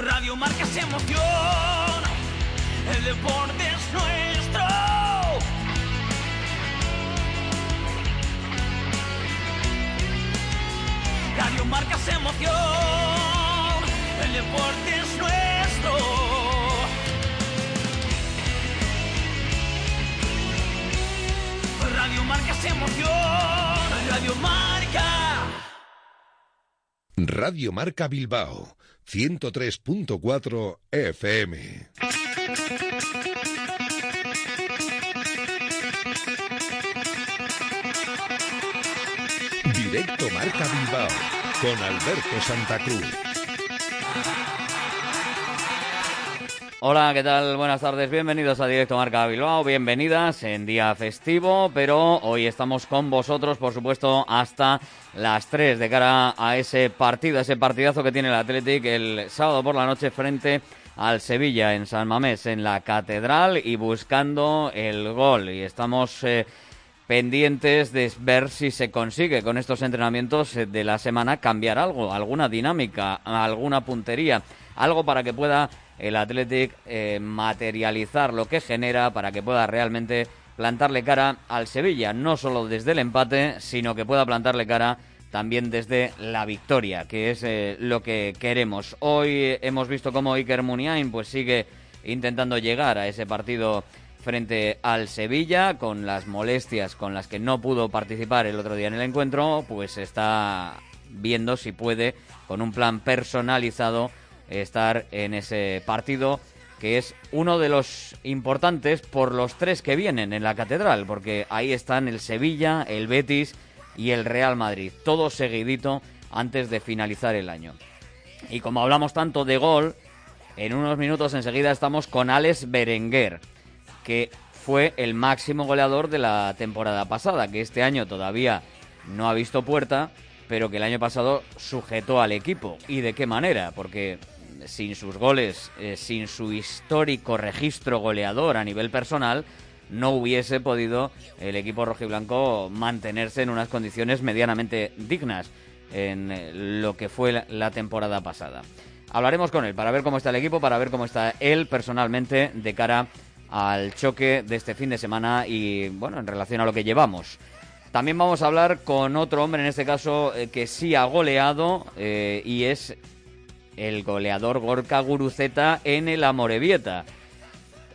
Radio Marca es emoción, el deporte es nuestro. Radio Marca es emoción, el deporte es nuestro. Radio Marca es emoción, Radio Marca. Radio Marca Bilbao 103.4 FM. Directo Marca Bilbao con Alberto Santa Cruz. Hola, ¿qué tal? Buenas tardes, bienvenidos a Directo Marca Bilbao, bienvenidas en día festivo, pero hoy estamos con vosotros, por supuesto, hasta las 3 de cara a ese partido, ese partidazo que tiene el Athletic el sábado por la noche frente al Sevilla en San Mamés, en la Catedral y buscando el gol. Y estamos eh, pendientes de ver si se consigue con estos entrenamientos de la semana cambiar algo, alguna dinámica, alguna puntería, algo para que pueda el Athletic eh, materializar lo que genera para que pueda realmente plantarle cara al Sevilla, no solo desde el empate, sino que pueda plantarle cara también desde la victoria, que es eh, lo que queremos. Hoy hemos visto cómo Iker Muniain pues sigue intentando llegar a ese partido frente al Sevilla con las molestias con las que no pudo participar el otro día en el encuentro, pues está viendo si puede con un plan personalizado estar en ese partido que es uno de los importantes por los tres que vienen en la catedral, porque ahí están el Sevilla, el Betis y el Real Madrid, todo seguidito antes de finalizar el año. Y como hablamos tanto de gol, en unos minutos enseguida estamos con Alex Berenguer, que fue el máximo goleador de la temporada pasada, que este año todavía no ha visto puerta, pero que el año pasado sujetó al equipo. ¿Y de qué manera? Porque sin sus goles, eh, sin su histórico registro goleador a nivel personal, no hubiese podido el equipo rojiblanco mantenerse en unas condiciones medianamente dignas en eh, lo que fue la temporada pasada. Hablaremos con él para ver cómo está el equipo, para ver cómo está él personalmente de cara al choque de este fin de semana y bueno, en relación a lo que llevamos. También vamos a hablar con otro hombre, en este caso, eh, que sí ha goleado y es el goleador Gorka Guruceta en el Amorebieta.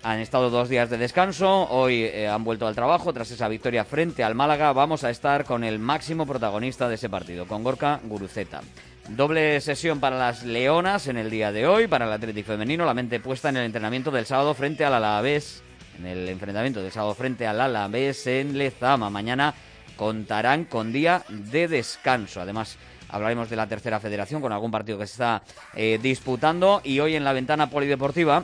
Han estado dos días de descanso, hoy eh, han vuelto al trabajo tras esa victoria frente al Málaga. Vamos a estar con el máximo protagonista de ese partido, con Gorka Guruceta. Doble sesión para las Leonas en el día de hoy, para el Atlético Femenino, la mente puesta en el entrenamiento del sábado frente al Alavés, en el enfrentamiento del sábado frente al Alavés en Lezama. Mañana contarán con día de descanso. Además, Hablaremos de la tercera federación con algún partido que se está eh, disputando. Y hoy en la ventana polideportiva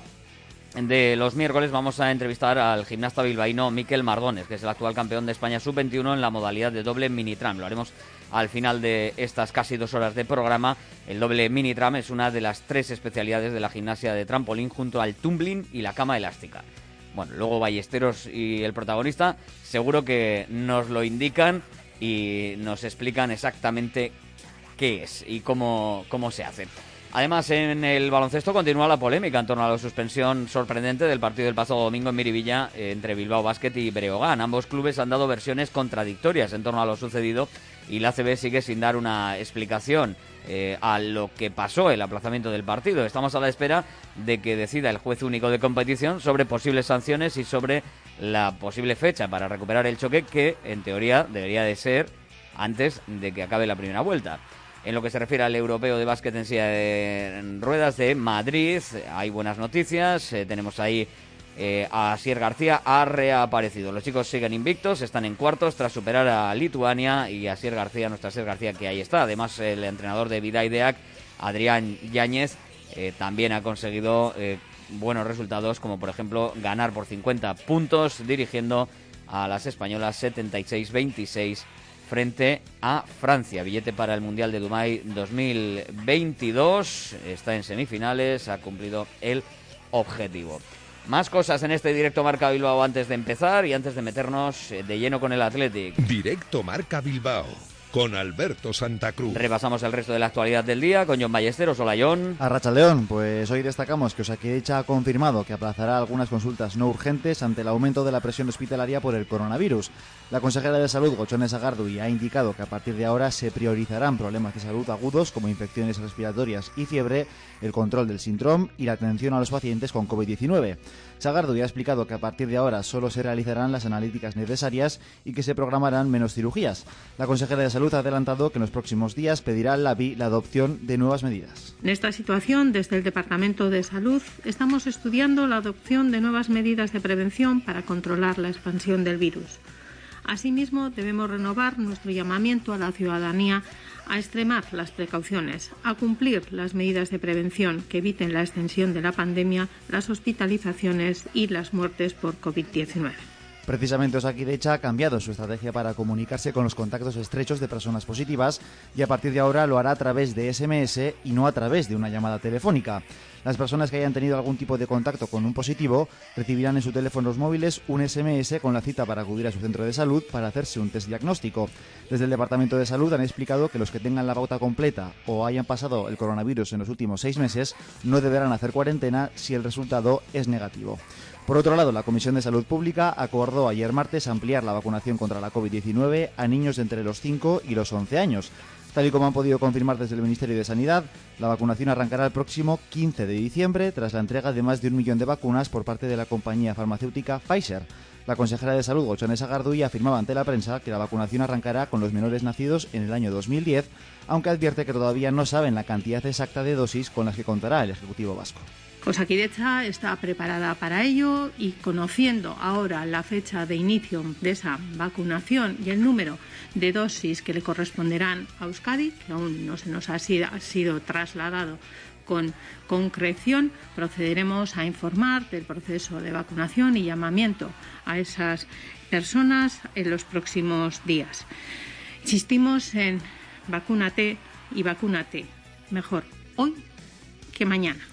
de los miércoles vamos a entrevistar al gimnasta bilbaíno Miquel Mardones, que es el actual campeón de España sub-21 en la modalidad de doble mini-tram. Lo haremos al final de estas casi dos horas de programa. El doble mini-tram es una de las tres especialidades de la gimnasia de trampolín junto al tumbling y la cama elástica. Bueno, luego Ballesteros y el protagonista seguro que nos lo indican y nos explican exactamente qué es y cómo, cómo se hace. Además, en el baloncesto continúa la polémica en torno a la suspensión sorprendente del partido del pasado domingo en Miribilla entre Bilbao Basket y Breogán. Ambos clubes han dado versiones contradictorias en torno a lo sucedido y la CB sigue sin dar una explicación eh, a lo que pasó el aplazamiento del partido. Estamos a la espera de que decida el juez único de competición sobre posibles sanciones y sobre la posible fecha para recuperar el choque que, en teoría, debería de ser antes de que acabe la primera vuelta. En lo que se refiere al europeo de básquet en silla de ruedas de Madrid, hay buenas noticias. Eh, tenemos ahí eh, a Sier García, ha reaparecido. Los chicos siguen invictos, están en cuartos tras superar a Lituania y a Sier García, nuestra Sier García, que ahí está. Además, el entrenador de Vidaideac, Adrián Yáñez, eh, también ha conseguido buenos resultados, como por ejemplo ganar por 50 puntos, dirigiendo a las españolas 76-26 frente a Francia. Billete para el Mundial de Dubái 2022. Está en semifinales, ha cumplido el objetivo. Más cosas en este directo Marca Bilbao antes de empezar y antes de meternos eh, de lleno con el Athletic. Directo Marca Bilbao con Alberto Santa Cruz. Repasamos el resto de la actualidad del día con John Ballesteros. Hola, John. A León, pues hoy destacamos que Osakidecha ha confirmado que aplazará algunas consultas no urgentes ante el aumento de la presión hospitalaria por el coronavirus. La consejera de Salud, Gochones Agardui, ha indicado que a partir de ahora se priorizarán problemas de salud agudos como infecciones respiratorias y fiebre, el control del síndrome y la atención a los pacientes con COVID-19. Sagardo ya ha explicado que a partir de ahora solo se realizarán las analíticas necesarias y que se programarán menos cirugías. La consejera de Salud ha adelantado que en los próximos días pedirá la BI la adopción de nuevas medidas. En esta situación, desde el Departamento de Salud, estamos estudiando la adopción de nuevas medidas de prevención para controlar la expansión del virus. Asimismo, debemos renovar nuestro llamamiento a la ciudadanía a extremar las precauciones, a cumplir las medidas de prevención que eviten la extensión de la pandemia, las hospitalizaciones y las muertes por COVID-19. Precisamente Osakidecha ha cambiado su estrategia para comunicarse con los contactos estrechos de personas positivas y a partir de ahora lo hará a través de SMS y no a través de una llamada telefónica. Las personas que hayan tenido algún tipo de contacto con un positivo recibirán en sus teléfonos móviles un SMS con la cita para acudir a su centro de salud para hacerse un test diagnóstico. Desde el Departamento de Salud han explicado que los que tengan la pauta completa o hayan pasado el coronavirus en los últimos seis meses no deberán hacer cuarentena si el resultado es negativo. Por otro lado, la Comisión de Salud Pública acordó ayer martes ampliar la vacunación contra la COVID-19 a niños de entre los 5 y los 11 años. Tal y como han podido confirmar desde el Ministerio de Sanidad, la vacunación arrancará el próximo 15 de diciembre tras la entrega de más de un millón de vacunas por parte de la compañía farmacéutica Pfizer. La consejera de Salud, Gochones Agarduy, afirmaba ante la prensa que la vacunación arrancará con los menores nacidos en el año 2010, aunque advierte que todavía no saben la cantidad exacta de dosis con las que contará el Ejecutivo Vasco. Osakidecha está preparada para ello y conociendo ahora la fecha de inicio de esa vacunación y el número de dosis que le corresponderán a Euskadi, que aún no se nos ha sido, ha sido trasladado con concreción, procederemos a informar del proceso de vacunación y llamamiento a esas personas en los próximos días. Insistimos en vacúnate y vacúnate mejor hoy que mañana.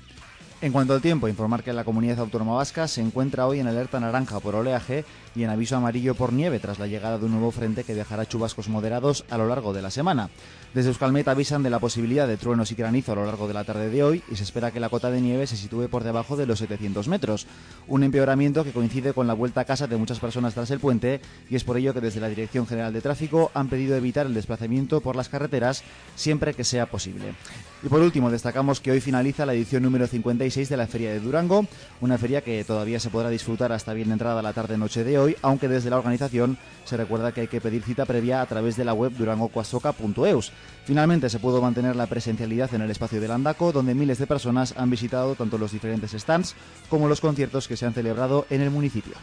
En cuanto al tiempo, informar que la comunidad autónoma vasca se encuentra hoy en alerta naranja por oleaje y en aviso amarillo por nieve tras la llegada de un nuevo frente que dejará chubascos moderados a lo largo de la semana. Desde Euskalmet avisan de la posibilidad de truenos y granizo a lo largo de la tarde de hoy y se espera que la cota de nieve se sitúe por debajo de los 700 metros. Un empeoramiento que coincide con la vuelta a casa de muchas personas tras el puente y es por ello que desde la Dirección General de Tráfico han pedido evitar el desplazamiento por las carreteras siempre que sea posible. Y por último, destacamos que hoy finaliza la edición número 56 de la Feria de Durango, una feria que todavía se podrá disfrutar hasta bien entrada la tarde-noche de hoy, aunque desde la organización se recuerda que hay que pedir cita previa a través de la web durangocuasoca.eus. Finalmente se pudo mantener la presencialidad en el espacio del Andaco, donde miles de personas han visitado tanto los diferentes stands como los conciertos que se han celebrado en el municipio.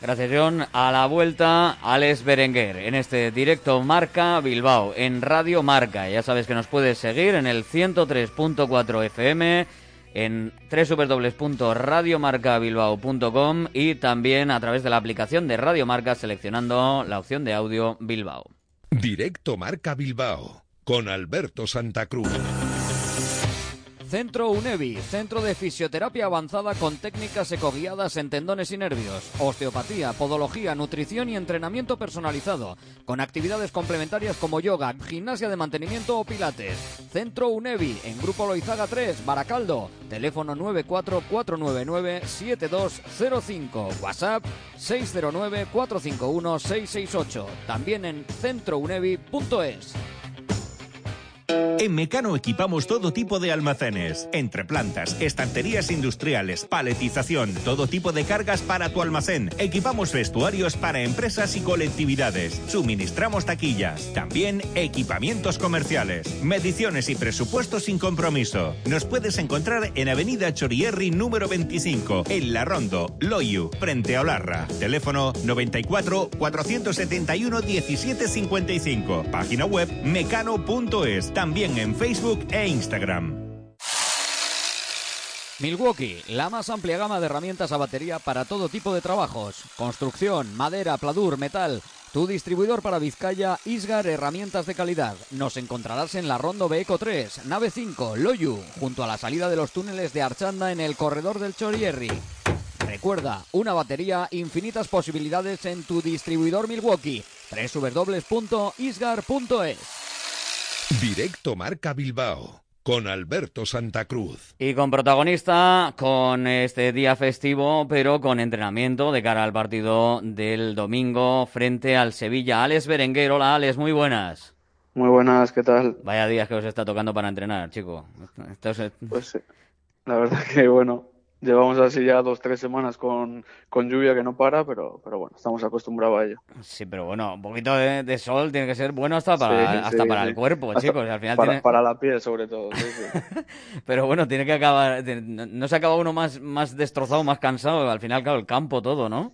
Gracias, John. A la vuelta, Alex Berenguer, en este directo Marca Bilbao, en Radio Marca. Ya sabes que nos puedes seguir en el 103.4 FM, en www.radiomarcabilbao.com y también a través de la aplicación de Radio Marca seleccionando la opción de audio Bilbao. Directo Marca Bilbao con Alberto Santa Cruz. Centro UNEVI, centro de fisioterapia avanzada con técnicas ecoguiadas en tendones y nervios, osteopatía, podología, nutrición y entrenamiento personalizado, con actividades complementarias como yoga, gimnasia de mantenimiento o pilates. Centro UNEVI, en Grupo Loizaga 3, Baracaldo, teléfono 944997205, WhatsApp 609451668, también en centrounevi.es. En Mecano equipamos todo tipo de almacenes, entre plantas, estanterías industriales, paletización, todo tipo de cargas para tu almacén. Equipamos vestuarios para empresas y colectividades. Suministramos taquillas, también equipamientos comerciales, mediciones y presupuestos sin compromiso. Nos puedes encontrar en Avenida Chorierri número 25, en La Rondo, Loyu, frente a Olarra. Teléfono 94 471 1755. Página web mecano.es también en Facebook e Instagram. Milwaukee, la más amplia gama de herramientas a batería para todo tipo de trabajos. Construcción, madera, pladur, metal. Tu distribuidor para Vizcaya, Isgar Herramientas de Calidad. Nos encontrarás en la Rondo Beco 3, nave 5, Loyu, junto a la salida de los túneles de Archanda en el corredor del Chorierri. Recuerda, una batería, infinitas posibilidades en tu distribuidor Milwaukee. www.isgar.es. Directo Marca Bilbao con Alberto Santa Cruz. Y con protagonista, con este día festivo, pero con entrenamiento de cara al partido del domingo frente al Sevilla. Alex Berenguer, hola Alex, muy buenas. Muy buenas, ¿qué tal? Vaya días que os está tocando para entrenar, chico. Pues la verdad que bueno, Llevamos así ya dos, tres semanas con, con, lluvia que no para, pero, pero bueno, estamos acostumbrados a ello. Sí, pero bueno, un poquito de, sol tiene que ser bueno hasta para, hasta para el cuerpo, chicos. Al final para, para, la piel, sobre todo. pero bueno, tiene que acabar. No se acaba uno más, más destrozado, más cansado. Al final, claro, el campo todo, ¿no?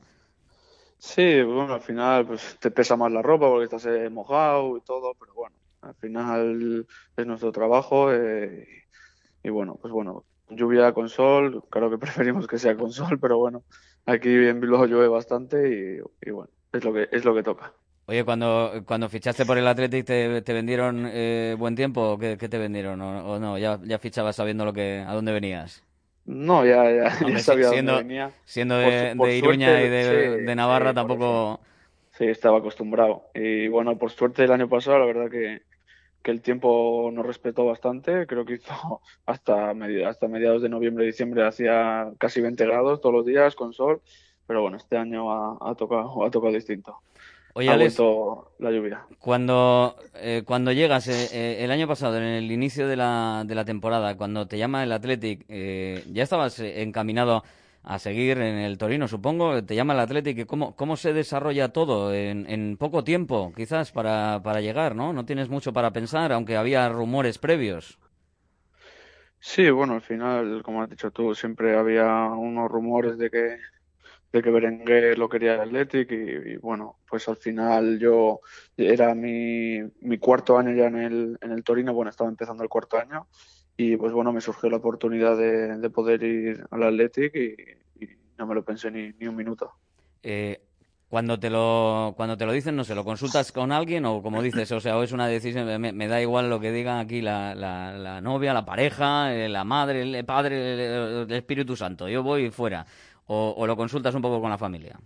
Sí, bueno, al final pues te pesa más la ropa porque estás eh, mojado y todo, pero bueno, al final es nuestro trabajo eh, y bueno, pues bueno, lluvia con sol, claro que preferimos que sea con sol, pero bueno, aquí en Bilbao llueve bastante y, bueno, es lo que es lo que toca. Oye, cuando, cuando fichaste por el Athletic, ¿te, te vendieron eh, buen tiempo? ¿Qué, ¿Qué, te vendieron? ¿O, no? ¿Ya, ¿Ya fichabas sabiendo lo que, a dónde venías? No, ya, ya, sabía siendo, dónde venía. Siendo de, de Iruña y de, de Navarra tampoco... Sí, estaba acostumbrado. Y bueno, por suerte el año pasado, la verdad que, que el tiempo nos respetó bastante. Creo que hizo hasta, hasta mediados de noviembre, diciembre, hacía casi 20 grados todos los días con sol. Pero bueno, este año ha, tocado, ha tocado distinto. Oye, ha vuelto la lluvia. Cuando, eh, cuando llegas, eh, eh, el año pasado, en el inicio de la, de la temporada, cuando te llama el Athletic, ¿ya estabas encaminado a seguir en el Torino, supongo. Te llama el Atlético. ¿Cómo, ¿Cómo se desarrolla todo en, en poco tiempo, quizás, para, para llegar, no? No tienes mucho para pensar, aunque había rumores previos. Sí, bueno, al final, como has dicho tú, siempre había unos rumores de que de que Berenguer lo quería el Athletic y, bueno, pues al final yo era mi, mi cuarto año ya en el, en el Torino, bueno, estaba empezando el cuarto año y pues bueno, me surgió la oportunidad de, de poder ir al Athletic y, no me lo pensé ni, ni un minuto. Eh, cuando te lo cuando te lo dicen, no sé, ¿lo consultas con alguien o como dices, o sea, o es una decisión, me, da igual lo que digan aquí la, la, novia, la pareja, eh, la madre, el padre, el, Espíritu Santo, yo voy fuera, o, o, lo consultas un poco con la familia?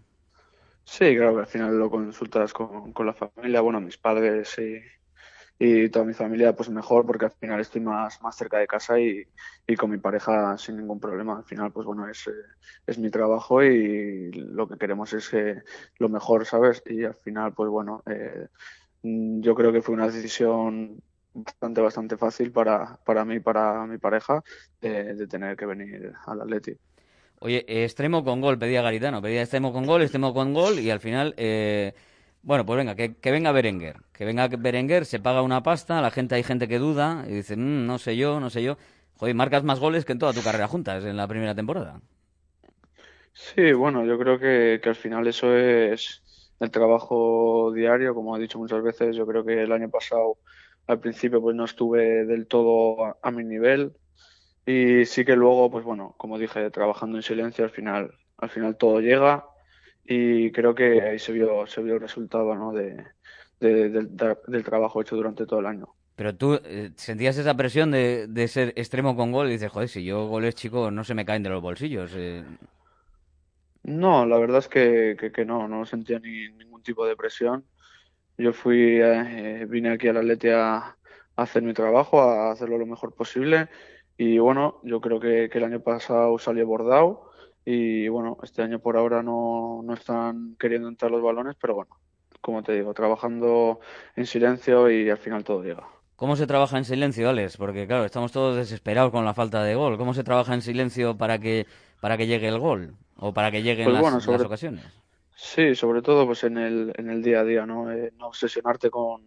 Sí, claro que al final lo consultas con, con la familia, bueno, mis padres y y toda mi familia pues mejor porque al final estoy más, más cerca de casa y, y con mi pareja sin ningún problema. Al final pues bueno, es, eh, es mi trabajo y lo que queremos es que lo mejor, ¿sabes? Y al final pues bueno, eh, yo creo que fue una decisión bastante, bastante fácil para, para mí para mi pareja de, de tener que venir al Atleti. Oye, extremo con gol, pedía Garitano, pedía extremo con gol, extremo con gol y al final... Eh bueno, pues venga, que, venga Berenguer. Que venga Berenguer, se paga una pasta, la gente hay gente que duda y dice, mm, no sé yo, no sé yo. Joder, marcas más goles que en toda tu carrera juntas en la primera temporada. Sí, bueno, yo creo que, al final eso es el trabajo diario, como he dicho muchas veces. Yo creo que el año pasado, al principio, pues no estuve del todo a, a mi nivel. Y sí que luego, pues bueno, como dije, trabajando en silencio, al final, al final todo llega y creo que ahí se vio, se vio el resultado ¿no? de, del trabajo hecho durante todo el año. Pero tú eh, sentías esa presión de, de, ser extremo con gol y dices, joder, si yo goles chicos no se me caen de los bolsillos. Eh. No, la verdad es que, que, no, no sentía ni, ningún tipo de presión. Yo fui, eh, vine aquí al Atleti a, a, hacer mi trabajo, a hacerlo lo mejor posible. Y bueno, yo creo que, que el año pasado salí bordado y bueno, este año por ahora no, no están queriendo entrar los balones, pero bueno, como te digo, trabajando en silencio y al final todo llega. ¿Cómo se trabaja en silencio, Alex? Porque claro, estamos todos desesperados con la falta de gol. ¿Cómo se trabaja en silencio para que para que llegue el gol o para que lleguen pues las, las, ocasiones? Sí, sobre todo pues en el, en el día a día, ¿no? Eh, no obsesionarte con,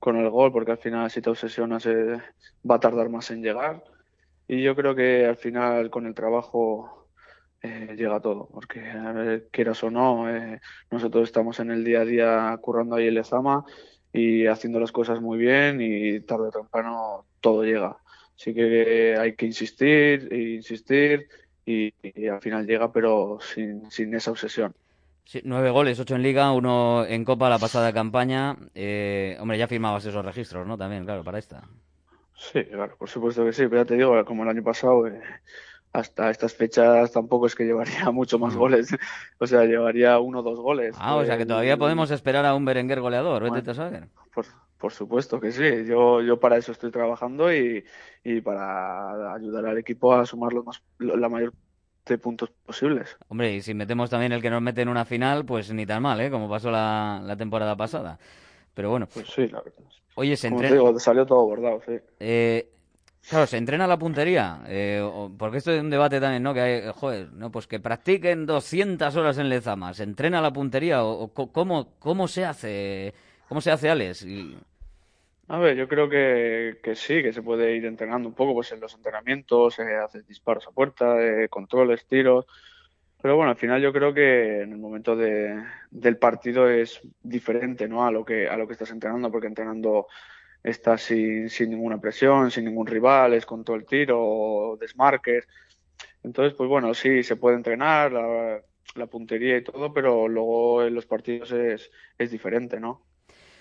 con el gol, porque al final si te obsesionas eh, va a tardar más en llegar. Y yo creo que al final con el trabajo eh, llega todo, porque quieras o no, eh, nosotros estamos en el día a día currando ahí el Ezama y haciendo las cosas muy bien y tarde o temprano todo llega. Así que hay que insistir e insistir y, al final llega, pero sin, sin esa obsesión. nueve goles, ocho en Liga, uno en Copa la pasada campaña. Eh, hombre, ya firmabas esos registros, ¿no? También, claro, para esta. Sí, claro, por supuesto que sí, pero ya te digo, como el año pasado, hasta estas fechas tampoco es que llevaría mucho más goles. O sea, llevaría uno o dos goles. Ah, o sea que todavía podemos esperar a un Berenguer goleador, vete Bueno. a saber. Por, por supuesto que sí. Yo, yo para eso estoy trabajando y, y para ayudar al equipo a sumar los más, la mayor de puntos posibles. Hombre, y si metemos también el que nos mete en una final, pues ni tan mal, ¿eh? Como pasó la, la temporada pasada. Pero bueno, Pues sí, la verdad. oye, se entrena... digo, salió todo bordado, sí. Eh, claro, se entrena la puntería, eh, porque esto es un debate también, ¿no? Que hay, eh, joder, no, pues que practiquen 200 horas en Lezama, ¿se entrena la puntería o, cómo, cómo se hace, cómo se hace, Alex? A ver, yo creo que, que sí, que se puede ir entrenando un poco pues en los entrenamientos, eh, hacer disparos a puerta, eh, controles, tiros. Pero bueno, al final yo creo que en el momento de, del partido es diferente, ¿no? A lo que, a lo que estás entrenando, porque entrenando estás sin, sin ninguna presión, sin ningún rival, es con todo el tiro, desmarques. Entonces, pues bueno, sí, se puede entrenar, la, puntería y todo, pero luego en los partidos es, es diferente, ¿no?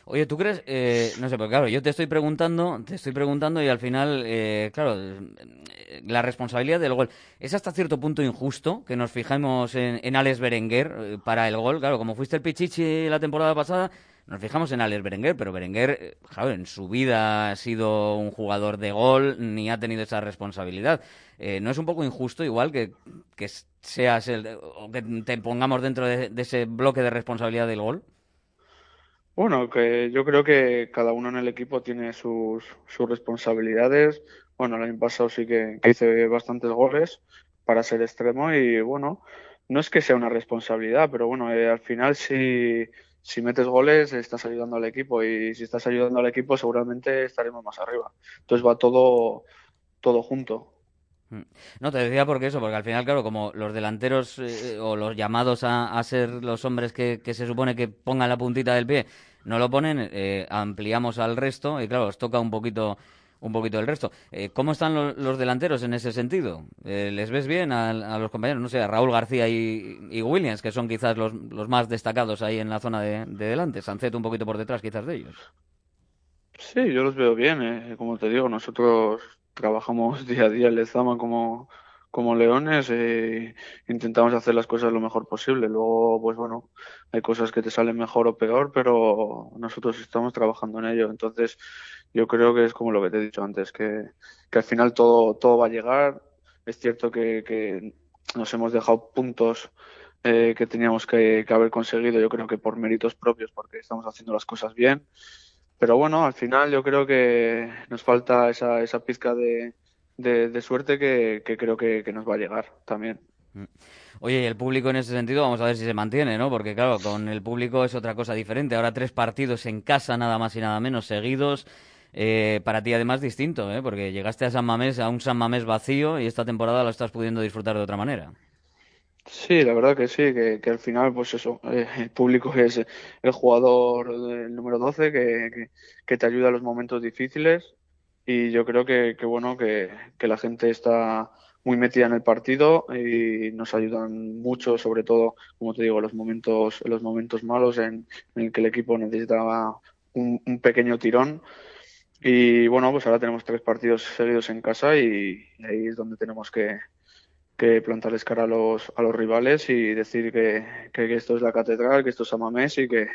Oye, ¿tú crees? eh, no sé, porque claro, yo te estoy preguntando, te estoy preguntando y al final, eh, claro, eh, la responsabilidad del gol. ¿Es hasta cierto punto injusto que nos fijemos en, en Alex Berenguer eh, para el gol? Claro, como fuiste el Pichichi la temporada pasada, nos fijamos en Alex Berenguer, pero Berenguer, eh, claro, en su vida ha sido un jugador de gol ni ha tenido esa responsabilidad. Eh, ¿no es un poco injusto igual que, que seas el, que te pongamos dentro de, ese bloque de responsabilidad del gol? Bueno, que yo creo que cada uno en el equipo tiene sus, responsabilidades. Bueno, el año pasado sí que, que hice bastantes goles para ser extremo y bueno, no es que sea una responsabilidad, pero bueno, eh, al final si, si metes goles estás ayudando al equipo y si estás ayudando al equipo seguramente estaremos más arriba. Entonces va todo, todo junto. No, te decía porque eso, porque al final, claro, como los delanteros eh, o los llamados a, a ser los hombres que, que se supone que pongan la puntita del pie, no lo ponen, eh, ampliamos al resto y claro, os toca un poquito un poquito el resto. Eh, ¿Cómo están lo- los delanteros en ese sentido? Eh, ¿Les ves bien a, los compañeros? No sé, a Raúl García y, y Williams, que son quizás los, más destacados ahí en la zona de, de delante. Sancet un poquito por detrás quizás de ellos. Sí, yo los veo bien, eh. Como te digo, nosotros trabajamos día a día en Lezama como, como leones e intentamos hacer las cosas lo mejor posible. Luego, pues bueno, hay cosas que te salen mejor o peor, pero nosotros estamos trabajando en ello. Entonces, yo creo que es como lo que te he dicho antes, que, que al final todo, todo va a llegar. Es cierto que, que nos hemos dejado puntos eh, que teníamos que, que haber conseguido, yo creo que por méritos propios, porque estamos haciendo las cosas bien. Pero bueno, al final yo creo que nos falta esa, esa pizca de, de, de suerte que, que creo que, que nos va a llegar también. Oye, y el público en ese sentido, vamos a ver si se mantiene, ¿no? Porque claro, con el público es otra cosa diferente. Ahora tres partidos en casa, nada más y nada menos, seguidos. Eh, para ti además distinto, ¿eh? Porque llegaste a San Mamés, a un San Mamés vacío y esta temporada lo estás pudiendo disfrutar de otra manera. Sí, la verdad que sí, que, que al final, pues eso, eh, el público es el jugador el número 12 que, que, que te ayuda en los momentos difíciles y yo creo que, que bueno, que, que la gente está muy metida en el partido y nos ayudan mucho, sobre todo, como te digo, los momentos, en los momentos malos en, en el que el equipo necesitaba un, un pequeño tirón. Y bueno, pues ahora tenemos tres partidos seguidos en casa y ahí es donde tenemos que, que plantarles cara a los, a los rivales y decir que, que, que esto es la catedral, que esto es Amamés y que,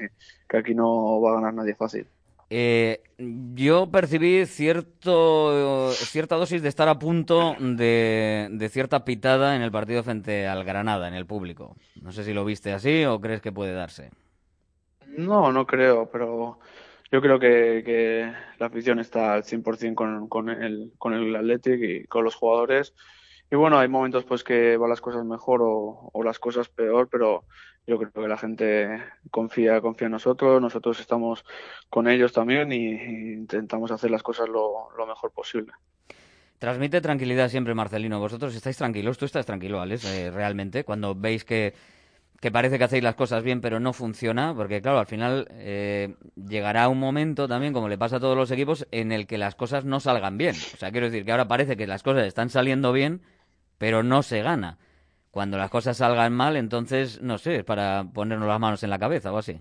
que aquí no va a ganar nadie fácil. Eh, yo percibí cierto, cierta dosis de estar a punto de, de cierta pitada en el partido frente al Granada, en el público. No sé si lo viste así o crees que puede darse. No, no creo, pero yo creo que, la afición está al 100% con, con el, con el Athletic y con los jugadores. Y bueno, hay momentos pues que van las cosas mejor o, las cosas peor, pero yo creo que la gente confía, confía en nosotros, nosotros estamos con ellos también y, intentamos hacer las cosas lo, lo mejor posible. Transmite tranquilidad siempre, Marcelino. Vosotros estáis tranquilos, tú estás tranquilo, Alex, eh, realmente, cuando veis que, que parece que hacéis las cosas bien, pero no funciona, porque claro, al final eh, llegará un momento también, como le pasa a todos los equipos, en el que las cosas no salgan bien. O sea, quiero decir que ahora parece que las cosas están saliendo bien, pero no se gana. Cuando las cosas salgan mal, entonces, no sé, es para ponernos las manos en la cabeza o así.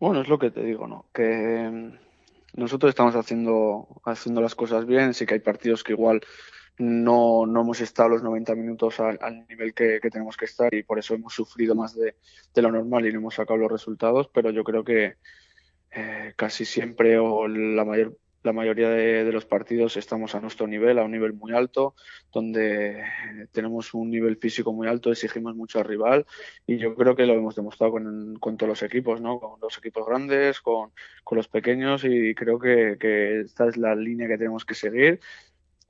Bueno, es lo que te digo, ¿no? Que nosotros estamos haciendo, haciendo las cosas bien, sí que hay partidos que igual no, no hemos estado los 90 minutos al, nivel que, tenemos que estar y por eso hemos sufrido más de, lo normal y no hemos sacado los resultados, pero yo creo que eh, casi siempre o la mayor la mayoría de, los partidos estamos a nuestro nivel, a un nivel muy alto, donde tenemos un nivel físico muy alto, exigimos mucho al rival y yo creo que lo hemos demostrado con, todos los equipos, ¿no? con los equipos grandes, con, los pequeños y creo que, que, esta es la línea que tenemos que seguir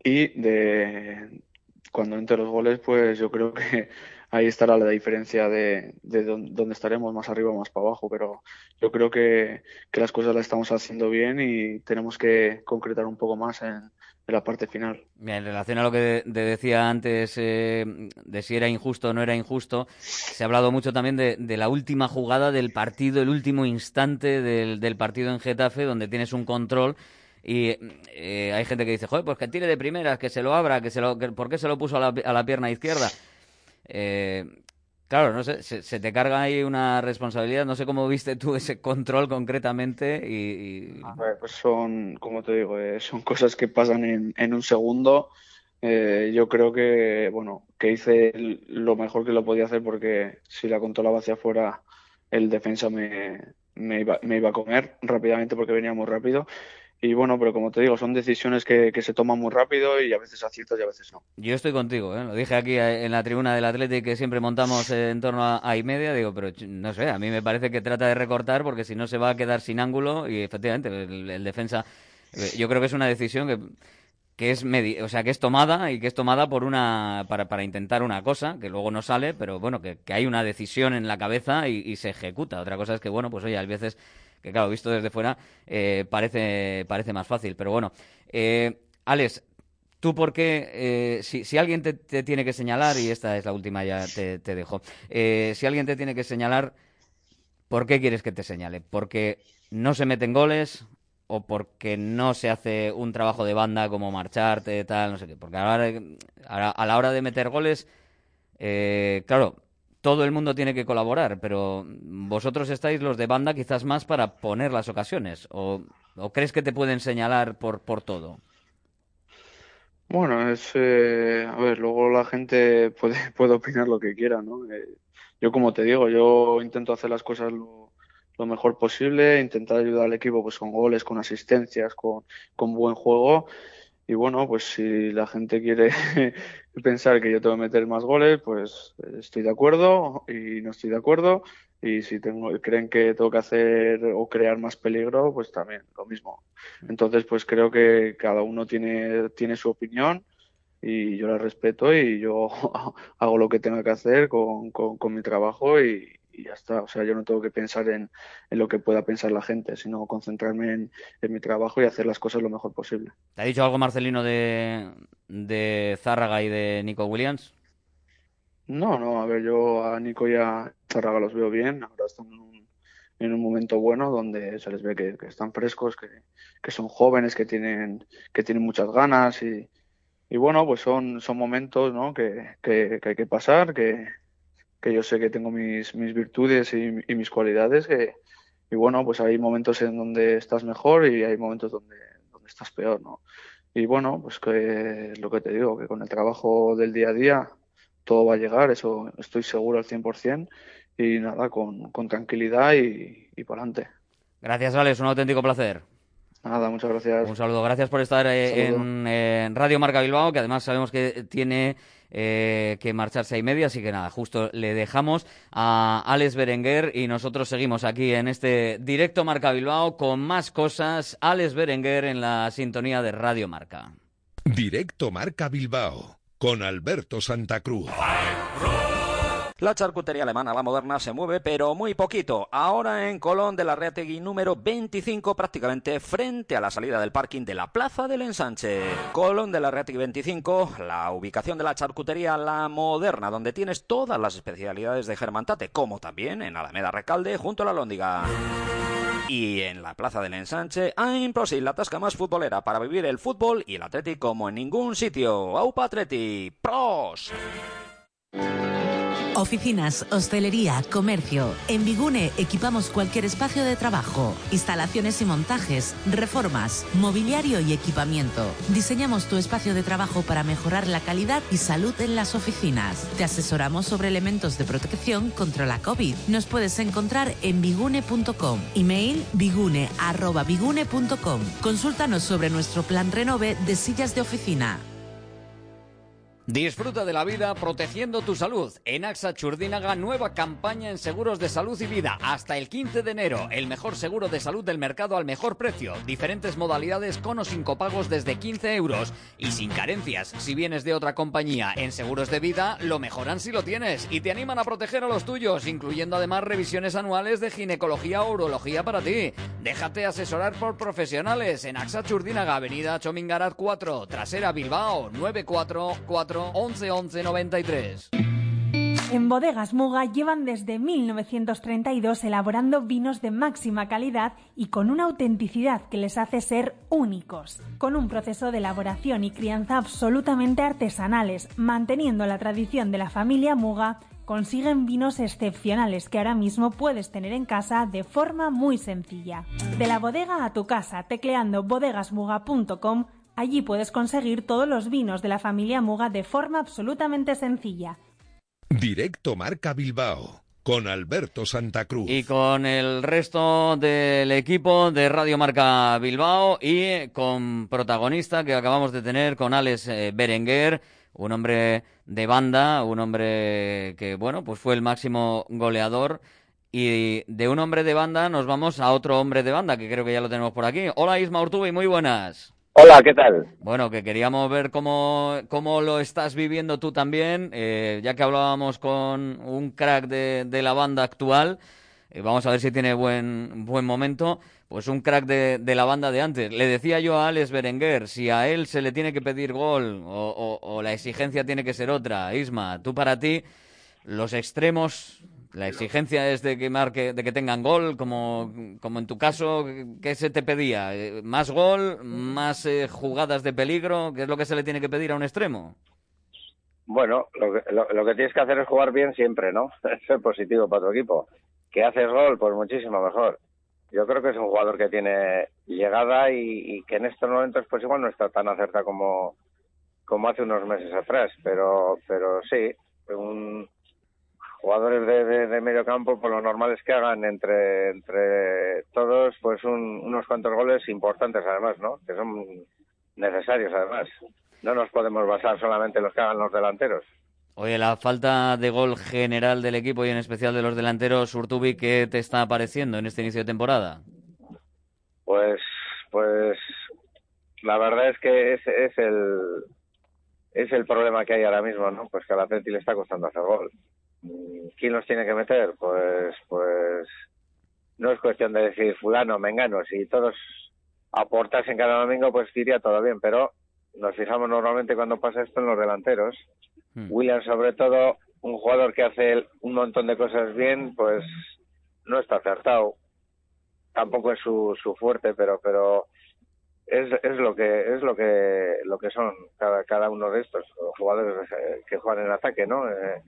y de cuando entre los goles, pues yo creo que ahí estará la diferencia de, de dónde estaremos, más arriba o más para abajo. Pero yo creo que, las cosas las estamos haciendo bien y tenemos que concretar un poco más en, la parte final. en relación a lo que decía antes eh, de si era injusto o no era injusto, se ha hablado mucho también de, la última jugada del partido, el último instante del, partido en Getafe, donde tienes un control y eh, hay gente que dice, joder, pues que tire de primeras, que se lo abra, que se lo, ¿por qué se lo puso a la, a la pierna izquierda? Eh, claro, no sé, se, te carga ahí una responsabilidad. No sé cómo viste tú ese control concretamente. Y, pues son, como te digo, eh, son cosas que pasan en, en un segundo. Eh, yo creo que, bueno, que hice lo mejor que lo podía hacer porque si la controlaba hacia afuera, el defensa me, me, iba, me iba a comer rápidamente porque venía muy rápido y bueno, pero como te digo, son decisiones que, se toman muy rápido y a veces aciertas y a veces no. Yo estoy contigo, ¿eh? lo dije aquí eh, en la tribuna del Atlético que siempre montamos en torno a, y media, digo, pero no sé, a mí me parece que trata de recortar porque si no se va a quedar sin ángulo y efectivamente el, defensa, eh, yo creo que es una decisión que que es o sea que es tomada y que es tomada por una para, para intentar una cosa que luego no sale pero bueno que, hay una decisión en la cabeza y, se ejecuta otra cosa es que bueno pues oye a veces que claro, visto desde fuera eh, parece, parece más fácil. Pero bueno, eh, Alex, ¿tú por qué, eh, si, alguien te, tiene que señalar, y esta es la última ya te, dejo, si alguien te tiene que señalar, ¿por qué quieres que te señale? ¿Porque no se meten goles? o porque no se hace un trabajo de banda como marcharte, tal, no sé qué. Porque a a la hora de meter goles, claro, todo el mundo tiene que colaborar, pero vosotros estáis los de banda quizás más para poner las ocasiones, o, crees que te pueden señalar por, por todo? Bueno, es, eh, a ver, luego la gente puede, puede opinar lo que quiera, ¿no? Eh, yo como te digo, yo intento hacer las cosas lo, mejor posible, intentar ayudar al equipo pues con goles, con asistencias, con, con buen juego y bueno, pues si la gente quiere pensar que yo tengo que meter más goles, pues estoy de acuerdo y no estoy de acuerdo. Y si tengo, creen que tengo que hacer o crear más peligro, pues también lo mismo. Entonces, pues creo que cada uno tiene, tiene su opinión y yo la respeto y yo hago lo que tenga que hacer con, con mi trabajo y, y ya está. O sea, yo no tengo que pensar en, lo que pueda pensar la gente, sino concentrarme en, mi trabajo y hacer las cosas lo mejor posible. ¿Te ha dicho algo Marcelino de, de Zárraga y de Nico Williams? No, no, a ver, yo a Nico y a Zárraga los veo bien, ahora están en un, en un momento bueno donde se les ve que, están frescos, que, que, son jóvenes, que tienen, que tienen muchas ganas y, y bueno, pues son, son momentos ¿no? que, que hay que pasar, que, que yo sé que tengo mis, mis virtudes y, mis cualidades que, y bueno, pues hay momentos en donde estás mejor y hay momentos donde, donde estás peor, ¿no? Y bueno, pues que lo que te digo, que con el trabajo del día a día todo va a llegar, eso estoy seguro al 100% y nada, con, con tranquilidad y, y para adelante. Gracias, Alex, un auténtico placer. Nada, muchas gracias. Un saludo, gracias por estar eh, en, Radio Marca Bilbao, que además sabemos que tiene eh, que marcharse a y media, así que nada, justo le dejamos a Alex Berenguer y nosotros seguimos aquí en este directo Marca Bilbao con más cosas. Alex Berenguer en la sintonía de Radio Marca. Directo Marca Bilbao con Alberto Santa Cruz. La charcutería alemana, la moderna, se mueve, pero muy poquito. Ahora en Colón de la Reategui número 25, prácticamente frente a la salida del parking de la Plaza del Ensanche. Colón de la Reategui 25, la ubicación de la charcutería, la moderna, donde tienes todas las especialidades de Germantate, como también en Alameda Recalde, junto a la Lóndiga. Y en la Plaza del Ensanche, Improsil, la tasca más futbolera para vivir el fútbol y el Atleti como en ningún sitio. ¡Aupa Atleti! ¡Pros! Oficinas, hostelería, comercio. En Bigune equipamos cualquier espacio de trabajo, instalaciones y montajes, reformas, mobiliario y equipamiento. Diseñamos tu espacio de trabajo para mejorar la calidad y salud en las oficinas. Te asesoramos sobre elementos de protección contra la COVID. Nos puedes encontrar en bigune.com. Email bigune@bigune.com. Consúltanos sobre nuestro plan Renove de sillas de oficina. Disfruta de la vida protegiendo tu salud. En AXA Churdínaga, nueva campaña en seguros de salud y vida. Hasta el 15 de enero, el mejor seguro de salud del mercado al mejor precio. Diferentes modalidades con o sin copagos desde 15 euros. Y sin carencias. Si vienes de otra compañía en seguros de vida, lo mejoran si lo tienes. Y te animan a proteger a los tuyos, incluyendo además revisiones anuales de ginecología o urología para ti. Déjate asesorar por profesionales en AXA Churdínaga, Avenida Chomingarat 4, Trasera Bilbao, 944 11 11 93. En Bodegas Muga llevan desde 1932 elaborando vinos de máxima calidad y con una autenticidad que les hace ser únicos, con un proceso de elaboración y crianza absolutamente artesanales, manteniendo la tradición de la familia Muga, consiguen vinos excepcionales que ahora mismo puedes tener en casa de forma muy sencilla. De la bodega a tu casa, tecleando bodegasmuga.com Allí puedes conseguir todos los vinos de la familia Muga de forma absolutamente sencilla. Directo Marca Bilbao con Alberto Santa Cruz. Y con el resto del equipo de Radio Marca Bilbao y con protagonista que acabamos de tener con Alex eh, Berenguer, un hombre de banda, un hombre que, bueno, pues fue el máximo goleador. Y de un hombre de banda nos vamos a otro hombre de banda, que creo que ya lo tenemos por aquí. Hola Isma Urtubi, muy buenas. Hola, ¿qué tal? Bueno, que queríamos ver cómo, cómo lo estás viviendo tú también, eh, ya que hablábamos con un crack de, de la banda actual, eh, vamos a ver si tiene buen, buen momento, pues un crack de, de, la banda de antes. Le decía yo a Alex Berenguer, si a él se le tiene que pedir gol o, o, o la exigencia tiene que ser otra, Isma, tú para ti, los extremos la exigencia es de que marque, de que tengan gol, como, como en tu caso, ¿qué se te pedía? ¿Más gol? ¿Más eh, jugadas de peligro? ¿Qué es lo que se le tiene que pedir a un extremo? Bueno, lo que, lo, lo que tienes que hacer es jugar bien siempre, ¿no? Ser positivo para tu equipo. Que haces gol, pues muchísimo mejor. Yo creo que es un jugador que tiene llegada y, y que en estos momentos pues igual no está tan acertado como, como hace unos meses atrás, pero, pero sí, un, jugadores de, de, de, medio campo, pues lo normal es que hagan entre, entre todos pues un, unos cuantos goles importantes además, ¿no? Que son necesarios además. No nos podemos basar solamente en los que hagan los delanteros. Oye, la falta de gol general del equipo y en especial de los delanteros, Urtubi, ¿qué te está apareciendo en este inicio de temporada? Pues, pues, la verdad es que es, es el es el problema que hay ahora mismo, ¿no? Pues que al Atleti le está costando hacer gol. ¿Quién los tiene que meter? Pues, pues no es cuestión de decir fulano, mengano. Si todos aportasen cada domingo, pues iría todo bien. Pero nos fijamos normalmente cuando pasa esto en los delanteros. Hmm. William, sobre todo, un jugador que hace un montón de cosas bien, pues no está acertado. Tampoco es su, su fuerte, pero, pero es, es lo que es lo que lo que son cada, cada uno de estos jugadores que juegan en ataque, ¿no? Eh,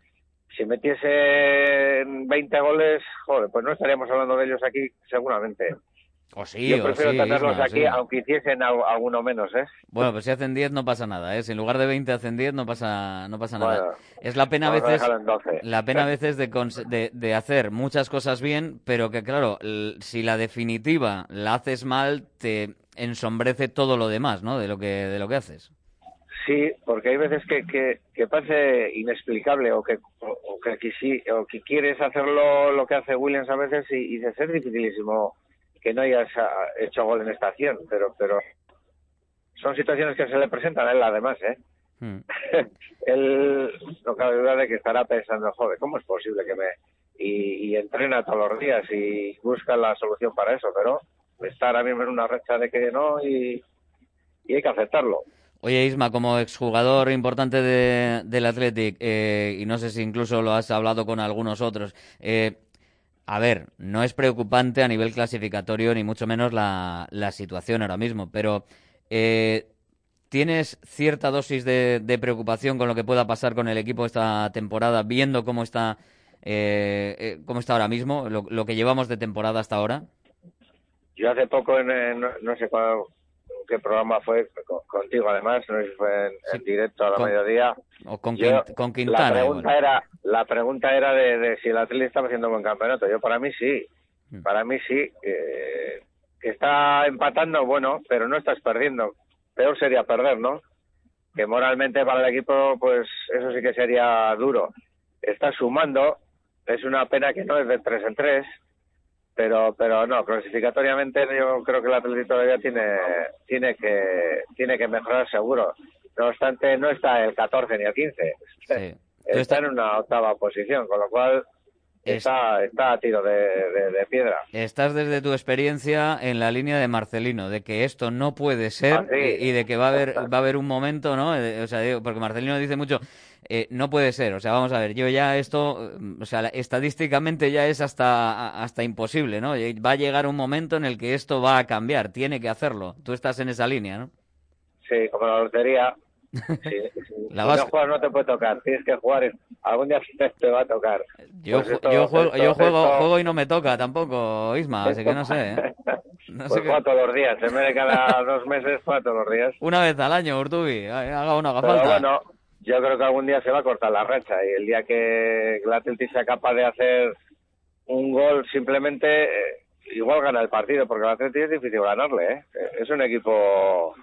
si metiesen 20 goles, joder, pues no estaríamos hablando de ellos aquí seguramente. O sí, Yo prefiero o sí, tenerlos Isma, aquí, sí. aunque hiciesen alguno menos, ¿eh? Bueno, pues si hacen 10 no pasa nada, ¿eh? Si en lugar de 20 hacen 10 no pasa, no pasa nada. Bueno, es la pena a veces, dejarlo en 12. la pena a veces de, de, de hacer muchas cosas bien, pero que claro, si la definitiva la haces mal, te ensombrece todo lo demás, ¿no? De lo que, de lo que haces. Sí, porque hay veces que, que, que parece inexplicable o que, o, que, quisi- o que quieres hacerlo lo que hace Williams a veces y, y dices, es dificilísimo que no hayas ah, hecho gol en esta acción, pero, pero son situaciones que se le presentan a él además, ¿eh? Hmm. él no cabe duda de que estará pensando, joder, ¿cómo es posible que me... Y, y entrena todos los días y busca la solución para eso, pero está ahora mismo en una racha de que no y, y hay que aceptarlo. Oye, Isma, como exjugador importante de, del Athletic, eh, y no sé si incluso lo has hablado con algunos otros, eh, a ver, no es preocupante a nivel clasificatorio, ni mucho menos la, situación ahora mismo, pero eh, ¿Tienes cierta dosis de, preocupación con lo que pueda pasar con el equipo esta temporada, viendo cómo está, eh, eh, cómo está ahora mismo, lo, lo que llevamos de temporada hasta ahora? Yo hace poco, en- no, no sé cuál- qué programa fue, co- contigo además, no sé si fue en, en directo a la con- mediodía. O con, Yo- Quint- con La Quintana. pregunta era, la pregunta era de, de si el Atlético estaba haciendo buen campeonato. Yo para mí sí, Mm. para mí sí. eh, que está empatando, bueno, pero no estás perdiendo. Peor sería perder, ¿no? Que moralmente para el equipo, pues eso sí que sería duro. Está sumando, es una pena que no es de tres en tres, pero pero no, clasificatoriamente yo creo que el Atlético todavía tiene tiene que tiene que mejorar seguro. No obstante, no está el 14 ni el 15. Tú Está en una octava posición, con lo cual está, está a tiro de, de- de piedra. Estás desde tu experiencia en la línea de Marcelino, de que esto no puede ser Ah, sí. y, y de que va a haber va a haber un momento, ¿no? Eh, O sea, digo, porque Marcelino dice mucho, eh, no puede ser. O sea, vamos a ver, yo ya esto, mm, o sea, estadísticamente ya es hasta hasta imposible, ¿no? Eh, Va a llegar un momento en el que esto va a cambiar, tiene que hacerlo. Tú estás en esa línea, ¿no? Sí, como la lotería. Si- La si vas- no juegas no te puede tocar, tienes que jugar. Algún día te, va a tocar. Yo, Pues esto- yo juego, esto- yo juego, esto- juego y no me toca tampoco, Isma, así que no sé. ¿eh? No pues sé todos los días, en vez de cada dos meses, juega todos los días. Una vez al año, Urtubi, haga uno, haga Pero falta. bueno, yo creo que algún día se va a cortar la racha y el día que el Atlético sea capaz de hacer un gol simplemente eh, igual gana el partido porque el Atlético es difícil ganarle, ¿eh? Es un equipo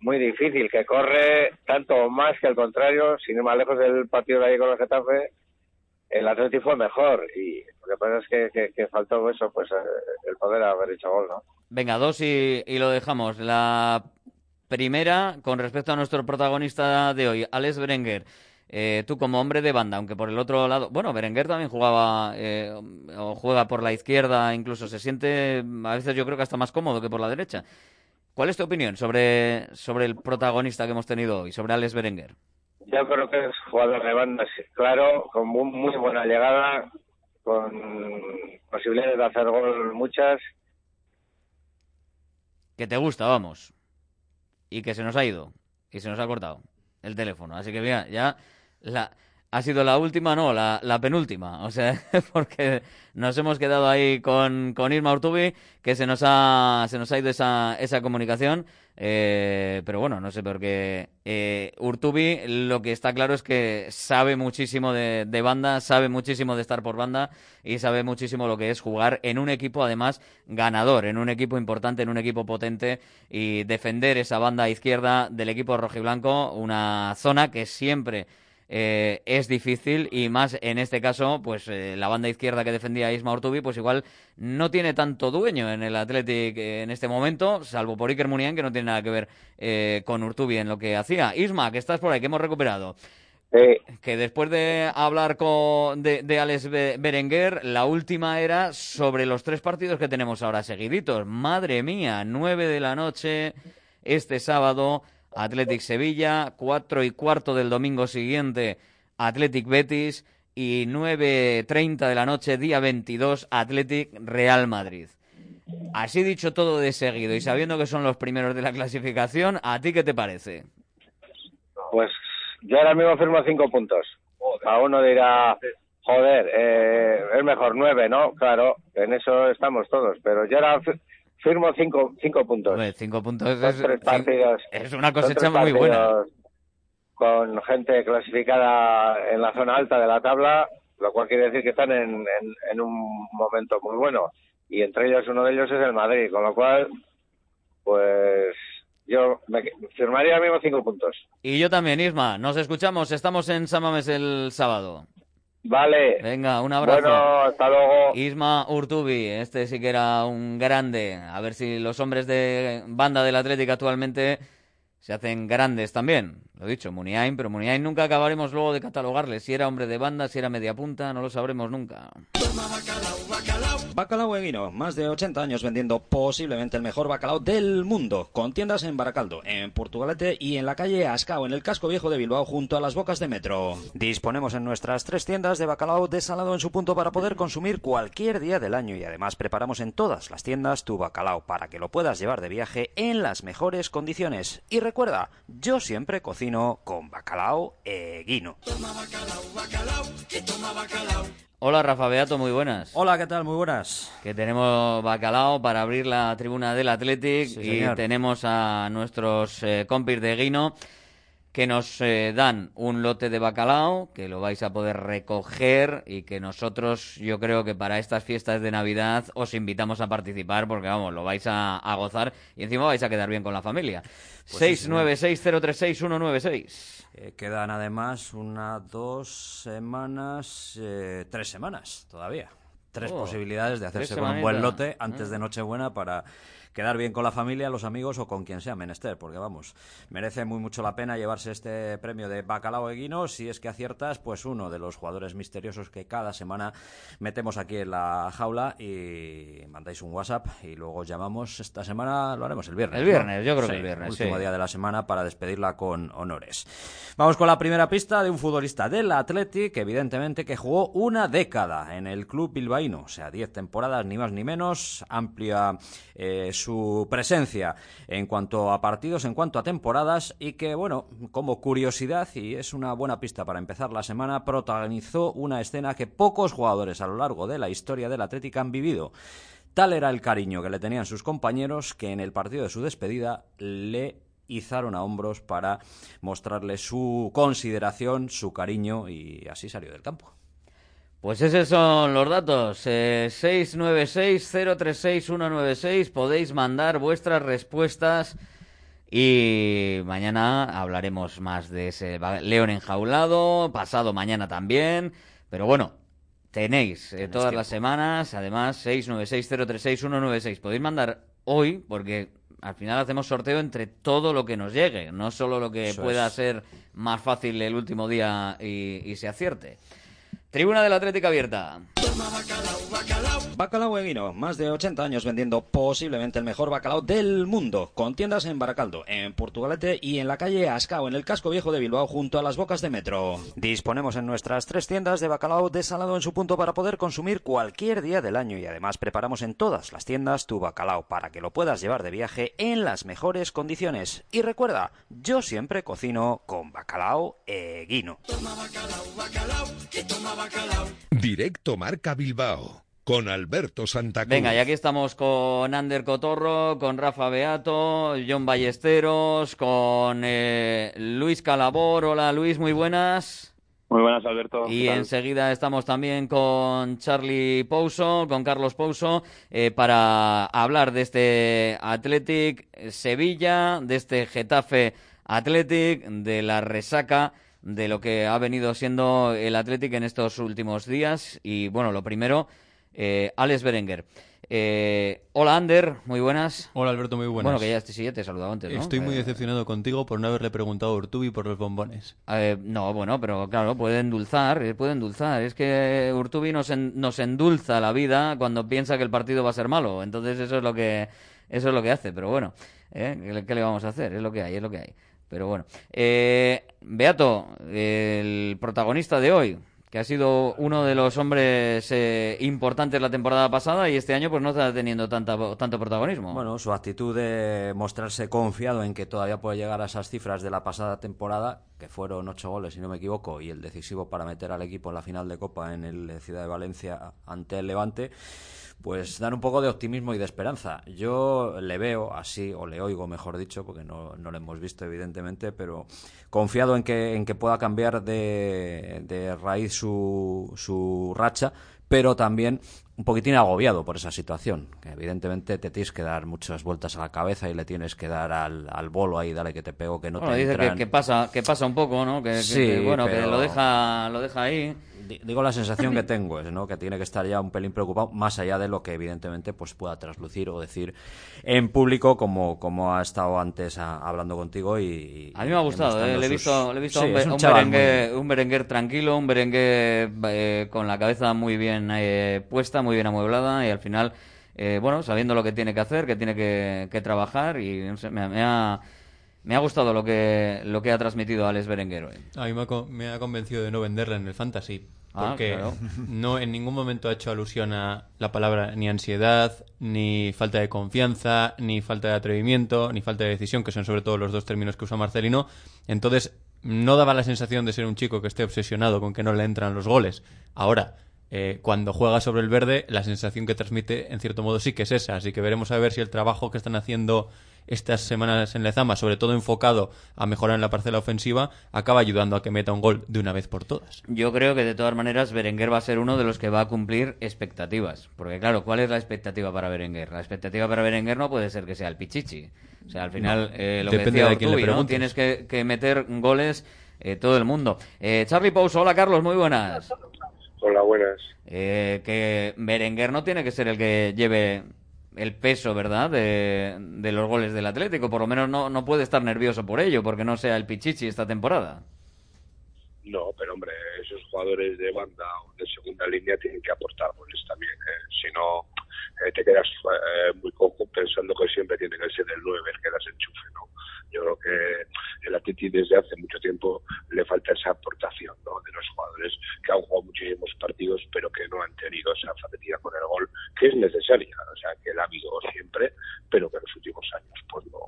muy difícil que corre tanto más que el contrario, sin ir más lejos del partido de ayer con el Getafe, el Atlético fue mejor y lo que pasa es que, que, que faltó eso, pues eh, el poder haber hecho gol, ¿no? Venga, dos y, y lo dejamos. La primera, con respecto a nuestro protagonista de hoy, Alex Berenguer. Eh, tú como hombre de banda, aunque por el otro lado, bueno, Berenguer también jugaba eh, o juega por la izquierda, incluso se siente a veces yo creo que hasta más cómodo que por la derecha. ¿Cuál es tu opinión sobre, sobre el protagonista que hemos tenido hoy, sobre Alex Berenguer? Yo creo que es jugador de banda, claro, con muy, muy buena llegada, con posibilidades de hacer gol muchas. Que te gusta, vamos. Y que se nos ha ido. Y se nos ha cortado el teléfono. Así que mira, ya la, ha sido la última, no, la, penúltima. O sea, porque nos hemos quedado ahí con, con Irma Urtubi, que se nos ha, se nos ha ido esa, esa comunicación. Eh, pero bueno, no sé por qué. Eh, Urtubi lo que está claro es que sabe muchísimo de, de banda, sabe muchísimo de estar por banda y sabe muchísimo lo que es jugar en un equipo, además, ganador, en un equipo importante, en un equipo potente y defender esa banda izquierda del equipo rojiblanco, una zona que siempre eh, es difícil y más en este caso, pues eh, la banda izquierda que defendía Isma Ortubi, pues igual no tiene tanto dueño en el Athletic eh, en este momento, salvo por Iker Muniain, que no tiene nada que ver eh, con Urtubi en lo que hacía. Isma, que estás por ahí, que hemos recuperado. Que después de hablar con, de, de Alex Be- Berenguer, la última era sobre los tres partidos que tenemos ahora seguiditos. Madre mía, nueve de la noche este sábado, Athletic Sevilla, cuatro y cuarto del domingo siguiente, Athletic Betis y 9.30 de la noche, día 22, Athletic Real Madrid. Así dicho todo de seguido y sabiendo que son los primeros de la clasificación, ¿a ti qué te parece? Pues yo ahora mismo firmo cinco puntos. A uno dirá, joder, eh, es mejor nueve, ¿no? Claro, en eso estamos todos, pero yo ahora firmo cinco, cinco puntos. Cinco puntos Son es, tres partidos. es una cosecha muy buena. Con gente clasificada en la zona alta de la tabla, lo cual quiere decir que están en, en, en un momento muy bueno. Y entre ellos, uno de ellos es el Madrid, con lo cual, pues yo me firmaría ahora mismo cinco puntos. Y yo también, Isma. Nos escuchamos. Estamos en Samames el sábado. Vale. Venga, un abrazo. Bueno, hasta luego. Isma Urtubi, este sí que era un grande. A ver si los hombres de banda del Atlético actualmente se hacen grandes también. Lo dicho, Muniain, pero Muniain nunca acabaremos luego de catalogarle si era hombre de banda, si era media punta, no lo sabremos nunca. Bacalao Eguino, más de 80 años vendiendo posiblemente el mejor bacalao del mundo, con tiendas en Baracaldo, en Portugalete y en la calle Ascao, en el casco viejo de Bilbao, junto a las bocas de metro. Disponemos en nuestras tres tiendas de bacalao desalado en su punto para poder consumir cualquier día del año y además preparamos en todas las tiendas tu bacalao para que lo puedas llevar de viaje en las mejores condiciones. Y recuerda, yo siempre cocino con bacalao Eguino. Hola Rafa Beato, muy buenas. Hola, ¿qué tal? Muy buenas. Que tenemos bacalao para abrir la tribuna del Athletic Sí, y señor. tenemos a nuestros eh, compis de Guino que nos eh, dan un lote de bacalao que lo vais a poder recoger y que nosotros yo creo que para estas fiestas de Navidad os invitamos a participar porque vamos, lo vais a, a gozar y encima vais a quedar bien con la familia. Pues sí, 696-036-196. Eh, quedan además unas dos semanas, eh, tres semanas todavía. Tres Oh, posibilidades de hacerse con un buen lote antes de Ah. Nochebuena para quedar bien con la familia, los amigos o con quien sea menester, porque vamos, merece muy mucho la pena llevarse este premio de Bacalao Eguino si es que aciertas, pues uno de los jugadores misteriosos que cada semana metemos aquí en la jaula y mandáis un WhatsApp y luego os llamamos esta semana, lo haremos el viernes. El ¿no? viernes, yo creo que Sí, el viernes, Último sí. día de la semana para despedirla con honores. Vamos con la primera pista de un futbolista del Athletic, evidentemente que jugó una década en el club bilbaíno, o sea, 10 temporadas, ni más ni menos, amplia eh, su presencia en cuanto a partidos, en cuanto a temporadas, y que, bueno, como curiosidad, y es una buena pista para empezar la semana, protagonizó una escena que pocos jugadores a lo largo de la historia del Athletic han vivido. Tal era el cariño que le tenían sus compañeros que en el partido de su despedida le izaron a hombros para mostrarle su consideración, su cariño y así salió del campo. Pues esos son los datos. Eh, 696-036-196. Podéis mandar vuestras respuestas. Y mañana hablaremos más de ese león enjaulado. Pasado mañana también. Pero bueno, tenéis eh, todas las semanas. Además, 696-036-196. Podéis mandar hoy, porque al final hacemos sorteo entre todo lo que nos llegue. No solo lo que Eso pueda es. ser más fácil el último día y, y se acierte. Tribuna del Atlético abierta. Bacalao Eguino, más de 80 años vendiendo posiblemente el mejor bacalao del mundo, con tiendas en Baracaldo, en Portugalete y en la calle Ascao, en el casco viejo de Bilbao, junto a las bocas de metro. Disponemos en nuestras tres tiendas de bacalao desalado en su punto para poder consumir cualquier día del año y además preparamos en todas las tiendas tu bacalao para que lo puedas llevar de viaje en las mejores condiciones. Y recuerda, yo siempre cocino con bacalao Eguino. Directo Marca Bilbao con Alberto Santa Cruz. Venga, y aquí estamos con Ander Cotorro, con Rafa Beato, John Ballesteros, con eh, Luis Calabor. Hola Luis, muy buenas. Muy buenas, Alberto. Y enseguida estamos también con Charlie Pouso, con Carlos Pouso, eh, para hablar de este Athletic Sevilla, de este Getafe Athletic, de la resaca de lo que ha venido siendo el Athletic en estos últimos días. Y bueno, lo primero, eh, Alex Berenguer. Eh, hola Ander, muy buenas. Hola Alberto, muy buenas. Bueno, que ya, sí, ya te he saludado antes, ¿no? Estoy muy Eh, decepcionado contigo por no haberle preguntado a Urtubi por los bombones. Eh, no, bueno, pero claro, puede endulzar, eh, puede endulzar. Es que Urtubi nos, en- nos endulza la vida cuando piensa que el partido va a ser malo. Entonces eso es lo que eso es lo que hace. Pero bueno, ¿eh? ¿Qué, le- qué le vamos a hacer? Es lo que hay, es lo que hay. Pero bueno, eh, Beato, el protagonista de hoy, que ha sido uno de los hombres eh, importantes la temporada pasada y este año pues no está teniendo tanta, tanto protagonismo. Bueno, su actitud de mostrarse confiado en que todavía puede llegar a esas cifras de la pasada temporada, que fueron ocho goles, si no me equivoco, y el decisivo para meter al equipo en la final de Copa en el Ciudad de Valencia ante el Levante, pues dan un poco de optimismo y de esperanza. Yo le veo así, o le oigo, mejor dicho, porque no, no lo hemos visto, evidentemente, pero confiado en que, en que pueda cambiar de, de raíz su, su racha, pero también un poquitín agobiado por esa situación, que evidentemente te tienes que dar muchas vueltas a la cabeza y le tienes que dar al, al bolo ahí, dale que te pego, que no Bueno, te dice que, entran. que pasa, que pasa un poco, ¿no? Que, que- Sí, que, bueno, que lo deja, lo deja ahí. Di- Digo la sensación que tengo, es, ¿no? que tiene que estar ya un pelín preocupado, más allá de lo que evidentemente pues pueda traslucir o decir en público, como, como ha estado antes a- hablando contigo. y A mí me ha gustado, eh, le he visto, le he visto Sí, un, un muy- un berenguer tranquilo, un berenguer eh, con la cabeza muy bien eh, puesta, muy bien amueblada y al final, eh, bueno, sabiendo lo que tiene que hacer, que tiene que, que trabajar y no sé, me, me ha, me ha gustado lo que, lo que ha transmitido Alex Berenguer hoy. A mí me ha, me ha convencido de no venderla en el fantasy. Ah, Porque claro. no en ningún momento ha hecho alusión a la palabra ni ansiedad, ni falta de confianza, ni falta de atrevimiento, ni falta de decisión, que son sobre todo los dos términos que usa Marcelino. Entonces, no daba la sensación de ser un chico que esté obsesionado con que no le entran los goles. Ahora, eh, cuando juega sobre el verde, la sensación que transmite, en cierto modo, sí que es esa. Así que veremos a ver si el trabajo que están haciendo estas semanas en Lezama, sobre todo enfocado a mejorar en la parcela ofensiva, acaba ayudando a que meta un gol de una vez por todas. Yo creo que de todas maneras Berenguer va a ser uno de los que va a cumplir expectativas. Porque claro, ¿cuál es la expectativa para Berenguer? La expectativa para Berenguer no puede ser que sea el Pichichi. O sea, al final, No, eh, lo que depende decía de Ortubi, ¿no? Tienes que, que meter goles eh, todo el mundo. Eh, Charlie Pous, hola Carlos, muy buenas. Hola, buenas. Eh, que Berenguer no tiene que ser el que lleve el peso, ¿verdad?, de, de los goles del Atlético. Por lo menos no, no puede estar nervioso por ello, porque no sea el Pichichi esta temporada. No, pero hombre, esos jugadores de banda o de segunda línea tienen que aportar goles también. ¿eh? Si no, te quedas eh, muy cojo pensando que siempre tiene que ser el 9 el que das enchufe, ¿no? Yo creo que el Atleti desde hace mucho tiempo le falta esa aportación, ¿no? De los jugadores que han jugado muchísimos partidos, pero que no han tenido esa facilidad con el gol, que es necesaria. O sea, que la ha habido siempre, pero que en los últimos años, pues no,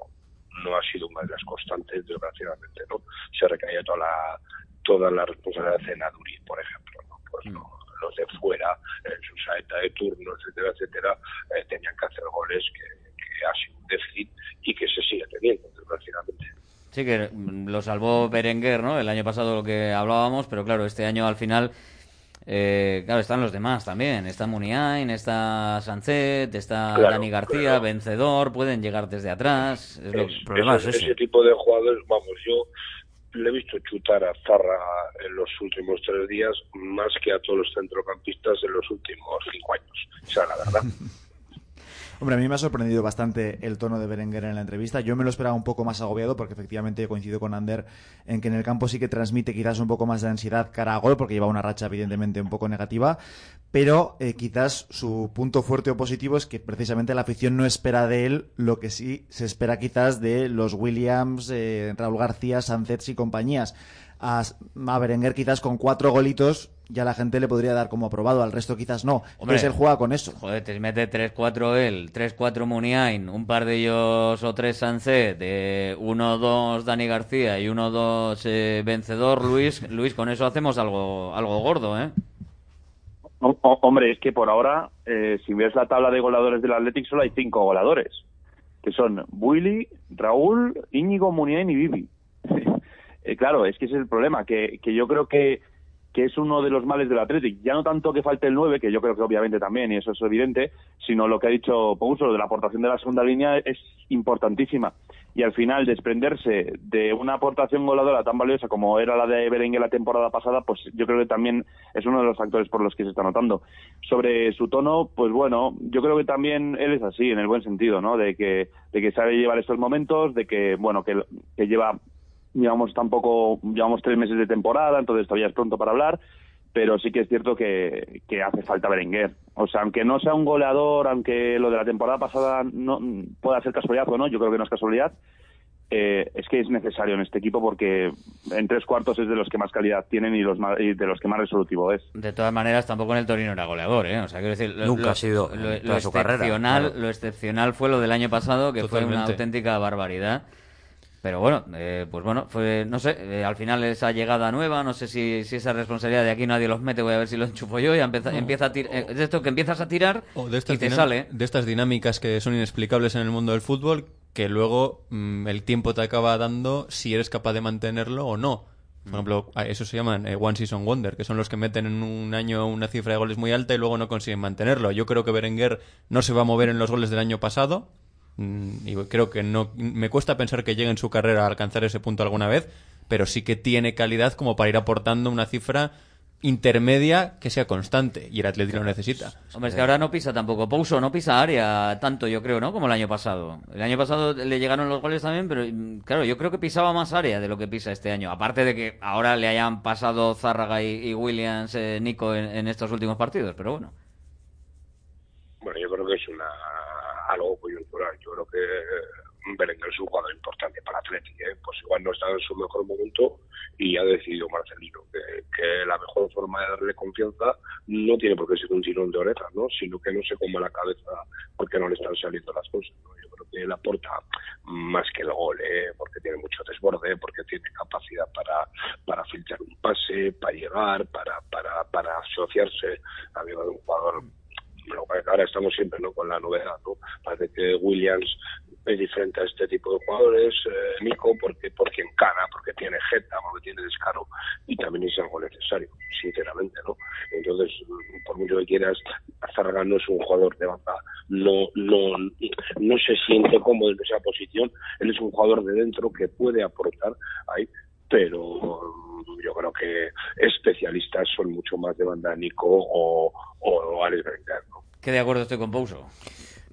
no ha sido una de las constantes, desgraciadamente, ¿no? Se recaía toda la, toda la responsabilidad en Aduri, por ejemplo, ¿no? Pues no, los de fuera, en su saeta de turno, etcétera, etcétera, eh, tenían que hacer goles que, que ha sido un déficit y que se sigue teniendo, desgraciadamente. Sí, que lo salvó Berenguer, ¿no? El año pasado lo que hablábamos, pero claro, este año al final, eh, claro, están los demás también. Está Muniain, está Sancet, está Claro, Dani García, claro. vencedor, pueden llegar desde atrás. Es lo- Es- ese, ese tipo de jugadores, vamos, yo le he visto chutar a Zarra en los últimos tres días más que a todos los centrocampistas en los últimos cinco años. O sea, la verdad. Hombre, a mí me ha sorprendido bastante el tono de Berenguer en la entrevista. Yo me lo esperaba un poco más agobiado porque efectivamente coincido con Ander en que en el campo sí que transmite quizás un poco más de ansiedad cara a gol porque lleva una racha evidentemente un poco negativa, pero eh, quizás su punto fuerte o positivo es que precisamente la afición no espera de él lo que sí se espera quizás de los Williams, eh, Raúl García, Sancets y compañías. A, a Berenguer quizás con cuatro golitos ya la gente le podría dar como aprobado, al resto quizás no. Hombre, Entonces él juega con eso. Joder, te mete 3-4 él, 3-4 Muniain, un par de ellos o tres Sancet, de 1-2 Dani García y 1-2 eh, vencedor Luis. Luis, con eso hacemos algo, algo gordo, ¿eh? O- o- hombre, es que por ahora, eh, si ves la tabla de goleadores del Athletic, solo hay cinco goleadores, que son Willy, Raúl, Íñigo, Muniain y Vivi. Eh, claro, es que ese es el problema, que, que yo creo que, que es uno de los males del Athletic. Ya no tanto que falte el 9, que yo creo que obviamente también, y eso es evidente, sino lo que ha dicho Pouso, de la aportación de la segunda línea es importantísima. Y al final, desprenderse de una aportación goleadora tan valiosa como era la de Berenguer la temporada pasada, pues yo creo que también es uno de los factores por los que se está notando. Sobre su tono, pues bueno, yo creo que también él es así, en el buen sentido, ¿no? De que, de que sabe llevar estos momentos, de que, bueno, que, que lleva llevamos tampoco, llevamos tres meses de temporada, entonces todavía es pronto para hablar, pero sí que es cierto que, que hace falta Berenguer. O sea, aunque no sea un goleador, aunque lo de la temporada pasada no pueda ser casualidad o no, yo creo que no es casualidad, eh, es que es necesario en este equipo porque en tres cuartos es de los que más calidad tienen y, los más- y de los que más resolutivo es. De todas maneras, tampoco en el Torino era goleador, ¿eh? O sea, quiero decir, lo, Nunca lo- ha sido lo, en lo toda su carrera, excepcional, claro. lo excepcional fue lo del año pasado, que fue una Totalmente. auténtica barbaridad. Pero bueno, eh, pues bueno, fue, no sé, eh, al final esa llegada nueva, no sé si, si esa responsabilidad de aquí nadie los mete, voy a ver si lo enchufo yo y empieza, No. empieza a tirar, es esto que empiezas a tirar O de estas, y te sale. de estas dinámicas que son inexplicables en el mundo del fútbol, que luego mm, el tiempo te acaba dando si eres capaz de mantenerlo o no. Por ejemplo, a eso se llaman eh, One Season Wonder, que son los que meten en un año una cifra de goles muy alta y luego no consiguen mantenerlo. Yo creo que Berenguer no se va a mover en los goles del año pasado. Mm, Y creo que no. Me cuesta pensar que llegue en su carrera a alcanzar ese punto alguna vez, pero sí que tiene calidad como para ir aportando una cifra intermedia que sea constante y el Atlético lo necesita. Hombre, es que ahora no pisa tampoco. Pouso no pisa área tanto, yo creo, ¿no? Como el año pasado. El año pasado le llegaron los goles también, pero mm, claro, yo creo que pisaba más área de lo que pisa este año. Aparte de que ahora le hayan pasado Zárraga y, y Williams, eh, Nico, en, en estos últimos partidos, pero bueno. Bueno, yo creo que es una algo coyuntural. Yo creo que Berenguer es un jugador importante para Atlético. ¿eh? Pues igual no está en su mejor momento y ha decidido Marcelino que, que la mejor forma de darle confianza no tiene por qué ser un tirón de orejas, ¿no? sino que no se come la cabeza porque no le están saliendo las cosas. ¿no? Yo creo que él aporta más que el gol, ¿eh? porque tiene mucho desborde, porque tiene capacidad para, para filtrar un pase, para llegar, para, para, para asociarse. Había un jugador lo ahora estamos siempre no con la novedad no parece que Williams es diferente a este tipo de jugadores eh, Nico porque porque encara porque tiene jeta porque tiene descaro y también es algo necesario sinceramente no entonces por mucho que quieras Zárraga no es un jugador de banda no no no se siente cómodo en esa posición él es un jugador de dentro que puede aportar ahí pero yo creo que especialistas son mucho más de banda Nico o, o Alex Berenguer, ¿no? Que de acuerdo estoy con Pouso.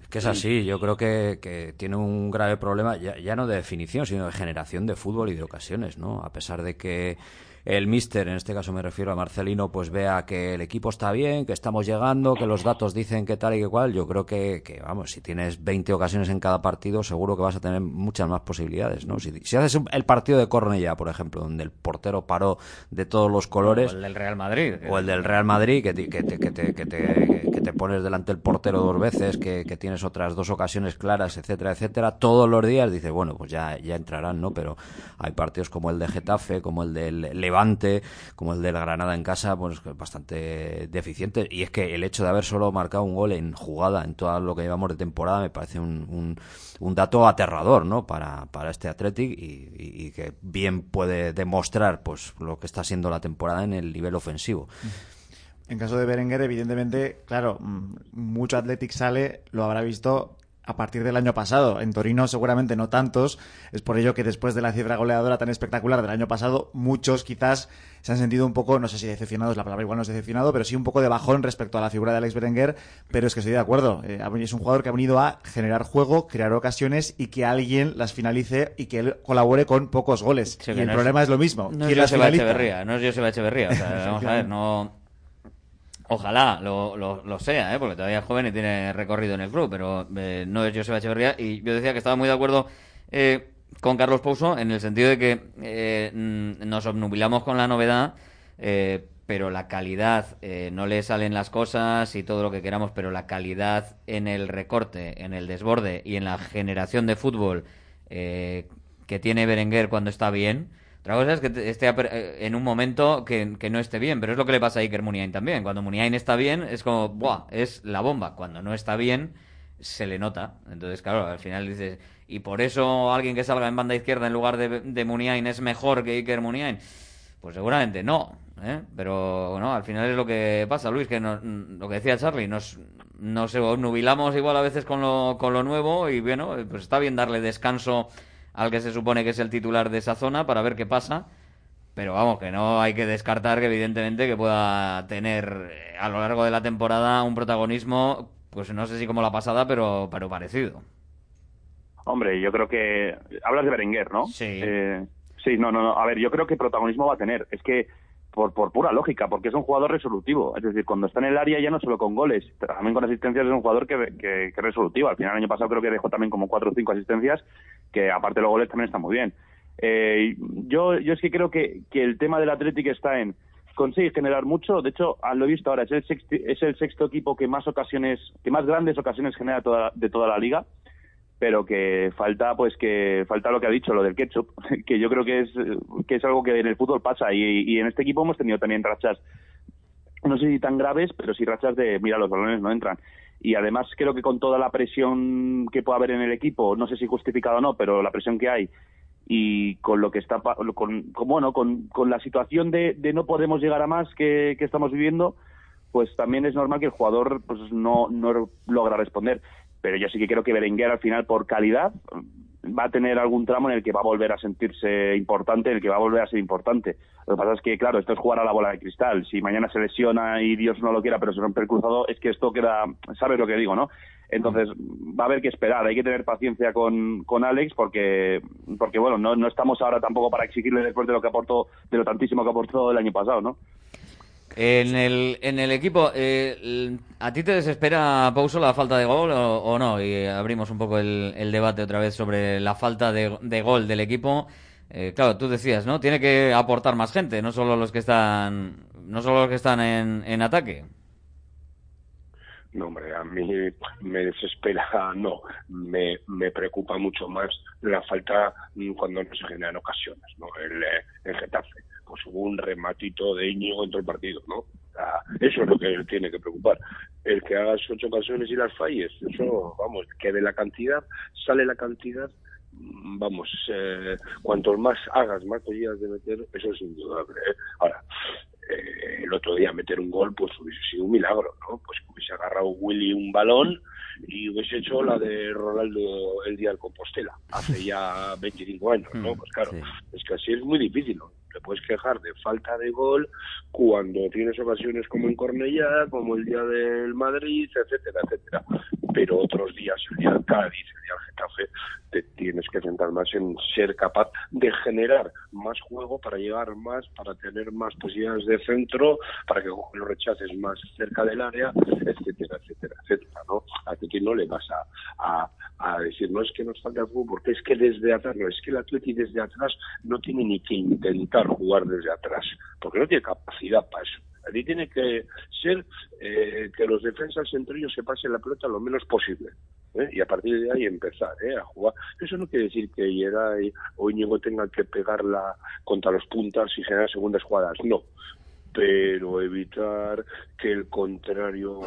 Que es así, yo creo que, que tiene un grave problema, ya, ya, no de definición, sino de generación de fútbol y de ocasiones, ¿no? A pesar de que el míster, en este caso me refiero a Marcelino, pues vea que el equipo está bien, que estamos llegando, que los datos dicen que tal y que cual, yo creo que, que vamos, si tienes 20 ocasiones en cada partido, seguro que vas a tener muchas más posibilidades, ¿no? Si, si haces el partido de Cornellá, por ejemplo, donde el portero paró de todos los colores... O el del Real Madrid. O el del Real Madrid, que, te, que, te, que, te, que, te, que te pones delante del portero dos veces, que, que tienes otras dos ocasiones claras, etcétera, etcétera, todos los días dices, bueno, pues ya, ya entrarán, ¿no? Pero hay partidos como el de Getafe, como el del Levante, como el del Granada en casa, pues bastante deficiente. Y es que el hecho de haber solo marcado un gol en jugada en todo lo que llevamos de temporada me parece un, un, un dato aterrador, ¿no? Para, para este Athletic y, que bien puede demostrar, pues, lo que está siendo la temporada en el nivel ofensivo. En caso de Berenguer, evidentemente, claro, mucho Athletic sale, lo habrá visto a partir del año pasado. En Torino seguramente no tantos. Es por ello que después de la cifra goleadora tan espectacular del año pasado, muchos quizás se han sentido un poco, no sé si decepcionados, la palabra igual no es decepcionado, pero sí un poco de bajón respecto a la figura de Alex Berenguer. Pero es que estoy de acuerdo. Eh, es un jugador que ha venido a generar juego, crear ocasiones y que alguien las finalice y que él colabore con pocos goles. Sí, y el no problema es, es, lo mismo. No es Joseba Echeverría, no es Joseba Echeverría. O sea, vamos a ver, no Ojalá lo, lo, lo sea, ¿eh? porque todavía es joven y tiene recorrido en el club, pero eh, no es Joseba Echeverría. Y yo decía que estaba muy de acuerdo eh, con Carlos Pouso en el sentido de que eh, nos obnubilamos con la novedad, eh, pero la calidad, eh, no le salen las cosas y todo lo que queramos, pero la calidad en el recorte, en el desborde y en la generación de fútbol que tiene Berenguer cuando está bien otra cosa es que esté eh, en un momento que, no esté bien, pero es lo que le pasa a Iker Muniain también. Cuando Muniain está bien, es como, ¡buah! Es la bomba. Cuando no está bien, se le nota. Entonces, claro, al final dices, ¿y por eso alguien que salga en banda izquierda en lugar de, de Muniain es mejor que Iker Muniain? Pues seguramente no, ¿eh? pero bueno, al final es lo que pasa, Luis, que nos, lo que decía Charlie, nos, nos nubilamos igual a veces con lo, con lo nuevo y bueno, pues está bien darle descanso al que se supone que es el titular de esa zona para ver qué pasa. Pero vamos, que no hay que descartar que evidentemente que pueda tener eh, a lo largo de la temporada un protagonismo, pues no sé si como la pasada, pero, pero parecido. Hombre, yo creo que hablas de Berenguer, ¿no? Sí. Eh, sí, no, no, no. A ver, yo creo que protagonismo va a tener. Es que por, por pura lógica, porque es un jugador resolutivo. Es decir, cuando está en el área ya no solo con goles, también con asistencias es un jugador que, que, es resolutivo. Al final, el año pasado creo que dejó también como cuatro o cinco asistencias, que aparte de los goles también está muy bien. Eh, yo, yo es que creo que, que el tema del Atlético está en consigue generar mucho. De hecho, lo he visto ahora, es el, sexto, es el sexto equipo que más ocasiones, que más grandes ocasiones genera toda, de toda la liga pero que falta pues que falta lo que ha dicho lo del ketchup que yo creo que es que es algo que en el fútbol pasa y, en este equipo hemos tenido también rachas no sé si tan graves pero sí rachas de mira los balones no entran. Y además creo que con toda la presión que puede haber en el equipo no sé si justificado o no pero la presión que hay y con lo que está con, con bueno con, con la situación de, de, no podemos llegar a más que, que estamos viviendo pues también es normal que el jugador pues no, no logra responder pero yo sí que creo que Berenguer al final por calidad va a tener algún tramo en el que va a volver a sentirse importante, en el que va a volver a ser importante. Lo que pasa es que, claro, esto es jugar a la bola de cristal. Si mañana se lesiona y Dios no lo quiera, pero se rompe el cruzado, es que esto queda, sabes lo que digo, ¿no? Entonces va a haber que esperar, hay que tener paciencia con, con Alex porque, porque bueno, no, no estamos ahora tampoco para exigirle después de lo que aportó, de lo tantísimo que aportó el año pasado, ¿no? En el, en el equipo, eh, ¿a ti te desespera, Pouso, la falta de gol o, no? Y abrimos un poco el, el debate otra vez sobre la falta de, de gol del equipo. Eh, claro, tú decías, ¿no? Tiene que aportar más gente, no solo los que están, no solo los que están en, en ataque. No, hombre, a mí me desespera, no, me, me preocupa mucho más la falta cuando no se generan ocasiones, ¿no? El, eh, el Getafe, pues hubo un rematito de Íñigo en todo el partido, ¿no? Eso es lo que tiene que preocupar. El que hagas ocho ocasiones y las falles, eso, vamos, que de la cantidad sale la cantidad, mm, vamos, eh, cuantos más hagas, más podías de meter, eso es indudable. ¿eh? Ahora, eh, el otro día meter un gol, pues hubiese sido un milagro, ¿no? Pues hubiese agarrado Willy un balón y hubiese hecho la de Ronaldo el día del Compostela, hace ya 25 años, ¿no? Pues claro, es que así es muy difícil, ¿no? Te puedes quejar de falta de gol cuando tienes ocasiones como en Cornellá, como el día del Madrid, etcétera, etcétera. Pero otros días, el día del Cádiz, el día del Getafe, te tienes que centrar más en ser capaz de generar más juego para llegar más, para tener más posibilidades de centro, para que los rechaces más cerca del área, etcétera, etcétera, etcétera. A ti no le vas a, a, a decir, no es que nos falta fútbol, porque es que desde atrás, no, es que el Atleti desde atrás no tiene ni que intentar jugar desde atrás, porque no tiene capacidad para eso. Allí tiene que ser eh, que los defensas entre ellos se pasen la pelota lo menos posible. ¿eh? Y a partir de ahí empezar ¿eh? a jugar. Eso no quiere decir que Yeray o Íñigo tengan que pegarla contra los puntas y generar segundas jugadas. No pero evitar que el contrario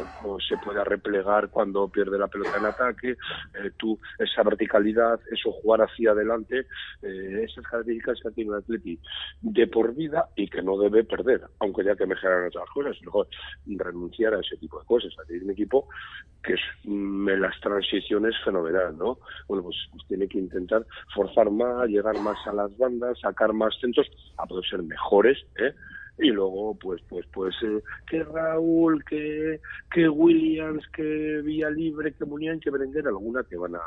se pueda replegar cuando pierde la pelota en ataque, eh, tú esa verticalidad, eso jugar hacia adelante, eh, esas características que tiene el Atleti de por vida y que no debe perder, aunque ya que mejorar otras cosas, mejor renunciar a ese tipo de cosas. Hay un equipo que es, mm, en las transiciones fenomenal, ¿no? Bueno, pues, pues tiene que intentar forzar más, llegar más a las bandas, sacar más centros, a poder ser mejores, ¿eh? Y luego pues pues pues eh, que Raúl que que Williams que Vía Libre que Munián que Berenguer alguna te van a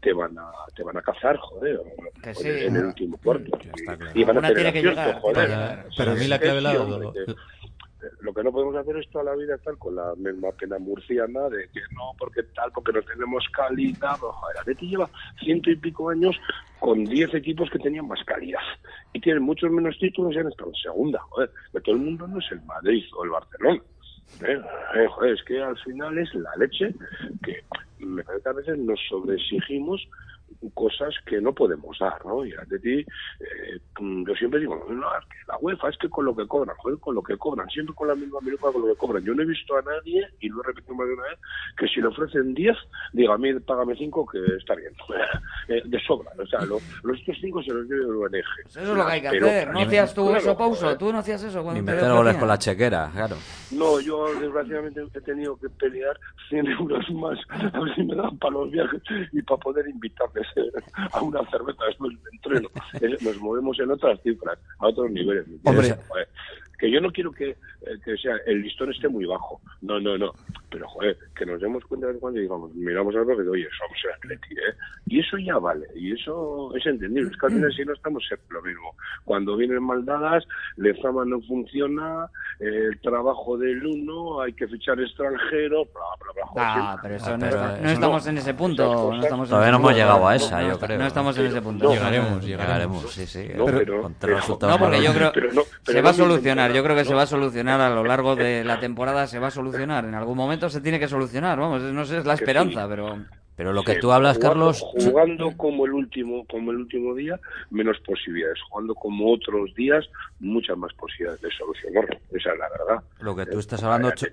te van a te van a cazar joder Que sí. en el último cuarto y, y van a tiene tener que acierto, llegar, joder. Pero a mí la clave la- lo que no podemos hacer es toda la vida estar con la misma pena murciana de que no, porque tal, porque no tenemos calidad. Joder, Atleti lleva ciento y pico años con 10 equipos que tenían más calidad y tienen muchos menos títulos y han estado en segunda. Joder, todo el mundo no es el Madrid o el Barcelona. ¿eh? Eh, es que al final es la leche que me parece que a veces nos sobreexigimos cosas que no podemos dar, ¿no? Y Atleti, eh, mm, yo siempre digo, no, es que la UEFA es que con lo que cobran, joder, con lo que cobran, siempre con la misma minuta con lo que cobran. Yo no he visto a nadie, y lo he repetido más de una vez, que si le ofrecen 10, diga, a mí págame 5 que está bien. Eh, de sobra, o sea, lo- los otros 5 se los lleve el ONG. Eso es lo que hay que Pero- hacer. ¿No hacías tú Claro, eso, Pauso? ¿Tú no hacías eso cuando Ni te meter lo goles con la chequera, claro. No, yo desgraciadamente he tenido que pelear 100 euros más a ver si me dan para los viajes y para poder invitarles eh, a una cerveza después del entreno. Eh, Nos movemos en otras cifras, a otros niveles. Hombre. Que yo no quiero que, eh, que sea el listón esté muy bajo. No, no, no. Pero, joder, que nos demos cuenta de cuando digamos, miramos al bloque y oye, somos el Atleti, ¿eh? Y eso ya vale, y eso es entendible. Es que al final si no estamos en lo mismo. Cuando vienen mal dadas, Lezama no funciona, el trabajo del uno, hay que fichar extranjero, bla, bla, bla. joder, Ah, siempre. pero eso no, pero no estamos no. en ese punto. No estamos en Todavía ese no hemos punto. llegado a esa, No yo creo. No estamos en ese punto. no, Llegaremos, Llegaremos, sí, sí. No, pero- No, porque yo creo pero se va a solucionar. Yo creo que se va a solucionar a lo largo de la temporada. Se va a solucionar. En algún momento se tiene que solucionar. Vamos, no sé, es la esperanza, sí. pero Pero lo que Sí, tú hablas, jugando- Carlos, Jugando como el último, como el último día, menos posibilidades. Jugando como otros días, muchas más posibilidades de solucionarlo. Esa es la verdad. lo que tú estás hablando, Cho-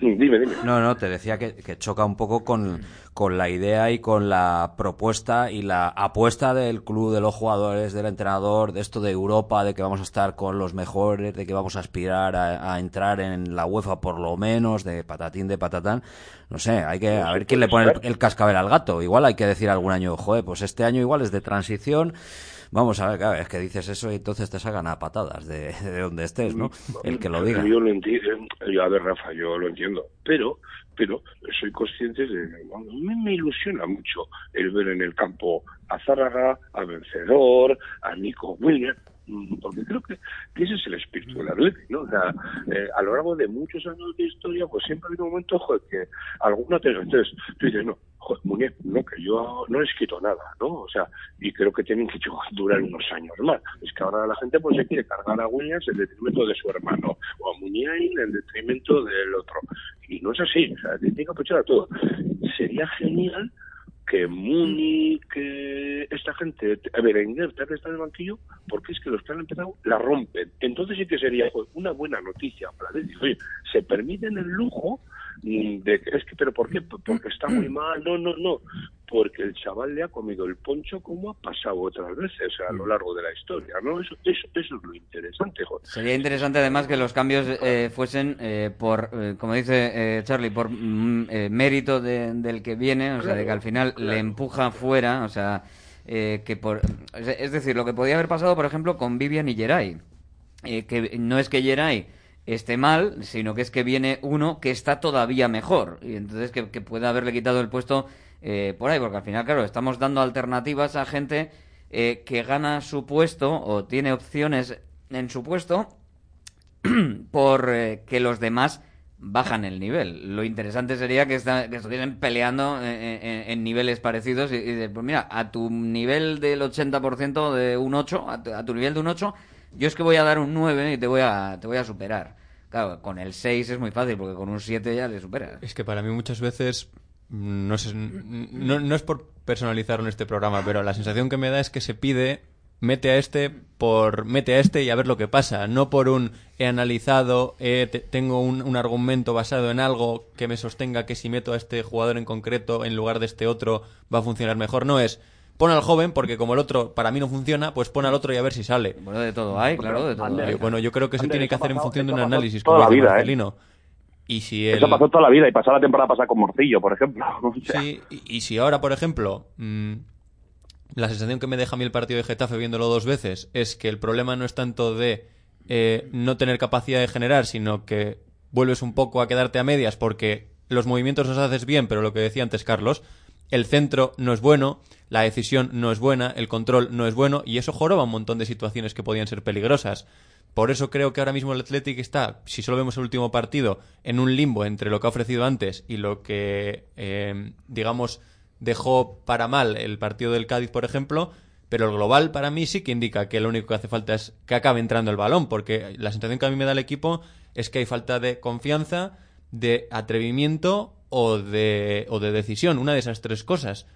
Dime, dime. No, no, te decía que, que choca un poco con, con, la idea y con la propuesta y la apuesta del club, de los jugadores, del entrenador, de esto de Europa, de que vamos a estar con los mejores, de que vamos a aspirar a, a entrar en la UEFA por lo menos, de patatín, de patatán. No sé, hay que a ver quién le pone el, el cascabel al gato. Igual hay que decir algún año, joder, pues este año igual es de transición Vamos a ver, claro, es que dices eso entonces te sacan a patadas de, de donde estés, ¿no? El que lo diga. Yo lo entiendo, yo, a ver, Rafa, yo lo entiendo, pero pero soy consciente de mí me ilusiona mucho el ver en el campo a Zárraga, a Vencedor, a Nico Williams, mm, porque creo que, ese es el espíritu del Atlético, ¿no? O sea, eh, a lo largo de muchos años de historia, pues siempre ha habido momentos joder, que alguno te... Entonces, tú dices, no, Muñez, no, que yo no les quito nada, ¿no? O sea, y creo que tienen que durar unos años más. Es que ahora la gente pues se quiere cargar a Williams en detrimento de su hermano, o a Muñiz en detrimento del otro. Y no es así, o sea, tiene que aprovechar a todo. Sería genial que Muni, que esta gente, a Berenguer, te está en el banquillo, porque es que los que han empezado la rompen. Entonces sí que sería pues, una buena noticia para oye, se permiten el lujo de es que, pero ¿por qué? Porque está muy mal, no, no, no, porque el chaval le ha comido el poncho como ha pasado otras veces a lo largo de la historia, ¿no? Eso, eso, eso es lo interesante, joder. Sería interesante además que los cambios eh, fuesen eh, por, eh, como dice eh, Charlie, por mm, eh, mérito de- del que viene, o sea, de que al final le empuja fuera, o sea, eh, que por, es decir, lo que podía haber pasado, por ejemplo, con Vivian y eh, que no es que Geray esté mal, sino que es que viene uno que está todavía mejor. Y entonces que, que puede haberle quitado el puesto eh, por ahí, porque al final, claro, estamos dando alternativas a gente eh, que gana su puesto o tiene opciones en su puesto por eh, que los demás bajan el nivel. Lo interesante sería que, esta- que estuviesen peleando eh, en, en niveles parecidos y, y pues mira, a tu nivel del 80% de un 8, a tu, a tu nivel de un 8, yo es que voy a dar un 9 y te voy a, te voy a superar. Claro, con el 6 es muy fácil porque con un 7 ya le superas. Es que para mí muchas veces, mm, no, n- no, es por personalizarlo en este programa, pero la sensación que me da es que se pide, mete a este por mete a este y a ver lo que pasa, no por un he analizado, he- te- tengo un, un argumento basado en algo que me sostenga que si meto a este jugador en concreto en lugar de este otro va a funcionar mejor, no es pon al joven porque como el otro para mí no funciona, pues pon al otro y a ver si sale. Bueno, de todo hay, claro, de todo Ander, hay. Bueno, yo creo que se Ander, tiene que hacer en función de un análisis toda como la vida, ¿eh? Marcelino. Y si el... Eso pasó toda la vida y pasó la temporada pasada con Morcillo, por ejemplo. O sea, Sí, y, y si ahora, por ejemplo, mm, la sensación que me deja a mí el partido de Getafe viéndolo dos veces es que el problema no es tanto de eh, no tener capacidad de generar, sino que vuelves un poco a quedarte a medias porque los movimientos los haces bien, pero lo que decía antes Carlos, el centro no es bueno, la decisión no es buena, el control no es bueno y eso joroba un montón de situaciones que podían ser peligrosas. Por eso creo que ahora mismo el Athletic está, si solo vemos el último partido, en un limbo entre lo que ha ofrecido antes y lo que, eh, digamos, dejó para mal el partido del Cádiz, por ejemplo. Pero el global para mí sí que indica que lo único que hace falta es que acabe entrando el balón, porque la sensación que a mí me da el equipo es que hay falta de confianza, de atrevimiento o de, o de decisión, una de esas tres cosas.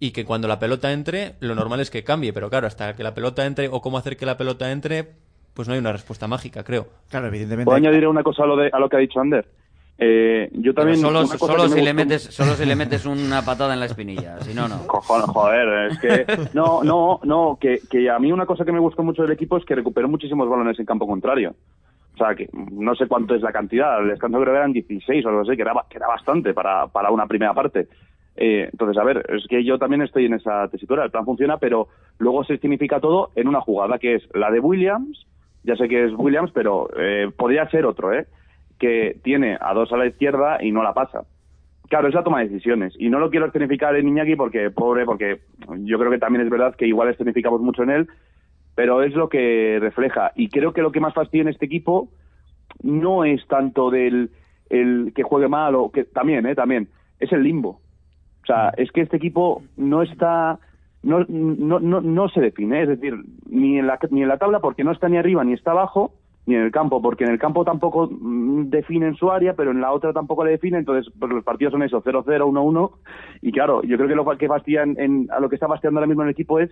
Y que cuando la pelota entre, lo normal es que cambie, pero claro, hasta que la pelota entre o cómo hacer que la pelota entre, pues no hay una respuesta mágica, creo. Claro, evidentemente. ¿Puedo añadir una cosa a lo, de, a lo que ha dicho Ander? Eh, yo Pero también. solo, solo si le metes, solo si le metes una patada en la espinilla, si no, no. Cojones, joder, es que. No, no, no, que, que a mí una cosa que me gustó mucho del equipo es que recuperó muchísimos balones en campo contrario. O sea, que no sé cuánto es la cantidad, el descanso creo que eran 16 o algo así, que era, que era bastante para, para una primera parte. Eh, entonces, a ver, es que yo también estoy en esa tesitura, el plan funciona, pero luego se significa todo en una jugada que es la de Williams, ya sé que es Williams, pero eh, podría ser otro, ¿eh? Que tiene a dos a la izquierda y no la pasa. Claro, es la toma de decisiones. Y no lo quiero escenificar en Iñaki porque, pobre, porque yo creo que también es verdad que igual escenificamos mucho en él, pero es lo que refleja. Y creo que lo que más fastidia en este equipo no es tanto del el que juegue mal o que también, ¿eh? También. Es el limbo. O sea, es que este equipo no está. No, no, no, no se define, es decir, ni en, la, ni en la tabla porque no está ni arriba ni está abajo, ni en el campo, porque en el campo tampoco mm, definen su área, pero en la otra tampoco le define, entonces pues, los partidos son eso, 0-0, 1-1, y claro, yo creo que lo que fastidia en- a lo que está fastidiando ahora mismo en el equipo es,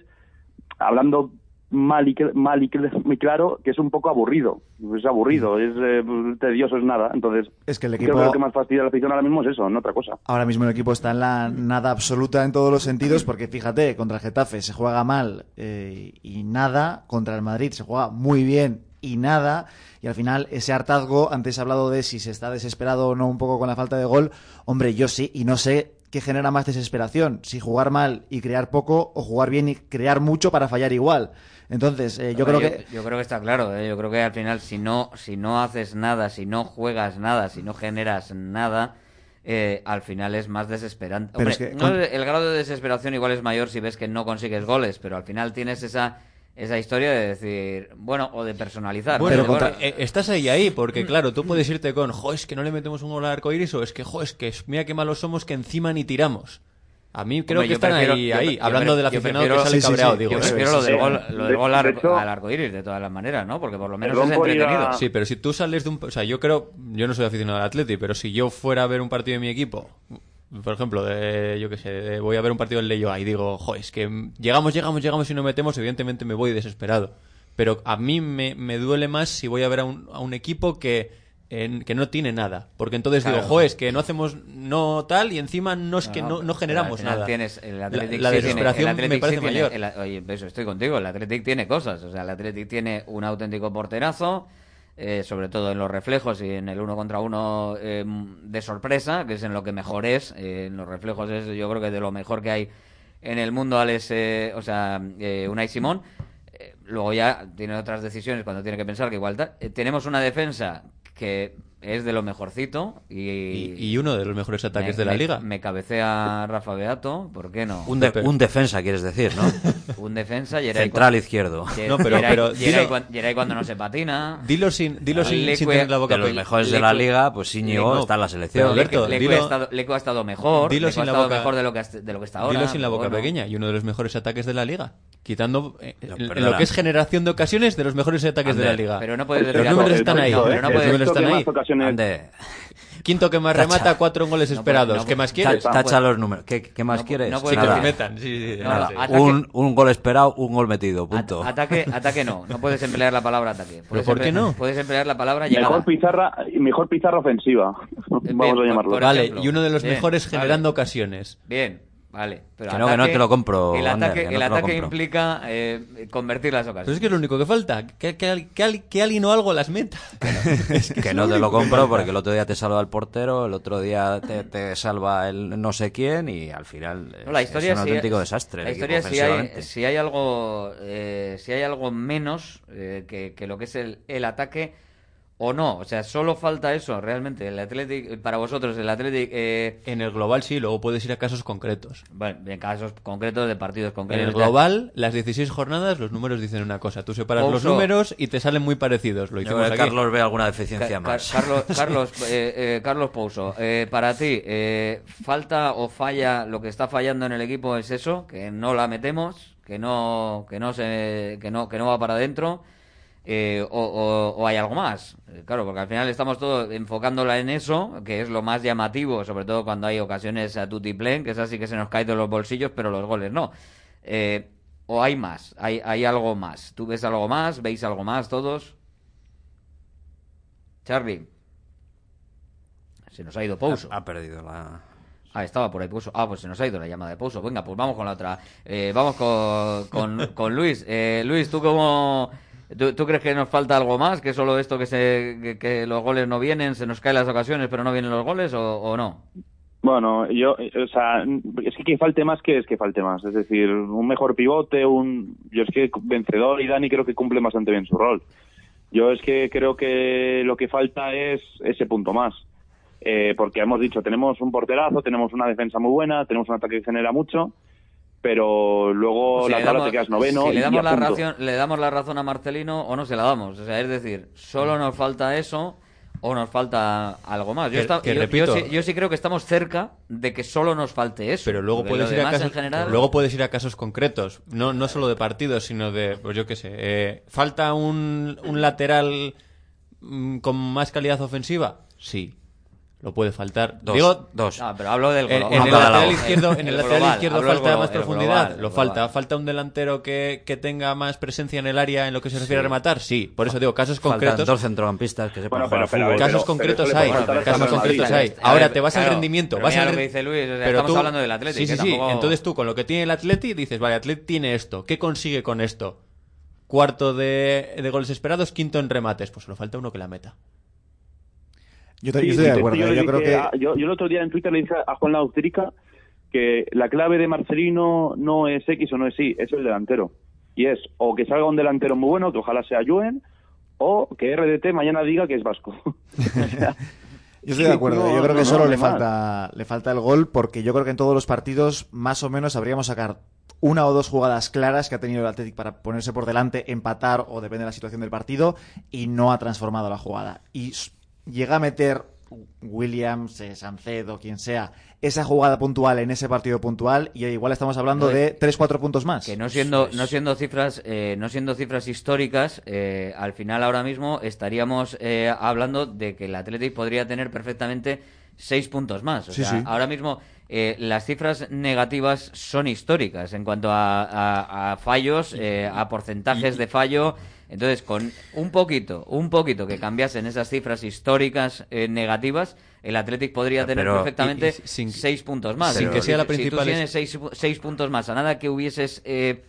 hablando mal y, mal y muy claro que es un poco aburrido. Es aburrido, es eh, tedioso, es nada. Entonces, Es que el creo equipo- que lo que más fastidia a la afición ahora mismo es eso, no otra cosa. Ahora mismo el equipo está en la nada absoluta en todos los sentidos, porque fíjate, contra el Getafe se juega mal eh, y nada, contra el Madrid se juega muy bien y nada, y al final ese hartazgo, antes he hablado de si se está desesperado o no un poco con la falta de gol, hombre, yo sí, y no sé qué genera más desesperación, si jugar mal y crear poco o jugar bien y crear mucho para fallar igual. Entonces, eh, yo creo que... yo creo que está claro. ¿eh? Yo creo que al final, si no, si no haces nada, si no juegas nada, si no generas nada, eh, al final es más desesperante. Hombre, es que no, el grado de desesperación igual es mayor si ves que no consigues goles, pero al final tienes esa esa historia de decir, bueno, o de personalizar. Pero eh, estás ahí ahí, porque claro, tú puedes irte con, jo, es que no le metemos un gol al arco iris, o es que, jo, es que mira qué malos somos que encima ni tiramos. A mí creo Hombre, que yo están prefiero- ahí, yo- ahí, yo hablando pre- del yo aficionado prefiero- que sale sí, cabreado, sí. digo. Yo eso prefiero lo del gol, lo del gol de al, hecho- al arco iris, de todas las maneras, ¿no? Porque por lo menos es a- entretenido. Sí, pero si tú sales de un... O sea, yo creo... Yo no soy aficionado al Atleti, pero si yo fuera a ver un partido de mi equipo, por ejemplo, de, yo qué sé, de- voy a ver un partido en Leyo y digo, jo, es que llegamos, llegamos, llegamos y no metemos, evidentemente me voy desesperado. Pero a mí me, me duele más si voy a ver a un, a un equipo que, en- que no tiene nada. Porque entonces Claro. digo, jo, es que no hacemos no tal y encima no es que no, no generamos nada. Tienes, el La- tiene- desesperación el Athletic me parece sí tiene- mayor. el- oye, eso estoy contigo. El Athletic tiene cosas. O sea, el Athletic tiene un auténtico porterazo, eh, sobre todo en los reflejos y en el uno contra uno eh, de sorpresa, que es en lo que mejor es. Eh, en los reflejos es, yo creo que de lo mejor que hay en el mundo, Alex, eh, o sea, eh, Unai Simón. Luego ya tiene otras decisiones cuando tiene que pensar que igual tenemos una defensa que es de lo mejorcito y, Y, y uno de los mejores ataques me- de la me- liga. Me cabecea Rafa Beato, ¿por qué no? Un, de- un defensa, quieres decir, ¿no? Un defensa y era Central izquierdo. No, pero- pero dilo- cuando no se patina. Dilo sin, dilo sin, sin tener la boca de los mejores de la liga, pues Íñigo Leque- está en la selección. Alberto, Leque- dilo- ha estado, Leque ha estado mejor. Dilo sin ha la estado boca- mejor de lo que, de lo que está ahora. Dilo sin la boca Bueno, pequeña y uno de los mejores ataques de la liga. Quitando eh, en- en, perdona. lo que es generación de ocasiones de los mejores ataques de la Ander, liga. pero no puedes los números están ahí. pero no puedes- ocasiones- Ande, Quinto que más Tacha. remata, cuatro goles No esperados. puede- ¿Qué más no- quieres? ta- tacha los números. ¿Qué, qué más No quieres? no Sí, puedes que Nada. se metan. Sí, sí, No, nada. no, ataque- un, un gol esperado, un gol metido, punto. Ataque, ataque no. No puedes emplear la palabra ataque. Puedes por qué no? Puedes emplear la palabra llegada. Mejor pizarra, mejor pizarra ofensiva. Vamos Bien, a por- llamarlo. por Vale, ejemplo. y uno de los Bien, mejores vale. generando ocasiones. Bien, vale. Pero Que no, que no te lo compro, El Ander, ataque, que no el ataque implica eh, convertir las Pero ocasiones. es que es lo único que falta. Que, que, que, que alguien o algo las meta. Es Que es no te lo compro porque el otro día te salva el portero, el otro día te, te salva el no sé quién y al final No, la es- historia es un si- auténtico desastre. La historia si hay, si hay algo eh, si hay algo menos eh, que, que lo que es el, el ataque o no, o sea, solo falta eso realmente. El Athletic para vosotros el Athletic eh, En el global sí, luego puedes ir a casos concretos. bueno, en casos concretos de partidos En concretos. el global, las 16 jornadas, los números dicen una cosa. Tú separas los números y te salen muy parecidos. Lo hicimos aquí. Carlos ve alguna deficiencia Ca- más. Carlos, Carlos, eh, eh, Carlos Pouso, eh, para ti, eh, ¿falta o falla lo que está fallando en el equipo es eso? Que no la metemos, que no, que no, se, que no, que no va para adentro, eh, o, o- o hay algo más. Eh, Claro, porque al final estamos todos enfocándola en eso, que es lo más llamativo, sobre todo cuando hay ocasiones a tutiplén, que es así que se nos cae de los bolsillos, pero los goles no. Eh, ¿O hay más? ¿Hay, ¿Hay algo más? ¿Tú ves algo más? ¿Veis algo más todos? Charlie. Se nos ha ido Pouso. Ha perdido la... Ah, estaba por ahí Pouso. Ah, pues se nos ha ido la llamada de Pouso. Venga, pues vamos con la otra. Eh, vamos con, con, con Luis. Eh, Luis, ¿tú cómo... ¿Tú, crees que nos falta algo más? ¿Que solo esto que, se, que los goles no vienen, se nos caen las ocasiones, pero no vienen los goles o, o no? Bueno, yo, eh, o sea, es que que falte más que es que falte más. Es decir, un mejor pivote, un. Yo es que vencedor y Dani creo que cumple bastante bien su rol. Yo es que creo que lo que falta es ese punto más. Eh, porque hemos dicho, tenemos un porterazo, tenemos una defensa muy buena, tenemos un ataque que genera mucho, pero luego Si la le tabla damos- te quedas noveno si y le damos, la razón, le damos la razón a Marcelino o no se la damos. O sea, es decir, solo nos falta eso o nos falta algo más. Yo, Que- esta- que yo- repito- yo sí, yo sí creo que estamos cerca de que solo nos falte eso. Pero luego puedes, ir a casos, en general, luego puedes ir a casos concretos, no, no solo de partidos, sino de, pues yo qué sé, eh, ¿falta un, un lateral mm, con más calidad ofensiva? Sí. Lo puede faltar. Dos, Digo, dos. No, pero hablo del en, en no, el lateral izquierdo, en el, El lateral global, izquierdo hablo falta más profundidad. global, lo falta. Falta un delantero que, que tenga más presencia en el área en lo que se refiere a rematar. Sí, por eso digo casos Faltan concretos. dos centrocampistas que sepan Bueno, jugar pero- Casos pero concretos le hay, casos concretos hay. Ahora te vas al rendimiento, vas mira al lo que dice Luis, o sea, pero estamos tú- hablando del Atleti, Sí, sí, sí. Entonces tú con lo que tiene el Atleti dices, vale, Atleti tiene esto. ¿Qué consigue con esto? Cuarto de, de goles esperados, quinto en remates. Pues solo falta uno que la meta. Yo, Sí, estoy de acuerdo. yo, ¿eh? Yo creo que a- yo, yo el otro día en Twitter le dije a Juan Lautirica que la clave de Marcelino no es X o no es Y, es el delantero. Y es o que salga un delantero muy bueno, que ojalá sea Juen, o que RDT mañana diga que es vasco. Yo estoy de acuerdo. No, yo creo que no, solo no le falta le falta el gol porque yo creo que en todos los partidos más o menos habríamos sacar una o dos jugadas claras que ha tenido el Athletic para ponerse por delante, empatar o depende de la situación del partido y no ha transformado la jugada. Y llega a meter Williams, eh, Sancedo, quien sea, esa jugada puntual en ese partido puntual y igual estamos hablando No, de es- 3-4 puntos más. Que no siendo, no siendo cifras, eh, no siendo cifras históricas, eh, al final ahora mismo estaríamos eh, hablando de que el Athletic podría tener perfectamente seis puntos más. O Sí, sea, sí. ahora mismo eh, las cifras negativas son históricas en cuanto a, a- a fallos, eh, a porcentajes de fallo. Entonces, con un poquito, un poquito que cambiasen esas cifras históricas eh, negativas, el Athletic podría tener Pero- perfectamente y- y sin- seis puntos más. sin Si- que sea la si- Si principal tú tienes es- seis, seis puntos más, a nada que hubieses... eh,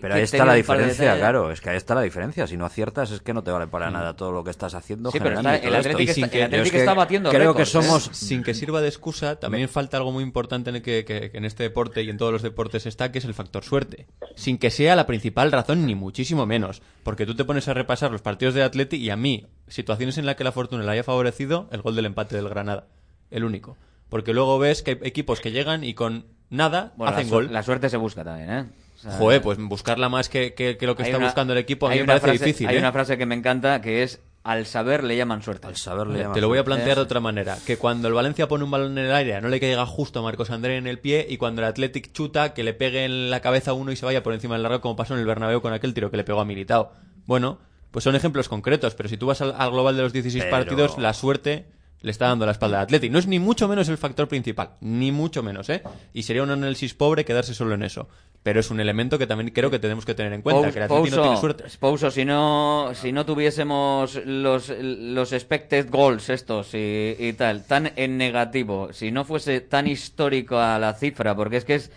Pero ahí está la diferencia, claro. Es que ahí está la diferencia. Si no aciertas, es que no te vale para nada todo lo que estás haciendo. Sí, pero está- el sin está- que- el Athletic yo es que está batiendo Creo que récords, ¿eh? somos. sin que sirva de excusa, también falta algo muy importante en, el que, que- que en este deporte y en todos los deportes está, que es el factor suerte. Sin que sea la principal razón, ni muchísimo menos. Porque tú te pones a repasar los partidos de Atleti y a mí, situaciones en las que la fortuna le haya favorecido, el gol del empate del Granada. El único. Porque luego ves que hay equipos que llegan y con nada Bueno, hacen la, gol. la suerte se busca también, ¿eh? O sea, Joder, pues buscarla más que, que- que lo que está una- buscando el equipo a mí me parece frase- difícil. Hay ¿eh? una frase que me encanta que es al saber le llaman suerte. Al saber le Vale, llaman te lo voy a plantear de otra manera. Que cuando el Valencia pone un balón en el aire, no le caiga justo a Marcos André en el pie y cuando el Athletic chuta, que le pegue en la cabeza a uno y se vaya por encima del largo, como pasó en el Bernabéu con aquel tiro que le pegó a Militao. Bueno, pues son ejemplos concretos, pero si tú vas al, al global de los 16 Pero- partidos, la suerte le está dando la espalda al Athletic. No es ni mucho menos el factor principal, ni mucho menos, ¿eh? Y sería un análisis pobre quedarse solo en eso. Pero es un elemento que también creo que tenemos que tener en cuenta, que el no tiene suerte. Pouso, si no, si no tuviésemos los, los expected goals estos y, y tal, tan en negativo, si no fuese tan histórico a la cifra, porque es que es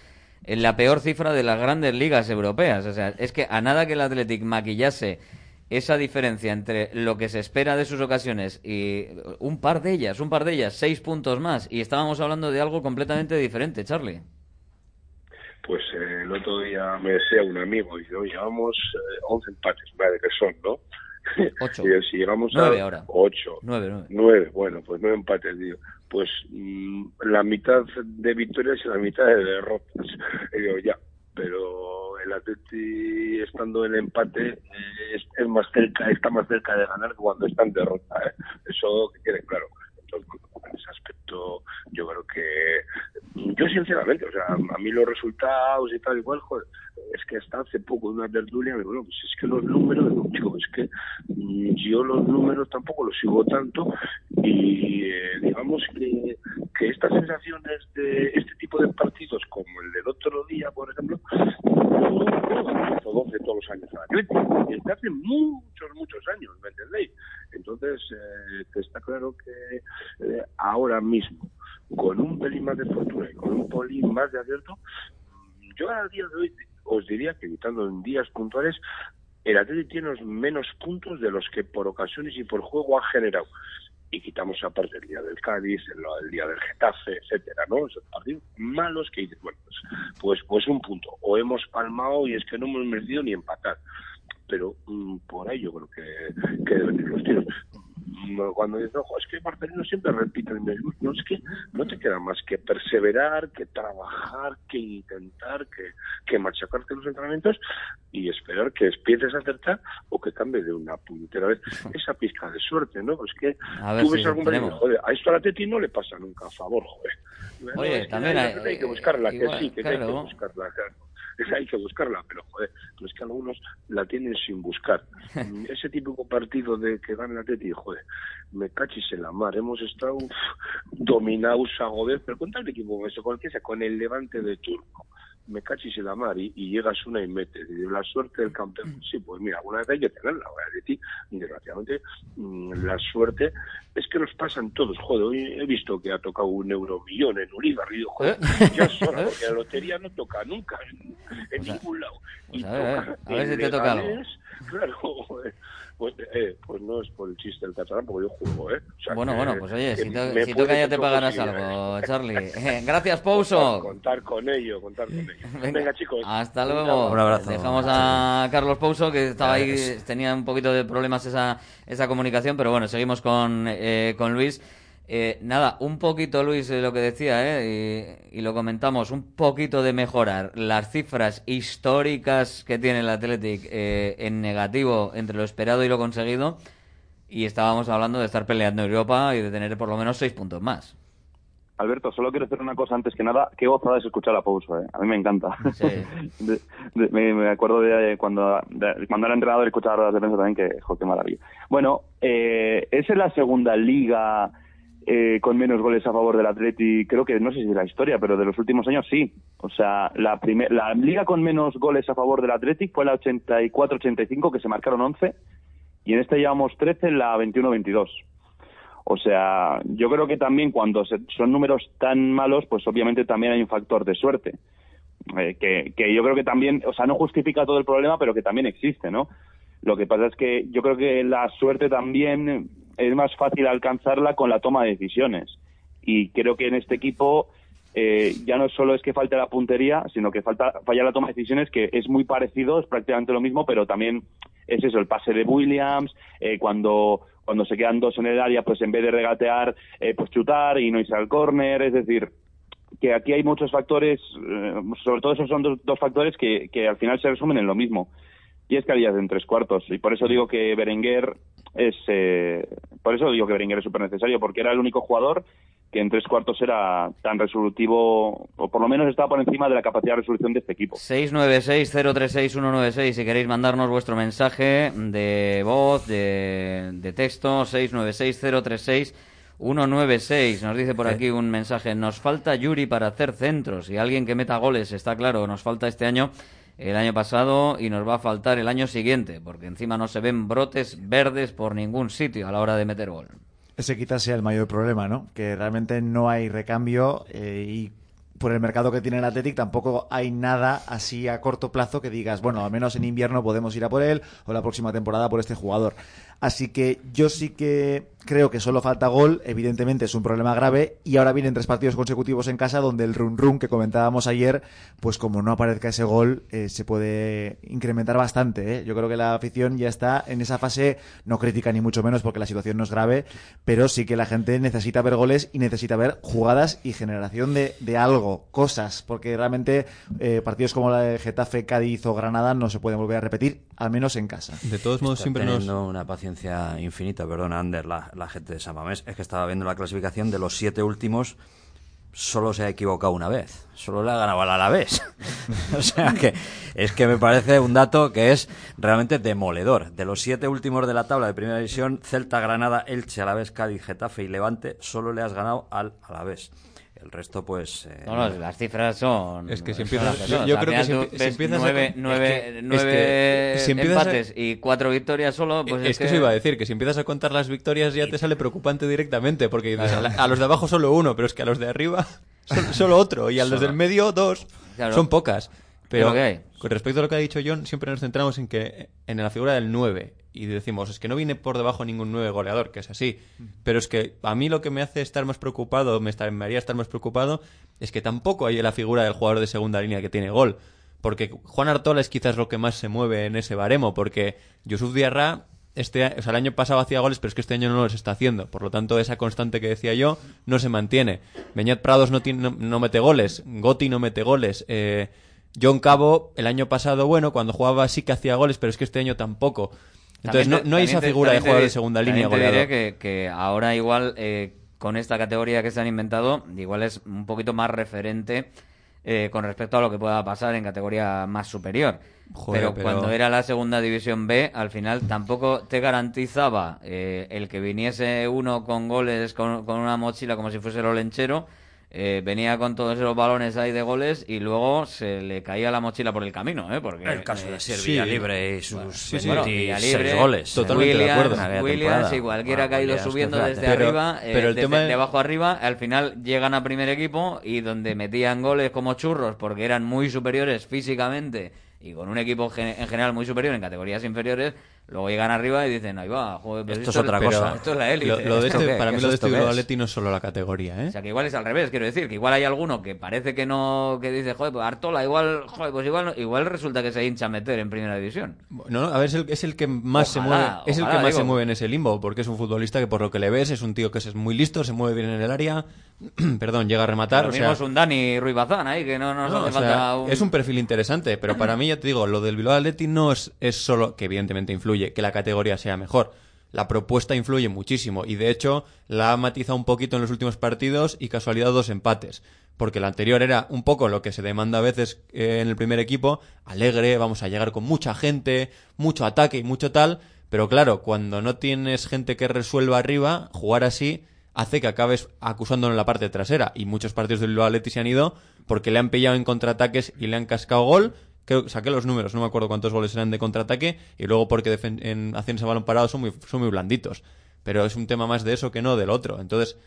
la peor cifra de las grandes ligas europeas. O sea, es que a nada que el Athletic maquillase esa diferencia entre lo que se espera de sus ocasiones y un par de ellas, un par de ellas, seis puntos más, y estábamos hablando de algo completamente diferente, Charlie. Pues eh, el otro día me decía un amigo, dice, oye, llevamos eh, 11 empates, madre que son, ¿no? Ocho. Y yo, si llegamos Nueve a ahora. 8, Nueve, nueve. 9, bueno, pues nueve empates, digo. Pues mm, la mitad de victorias y la mitad de derrotas. Y digo, ya, pero el Atleti estando en empate eh, es, es más cerca, está más cerca de ganar que cuando está en derrota. ¿eh? Eso que quede claro. En ese aspecto yo creo que yo sinceramente, o sea, a mí los resultados y tal igual, joder, es que hasta hace poco una tertulia me digo, no, pues es que los números, chico, es que mm, yo los números tampoco los sigo tanto y eh, digamos que, que estas sensaciones de este tipo de partidos como el del otro día, por ejemplo, no, 12 todos los años Atlético, desde hace muchos, muchos años, ¿me entendéis? Entonces, eh, está claro que eh, ahora mismo, con un pelín más de fortuna y con un pelín más de acierto, yo al día de hoy os diría que quitando en días puntuales, el Atlético tiene los menos puntos de los que por ocasiones y por juego ha generado. Y quitamos aparte el día del Cádiz, el, día del Getafe, etcétera, ¿no? Esos partidos malos que dices, bueno, pues, pues, pues un punto. O hemos palmado y es que no hemos merecido ni empatar. Pero mm, por ahí yo creo que, que deben ir los tiros. Cuando dices, ojo, es que Marcelino siempre repite el mismo. No, es que no te queda más que perseverar, que trabajar, que intentar, que, que machacarte los entrenamientos y esperar que empieces a acertar o que cambie de una puñetera vez esa pizca de suerte, ¿no? Pues que A ver tú ves si algún partido, joder, a esto a la Teti no le pasa nunca, a favor, joder. Oye, es también hay, que buscarla, igual, que sí, que hay que claro. buscarla, claro. Esa hay que buscarla, pero joder, es que algunos la tienen sin buscar. Ese típico partido de que gana el Atleti, joder, me cachis en la mar. Hemos estado uf, dominados a joder, pero con tal equipo, eso, con, el sea, con el Levante de turno me cachis en la mar y, y llegas una y metes. Y la suerte del campeón, sí, pues mira, alguna vez hay que tenerla. De ti, desgraciadamente, mm, la suerte es que nos pasan todos. Joder, hoy he visto que ha tocado un euromillón en Uribe, y joder, ya es hora, porque la lotería no toca nunca en, en ningún lado. Y a ver, toca a ver si te toca algo. Claro, joder. Pues, eh, pues no es por el chiste del catalán, porque yo juego, ¿eh? O sea, Bueno, que- bueno, pues oye, si, me si toca ya te pagarás algo, ¿eh? Charlie. Eh, Gracias, Pouso. Contar con ello, contar con ello. Venga, chicos. Hasta un luego. abrazo. Dejamos a Carlos Pouso, que estaba ahí, tenía un poquito de problemas esa, esa comunicación, pero bueno, seguimos con, eh, con Luis. Eh, nada, un poquito, Luis, eh, lo que decía, eh, y, y lo comentamos, un poquito de mejorar las cifras históricas que tiene el Athletic eh, en negativo entre lo esperado y lo conseguido, y estábamos hablando de estar peleando en Europa y de tener por lo menos seis puntos más. Alberto, solo quiero hacer una cosa antes que nada. Qué gozada es escuchar a Pouso, ¿eh? A mí me encanta. De- de- me, me acuerdo de cuando, de- cuando era entrenador y escuchaba las defensas también, que, jo, qué maravilla. Bueno, eh, es en la segunda liga eh, con menos goles a favor del Atleti, creo que, no sé si de la historia, pero de los últimos años sí. O sea, la, primer, la liga con menos goles a favor del Athletic fue la 84-85, que se marcaron 11, y en esta llevamos 13, en la 21-22. O sea, yo creo que también cuando se- son números tan malos, pues obviamente también hay un factor de suerte. Eh, que, que yo creo que también, o sea, no justifica todo el problema, pero que también existe, ¿no? Lo que pasa es que yo creo que la suerte también es más fácil alcanzarla con la toma de decisiones. Y creo que en este equipo eh, ya no solo es que falte la puntería, sino que falta falla la toma de decisiones, que es muy parecido, es prácticamente lo mismo, pero también es eso, el pase de Williams, eh, cuando cuando se quedan dos en el área, pues en vez de regatear, eh, pues chutar y no irse al córner, es decir, que aquí hay muchos factores, eh, sobre todo esos son dos, dos factores que, que al final se resumen en lo mismo. Y es calidad en tres cuartos. Y por eso digo que Berenguer es. eh, por eso digo que Berenguer es súper necesario, porque era el único jugador que en tres cuartos era tan resolutivo, o por lo menos estaba por encima de la capacidad de resolución de este equipo. 696-036-196 si queréis mandarnos vuestro mensaje de voz, de, de texto, 696-036-196. Nos dice por aquí un mensaje, nos falta Yuri para hacer centros y alguien que meta goles, está claro, nos falta este año, el año pasado y nos va a faltar el año siguiente, porque encima no se ven brotes verdes por ningún sitio a la hora de meter gol. Ese quizás sea el mayor problema, ¿no? Que realmente no hay recambio eh, y por el mercado que tiene el Athletic tampoco hay nada así a corto plazo que digas, bueno, al menos en invierno podemos ir a por él o la próxima temporada por este jugador. Así que yo sí que creo que solo falta gol, evidentemente es un problema grave y ahora vienen tres partidos consecutivos en casa donde el run run que comentábamos ayer, pues como no aparezca ese gol, eh, se puede incrementar bastante. ¿eh? Yo creo que la afición ya está en esa fase, no crítica ni mucho menos porque la situación no es grave, pero sí que la gente necesita ver goles y necesita ver jugadas y generación de, de algo, cosas, porque realmente eh, partidos como la de Getafe, Cádiz o Granada no se pueden volver a repetir, al menos en casa. De todos modos, Está siempre nos... teniendo una paciencia infinita, perdona, Ander, la, la gente de San Mamés. Es que estaba viendo la clasificación de los siete últimos, solo se ha equivocado una vez. Solo le ha ganado al Alavés. o sea que es que me parece un dato que es realmente demoledor. De los siete últimos de la tabla de primera división, Celta, Granada, Elche, Alavés, Cádiz, Getafe y Levante, solo le has ganado al Alavés. El resto, pues... eh, No, no, las cifras son. Es que si empiezas- las yo- creo que si empiezas a- nueve, es que- nueve, es nueve que si empiezas a- empates y cuatro victorias solo, pues es, que, eso iba a decir, que si empiezas a contar las victorias ya te sale preocupante directamente, porque dices, a, la- a los de abajo solo uno, pero es que a los de arriba solo, solo otro, y a los del medio dos. Claro. Son pocas. Pero con respecto a lo que ha dicho John, siempre nos centramos en que en la figura del 9 y decimos, es que no viene por debajo ningún 9 goleador, que es así. Pero es que a mí lo que me hace estar más preocupado, me, estar- me haría estar más preocupado, es que tampoco hay la figura del jugador de segunda línea que tiene gol. Porque Juan Artola es quizás lo que más se mueve en ese baremo, porque Yusuf Diarra este, o sea, el año pasado hacía goles, pero es que este año no los está haciendo. Por lo tanto, esa constante que decía yo no se mantiene. Beñat Prados no, tiene, no, no mete goles, Gotti no mete goles. Eh, John Cabo, el año pasado, bueno, cuando jugaba sí que hacía goles, pero es que este año tampoco. Entonces, También no, no hay esa te- figura de te jugador de segunda línea te diré que, que ahora igual, eh, con esta categoría que se han inventado, igual es un poquito más referente eh, con respecto a lo que pueda pasar en categoría más superior. Joder, pero, pero- cuando era la segunda división B, al final tampoco te garantizaba eh, el que viniese uno con goles, con, con una mochila como si fuese el olenchero. Eh, venía con todos esos balones ahí de goles y luego se le caía la mochila por el camino, ¿eh? Porque, El caso de eh, Sir sí. Villalibre y sus Bueno, 26 bueno, Villalibre, goles. Totalmente de Williams, acuerdo. En aquella Williams y cualquiera Bueno, ha ido subiendo desde. Pero- arriba, eh, el desde tema de- de abajo arriba, al final llegan a primer equipo y donde metían goles como churros porque eran muy superiores físicamente y con un equipo gen- en general muy superior en categorías inferiores, luego llegan arriba y dicen, ahí va, joder, pero Esto es otra pero cosa. Esto es la élite. Lo, lo de ¿Esto este, qué? para ¿Qué mí lo de este? Athletic no es solo la categoría, ¿eh? O sea, que igual es al revés, quiero decir, que igual hay alguno que parece que no, que dice, joder, pues Artola, igual, joder, pues igual, no- igual resulta que se hincha a meter en primera división. No, no, a ver, es el, es el que más se Ojalá, mueve, es el que ojalá, más se mueve en ese limbo, porque es un futbolista que por lo que le ves es un tío que es muy listo, se mueve bien en el área, perdón, llega a rematar, Lo o sea, es un Dani Ruiz Bazán ahí, que no nos no, hace o sea, falta un... es un perfil interesante, pero para mí ya te digo, lo del Bilbao Athletic no es, es solo que evidentemente influye que la categoría sea mejor. La propuesta influye muchísimo y de hecho la ha matizado un poquito en los últimos partidos y casualidad dos empates. Porque la anterior era un poco lo que se demanda a veces eh, en el primer equipo, alegre, vamos a llegar con mucha gente, mucho ataque y mucho tal, pero claro, cuando no tienes gente que resuelva arriba, jugar así hace que acabes acusándolo en la parte trasera. Y muchos partidos del Bilbao Athletic se han ido porque le han pillado en contraataques y le han cascado gol. Saqué los números, no me acuerdo cuántos goles eran de contraataque. Y luego porque en acciones a balón parado son muy, son muy blanditos. Pero es un tema más de eso que no del otro. Entonces,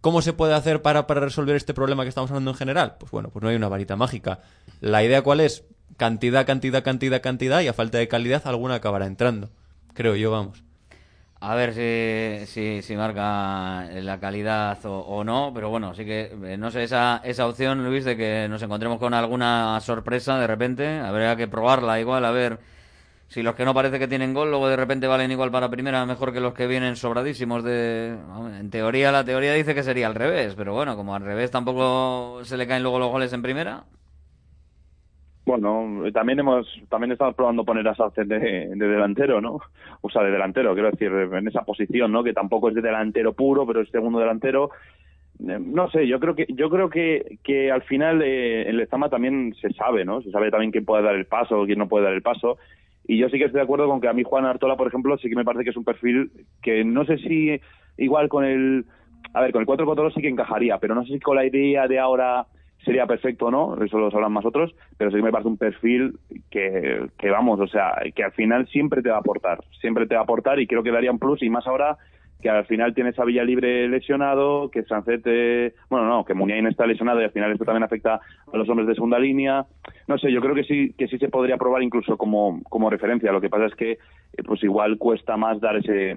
¿cómo se puede hacer para, para resolver este problema que estamos hablando en general? Pues bueno, pues no hay una varita mágica. La idea cuál es? Cantidad, cantidad, cantidad, cantidad y a falta de calidad alguna acabará entrando. Creo yo, vamos. A ver si, si, si marca la calidad o, o no, pero bueno, sí que, eh, no sé, esa, esa opción, Luis, de que nos encontremos con alguna sorpresa de repente, habría que probarla igual, a ver si los que no parece que tienen gol, luego de repente valen igual para primera, mejor que los que vienen sobradísimos de... En teoría, la teoría dice que sería al revés, pero bueno, como al revés tampoco se le caen luego los goles en primera, Bueno, también hemos también estamos probando poner a Sánchez de, de delantero, ¿no? O sea, de delantero, quiero decir, en esa posición, ¿no? Que tampoco es de delantero puro, pero es segundo delantero. Eh, No sé, yo creo que yo creo que, que al final eh, en Lezama también se sabe, ¿no? Se sabe también quién puede dar el paso, quién no puede dar el paso. Y yo sí que estoy de acuerdo con que a mí Juan Artola, por ejemplo, sí que me parece que es un perfil que no sé si igual con el a ver, con el 4-4 sí que encajaría, pero no sé si con la idea de ahora sería perfecto no, eso lo sabrán más otros, pero sí que me parece un perfil que, que vamos, o sea, que al final siempre te va a aportar, siempre te va a aportar y creo que daría un plus y más ahora que al final tienes a Villalibre lesionado, que Sancete, bueno, no, que Muniain está lesionado y al final esto también afecta a los hombres de segunda línea. No sé, yo creo que sí que sí se podría probar incluso como, como referencia. Lo que pasa es que eh, pues igual cuesta más dar ese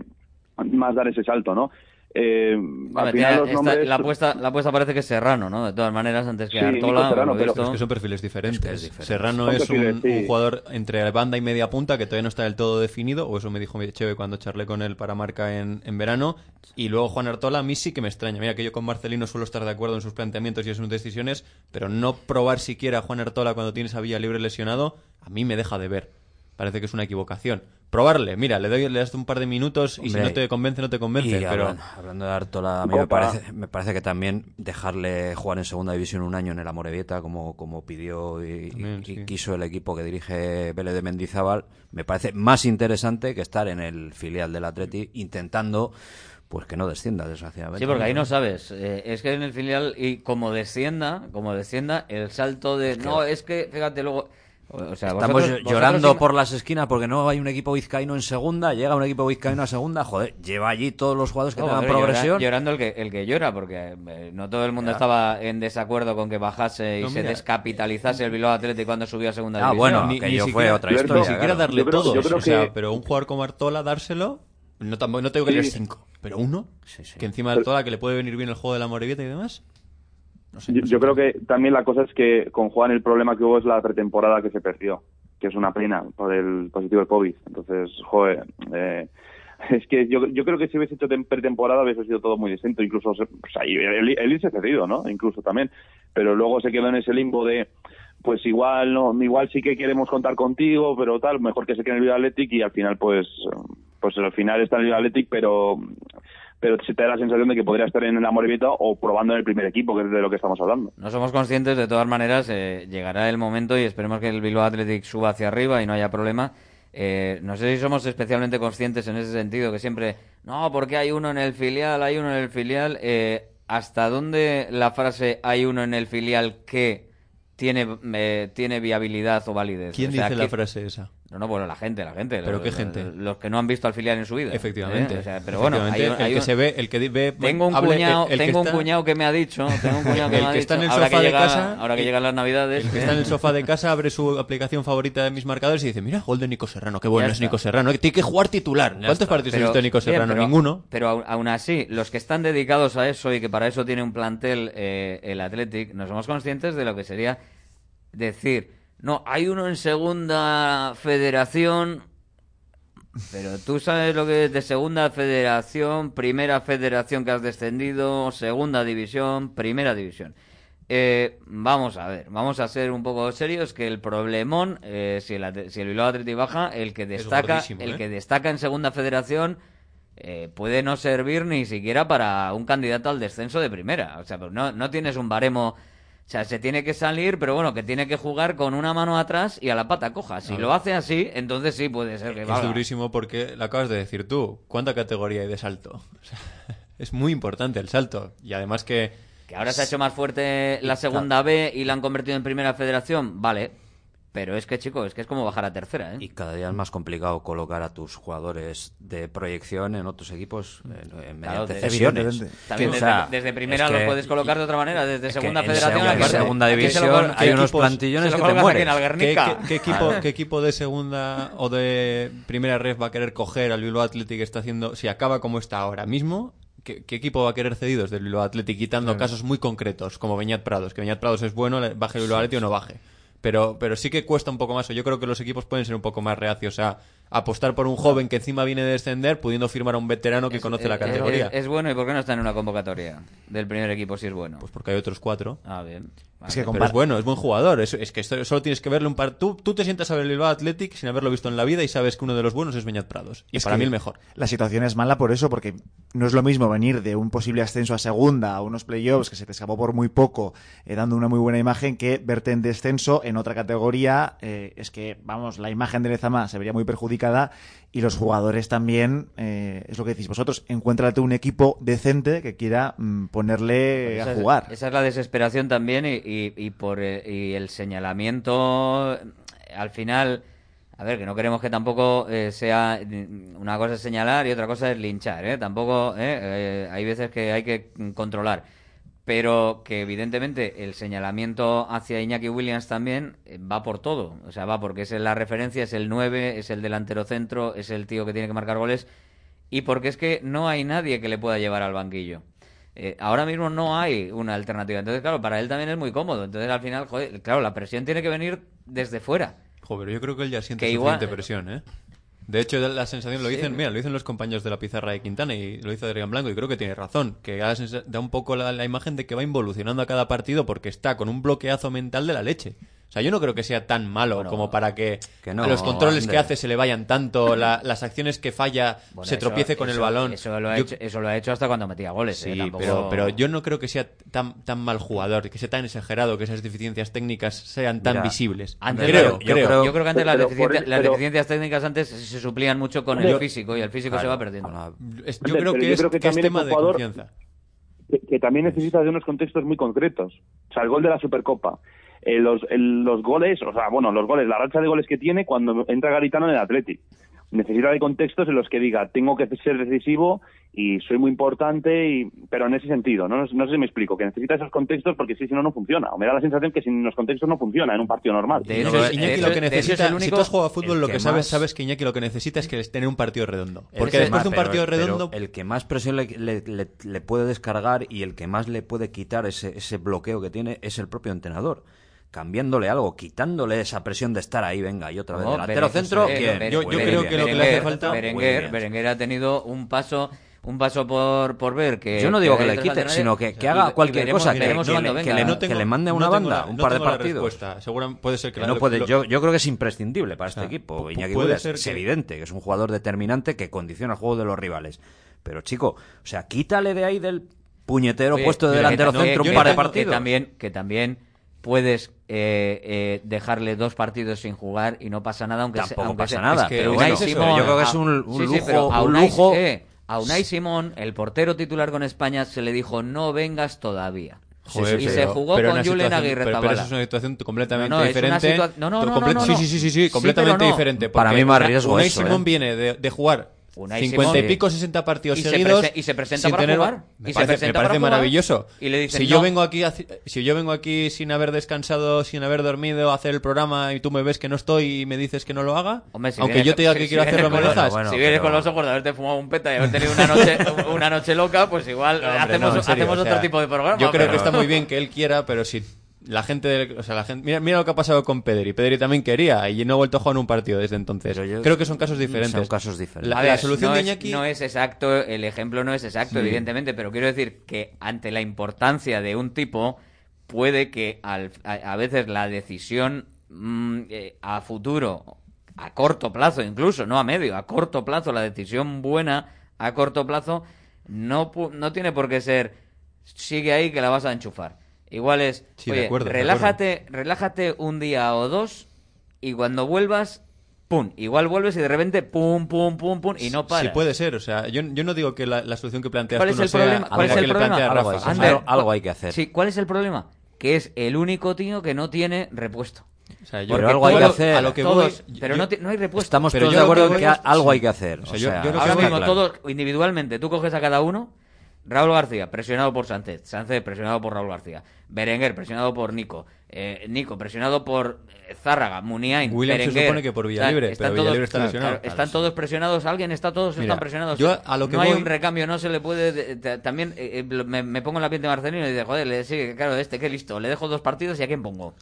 más dar ese salto, ¿no? Eh, al Hombre, final tiene- los esta- nombres la, apuesta, la apuesta parece que es Serrano, ¿no? De todas maneras, antes que Sí, Artola, Serrano, pero- visto- Es que son perfiles diferentes. diferente. Serrano Son es un, perfiles, sí. un jugador entre banda y media punta que todavía no está del todo definido, o eso me dijo Cheve cuando charlé con él para marca en, en verano. Y luego Juan Artola, a mí sí que me extraña. Mira que yo con Marcelino suelo estar de acuerdo en sus planteamientos y en sus decisiones, pero no probar siquiera a Juan Artola cuando tienes a Villa Libre lesionado, a mí me deja de ver. Parece que es una equivocación. Probarle, mira, le doy le das un par de minutos y Hombre, si no te convence, no te convence. Y pero hablando, hablando de Artola, a mí me parece, me parece que también dejarle jugar en segunda división un año en el Amorebieta, como, como pidió y, También, y sí. quiso el equipo que dirige Vélez de Mendizábal, me parece más interesante que estar en el filial del Atleti intentando pues que no descienda, desgraciadamente. Sí, porque ahí no sabes. Eh, es que en el filial, y como descienda, como descienda, el salto de. no, es que, fíjate, luego. O sea, Estamos vosotros- llorando vosotros por las esquinas porque no hay un equipo vizcaíno en segunda, llega un equipo vizcaíno a segunda, joder, lleva allí todos los jugadores que No, tengan llora- progresión. llorando el que, el que llora, porque eh, no todo el mundo Ya. estaba en desacuerdo con que bajase y No, se mira. descapitalizase el Bilbao Atlético cuando subió a segunda Ah, división. bueno, ni, aquello ni fue siquiera, otra ni historia, siquiera claro. darle Yo creo- todos. yo creo o sea, que- pero un jugador como Artola, dárselo. No, tampoco, no tengo que Sí. tener cinco, pero uno. Sí, sí. Que encima de Artola, que le puede venir bien el juego de la Morevieta y demás. No sé, Yo, creo que también la cosa es que con Juan el problema que hubo es la pretemporada que se perdió, que es una pena por el positivo del COVID. Entonces, joder, eh, es que yo, yo creo que si hubiese hecho tem- pretemporada hubiese sido todo muy distinto, incluso se- sea, y el, el irse cedido, ¿no? Incluso también, pero luego se quedó en ese limbo de pues igual no igual sí que queremos contar contigo pero tal mejor que se quede en el Athletic y al final pues pues al final está en el Athletic pero pero se te da la sensación de que podría estar en el Amorebieta o probando en el primer equipo, que es de lo que estamos hablando. No somos conscientes, de todas maneras, eh, llegará el momento y esperemos que el Bilbao Athletic suba hacia arriba y no haya problema. Eh, no sé si somos especialmente conscientes en ese sentido, que siempre, no, porque hay uno en el filial, hay uno en el filial. Eh, ¿Hasta dónde la frase hay uno en el filial que tiene, eh, tiene viabilidad o validez? ¿Quién O sea, dice la ¿qué- frase esa? No, no, bueno, la gente, la gente. ¿Pero los- qué gente? Los, los que no han visto al filial en su vida. Efectivamente. ¿eh? O sea, pero bueno, Efectivamente, hay el que un- se ve, el que ve, Tengo un hable- cuñado, el- el que tengo un cuñado que me ha dicho, tengo un cuñado que El me ha que está en dicho, el ahora sofá que de llega- casa, ahora que el- llegan las navidades, El que ¿eh? está en el sofá de casa abre su aplicación favorita de mis marcadores y dice, mira, gol de Nico Serrano, qué bueno Ya es está. Nico Serrano, tiene que jugar titular. ¿Cuántos partidos ha visto Nico Serrano? pero- Ninguno. Pero aún, aún así, los que están dedicados a eso y que para eso tiene un plantel eh, el Athletic, no somos conscientes de lo que sería decir, no, hay uno en segunda federación, pero tú sabes lo que es de segunda federación, primera federación que has descendido, segunda división, primera división. Eh, vamos a ver, vamos a ser un poco serios que el problemón, eh, si, el, si el Bilbao baja, el que destaca, el ¿eh? que destaca en segunda federación eh, puede no servir ni siquiera para un candidato al descenso de primera. O sea, pues no, no tienes un baremo. O sea, se tiene que salir, pero bueno, que tiene que jugar con una mano atrás y a la pata coja. Si lo hace así, entonces sí puede ser que Es valga. durísimo porque lo acabas de decir tú. ¿Cuánta categoría hay de salto? O sea, es muy importante el salto. Y además que... Que ahora se ha hecho más fuerte la segunda B y la han convertido en primera federación, vale. Pero es que, chico, es que es como bajar a tercera, ¿eh? Y cada día es más complicado colocar a tus jugadores de proyección en otros equipos eh, Claro, mediante de- cesiones. También O desde- sea, desde primera es que- puedes colocar de otra manera, desde segunda en federación segunda- a en lo división hay ¿qué unos plantillones lo que te en mueres. ¿Qué, Algernica? qué- qué equipo, qué equipo de segunda o de primera red va a querer coger al Bilbao Athletic que está haciendo, si acaba como está ahora mismo? ¿Qué, qué equipo va a querer cedidos del Bilbao Athletic quitando Claro. casos muy concretos como Beñat Prados? Que Beñat Prados es bueno, baje el Bilbao Athletic o no baje. Pero, pero sí que cuesta un poco más. o Yo creo que los equipos pueden ser un poco más reacios a apostar por un joven que encima viene de descender, pudiendo firmar a un veterano que conoce la categoría. Es, es bueno, ¿y por qué no está en una convocatoria del primer equipo si es bueno? Pues porque hay otros cuatro. Ah, bien. Es que Pero es bueno, es buen jugador. Es, es que esto- solo tienes que verle un par. Tú, tú te sientas a ver el Bilbao Athletic sin haberlo visto en la vida y sabes que uno de los buenos es Beñat Prados. Y Es para mí el mejor. La situación es mala por eso, porque no es lo mismo venir de un posible ascenso a segunda, a unos playoffs que se te escapó por muy poco, eh, dando una muy buena imagen, que verte en descenso en otra categoría. eh, es que, vamos, la imagen de Lezama se vería muy perjudicada y los jugadores también, eh, es lo que decís vosotros, encuéntrate un equipo decente que quiera mm, ponerle Esa a es- jugar. esa es la desesperación también y, y- y por eh, y el señalamiento eh, al final a ver que no queremos que tampoco eh, sea mm, una cosa es señalar y otra cosa es linchar ¿eh? tampoco ¿eh? Hay veces que hay que controlar pero que evidentemente el señalamiento hacia Iñaki Williams también eh, va por todo o sea va porque es la referencia es el 9 es el delantero centro es el tío que tiene que marcar goles y porque es que no hay nadie que le pueda llevar al banquillo eh, ahora mismo no hay una alternativa. Entonces, claro, para él también es muy cómodo. Entonces, al final, joder, claro, la presión tiene que venir desde fuera. Joder, yo creo que él ya siente Que suficiente igual- presión, ¿eh? De hecho, la sensación lo Sí. dicen, mira, lo dicen los compañeros de la pizarra de Quintana y lo hizo Adrián Blanco y creo que tiene razón, que da, un poco la, la imagen de que va involucionando a cada partido porque está con un bloqueazo mental de la leche. O sea, yo no creo que sea tan malo como para que, que no, a los controles Ander. que hace se le vayan tanto, la- las acciones que falla Bueno, se eso- tropiece con el balón. Eso lo, ha Yo- hecho, eso lo ha hecho hasta cuando metía goles. eh, Sí, tampoco- pero, pero yo no creo que sea tan, tan mal jugador, que sea tan exagerado, que esas deficiencias técnicas sean tan Mira, visibles. Antes, creo, yo, creo. creo, yo creo que antes las, Pero deficiencias, las pero- deficiencias técnicas antes se suplían mucho con el físico y el físico se va perdiendo. Es- Pero yo creo que yo es, creo que es tema de jugador- confianza. que, que también necesita de unos contextos muy concretos. O sea, el gol de la Supercopa. Eh, los, el- los goles, o sea, bueno, los goles, la racha de goles que tiene cuando entra Garitano en el Atleti. Necesita de contextos en los que diga, tengo que ser decisivo y soy muy importante, y, pero en ese sentido, ¿no? no sé si me explico, que necesita esos contextos porque si, si no, no funciona. O me da la sensación que sin los contextos no funciona en un partido normal. De hecho, Iñaki lo que necesita, si tú has jugado a fútbol, lo que, sabes, sabes que Iñaki lo que necesita es que tener un partido redondo. Porque El que después de un partido pero- pero redondo, el que más presión le, le- le- le puede descargar y el que más le puede quitar ese, ese bloqueo que tiene es el propio entrenador. Cambiándole algo, quitándole esa presión de estar ahí, venga, y otra vez. No, delantero centro, eh, ¿quién? Yo- yo creo que lo que le hace Berenguer- falta- Berenguer. Berenguer ha tenido un paso un paso por, por ver que Yo no digo que hay le otros quite, alternadores, sino que- que haga cualquier veremos- cosa, que- veremos que cuando le- venga. que le- no que le mande una no tengo banda, la- un no par de tengo partidos. Segura- puede ser que Que la- no puede, lo- yo, yo creo que es imprescindible para este equipo. Iñaki puede ser es que- evidente que es un jugador determinante que condiciona el juego de los rivales. Pero chico, o sea, quítale de ahí del puñetero Oye, puesto de delantero que no- centro que un par de tengo- partidos. Que también, que también puedes eh, eh, dejarle dos partidos sin jugar y no pasa nada, aunque se- Tampoco aunque pasa sea- nada, Es que pero Unai bueno, pero Simón- yo creo que es a- un- un sí, sí, lujo- pero a un Unai- lujo- eh, a Unai Simón, el portero titular con España, se le dijo no vengas todavía. Joder, y pero- se jugó pero con Julen Aguirre pero, pero Zabala. eso es una situación completamente No, no, es una diferente. situa- no, no, no, no, no, Sí, no. sí, sí, sí, sí, Sí, completamente pero no. diferente. Para mí más riesgo Unai eso, Simón ¿eh? viene de, de jugar Unai 50 Simón- y pico, 60 partidos Y se seguidos. prese- y se presenta para tener- jugar. Me Y se parece, me parece para jugar. maravilloso. Y le dicen, si yo vengo aquí si yo vengo aquí sin haber descansado, sin haber dormido, a hacer el programa y tú me ves que no estoy y me dices que no lo haga, Hombre, si aunque vienes- yo te diga si- que si quiero vienes hacerlo, me con los- dejas. si vienes con los ojos de haberte fumado un peta y haber tenido una noche, una noche loca, pues igual hombre, hacemos, no, en serio, hacemos o sea, otro tipo de programa. Yo creo pero- que está muy bien que él quiera, pero si la gente, del- o sea, la gente, mira, mira lo que ha pasado con Pedri. Pedri también quería y no ha vuelto a jugar un partido desde entonces. creo que son casos diferentes. Son casos diferentes. La, solución no de es- Iñaki no es exacto, el ejemplo no es exacto, Sí. evidentemente, pero quiero decir que ante la importancia de un tipo, puede que al- a, a veces la decisión mm, eh, a futuro, a corto plazo incluso, no a medio, a corto plazo, la decisión buena a corto plazo, no, no tiene por qué ser sigue ahí que la vas a enchufar. Igual es, Sí, de oye, acuerdo, de relájate, relájate un día o dos y cuando vuelvas, pum, igual vuelves y de repente pum, pum, pum, pum y no paras. Sí puede ser, o sea, yo, yo no digo que la, la solución que planteas ¿Cuál tú es no el sea problema? ¿Cuál es el que le problema? plantea Algo Rafa. hacer. algo hay que hacer. Sí, ¿cuál es el problema? Que es el único tío que no tiene repuesto. O sea, yo- Pero algo hay que hacer. a lo que todos- voy- pero yo- no, hay repuesto. Estamos Pero todos yo de acuerdo en voy que algo sí. hay que hacer. O O sea, yo- sea, yo lo que Ahora mismo claro. todos individualmente, tú coges a cada uno. Raúl García, presionado por Sánchez. Sánchez, presionado por Raúl García. Berenguer, presionado por Nico. Eh, Nico, presionado por eh, Zárraga. Muniain, Williams se Berenguer. supone que por Villalibre, están pero Villalibre está lesionado. están Claro, todos presionados. Alguien está, todos Mira, están presionados. yo a lo que no hay un recambio, no se le puede. de- de- también eh, eh, me, me pongo en la piel de Marcelino y digo, joder, le, sí, claro, este, qué listo. Le dejo dos partidos y a quién pongo.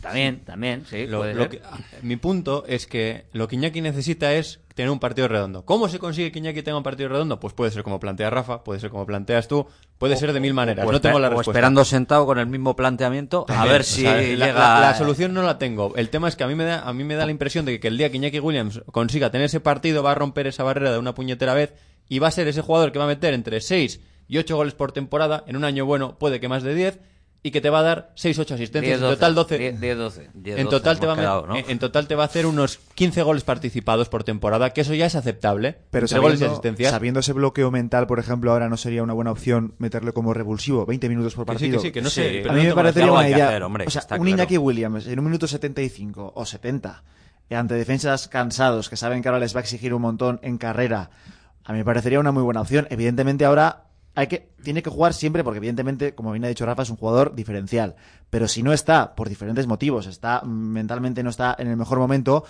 También, también, sí. Lo- puede lo ser. que- mi punto es que lo que Iñaki necesita es tener un partido redondo. ¿Cómo se consigue que Iñaki tenga un partido redondo? Pues puede ser como plantea Rafa, puede ser como planteas tú, puede ser de mil maneras. O no tengo la espe- o respuesta. esperando sentado con el mismo planteamiento a ver o si la- llega... La, la solución no la tengo. El tema es que a mí me da, a mí me da la impresión de que el día que Iñaki Williams consiga tener ese partido va a romper esa barrera de una puñetera vez y va a ser ese jugador que va a meter entre 6 y 8 goles por temporada. En un año bueno puede que más de 10 y que te va a dar 6, 8 asistencias. 10, en total 12. 10, 10, 12. En total, te va quedado, ¿no? en, total te va a hacer unos 15 goles participados por temporada, que eso ya es aceptable. Pero entre goles y sabiendo, asistencias. sabiendo ese bloqueo mental, por ejemplo, ahora no sería una buena opción meterle como revulsivo 20 minutos por Que sí, partido. que sí, que no Sí. sé. pero a no mí me tengo la parecería una idea. hacer, hombre, o sea, un claro. Iñaki Williams en un minuto 75 o 70, eh, ante defensas cansados que saben que ahora les va a exigir un montón en carrera, a mí me parecería una muy buena opción. Evidentemente ahora hay que tiene que jugar siempre porque evidentemente, como bien ha dicho Rafa, es un jugador diferencial. Pero si no está por diferentes motivos, está mentalmente no está en el mejor momento,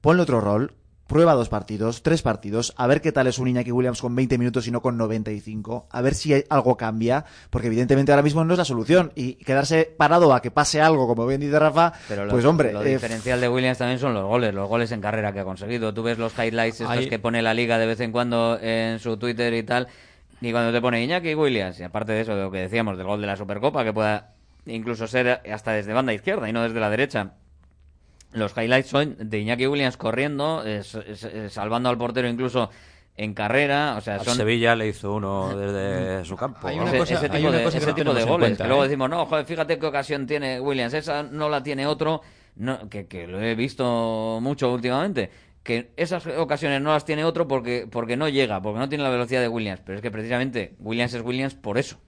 ponle otro rol. Prueba dos partidos, tres partidos, a ver qué tal es un Iñaki Williams con 20 minutos y no con 95, a ver si algo cambia, porque evidentemente ahora mismo no es la solución. Y quedarse parado a que pase algo, como bien dice Rafa, Pero lo, pues hombre, lo eh, diferencial de Williams también son los goles, los goles en carrera que ha conseguido. Tú ves los highlights estos Ahí- que pone la liga de vez en cuando en su Twitter y tal, y cuando te pone Iñaki Williams, y aparte de eso, de lo que decíamos del gol de la Supercopa, que pueda incluso ser hasta desde banda izquierda y no desde la derecha. Los highlights son de Iñaki Williams corriendo, es- es- es- salvando al portero incluso en carrera, o sea, Al son Sevilla le hizo uno desde su campo. Hay una ese, cosa- ese hay tipo, una de, cosa ese no tipo de goles. cuenta, que luego ¿eh? decimos, no, joder, fíjate qué ocasión tiene Williams, esa no la tiene otro, no, que, que lo he visto mucho últimamente. Que esas ocasiones no las tiene otro porque, porque no llega, porque no tiene la velocidad de Williams. Pero es que precisamente Williams es Williams por eso.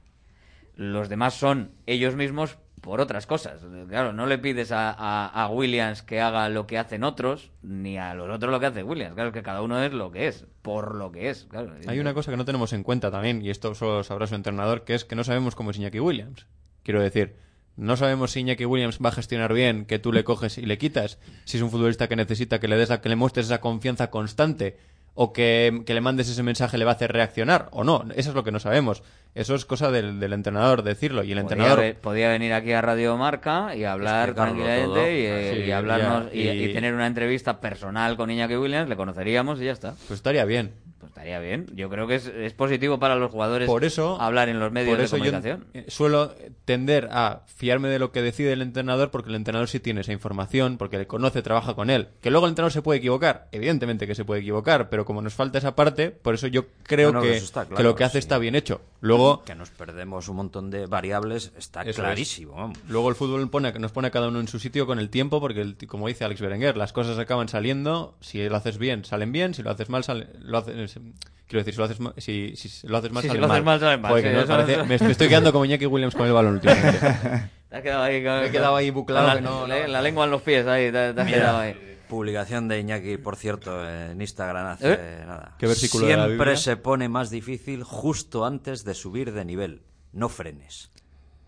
Los demás son ellos mismos por otras cosas. Claro, no le pides a, a- Williams que haga lo que hacen otros, ni a los otros lo que hace Williams. Claro, es que cada uno es lo que es, por lo que es. Hay una cosa que no tenemos en cuenta también, y esto solo lo sabrá su entrenador, que es que no sabemos cómo es Iñaki Williams. Quiero decir, no sabemos si Iñaki Williams va a gestionar bien, que tú le coges y le quitas, si es un futbolista que necesita que le des que le muestres esa confianza constante, o que, que le mandes ese mensaje le va a hacer reaccionar, o no. Eso es lo que no sabemos. Eso es cosa del, del entrenador decirlo, y el Podía, entrenador... ve- podía venir aquí a Radio Marca y hablar tranquilamente y, eh, Sí, y hablarnos ya, y, y- y tener una entrevista personal con Iñaki Williams, le conoceríamos y ya está. Pues estaría bien. Pues estaría bien. Yo creo que es, es positivo para los jugadores Por eso, hablar en los medios por eso de comunicación. eh, suelo tender a fiarme de lo que decide el entrenador porque el entrenador sí tiene esa información, porque le conoce, trabaja con él. Que luego el entrenador se puede equivocar, evidentemente que se puede equivocar, pero como nos falta esa parte, por eso yo creo No, no, que, lo que hace sí. está bien hecho. Luego, Que nos perdemos un montón de variables, está Eso clarísimo. vamos. Luego el fútbol pone, nos pone a cada uno en su sitio con el tiempo, porque el- como dice Alex Berenguer, las cosas acaban saliendo. Si lo haces bien, salen bien. Si lo haces mal, sale- lo haces, quiero decir, si lo haces mal, si, si lo haces mal, Sí, si salen lo haces mal. salen mal, Joder, sí, que no, parece- me, me estoy quedando como Iñaki Williams con el balón últimamente. Te has quedado ahí, Me he quedado ahí buclado con la, no- la- la lengua en los pies ahí, te, te has Mira, quedado ahí. Publicación de Iñaki, por cierto, en Instagram hace ¿Eh? nada. ¿Qué versículo de la Siempre se pone más difícil justo antes de subir de nivel. No frenes.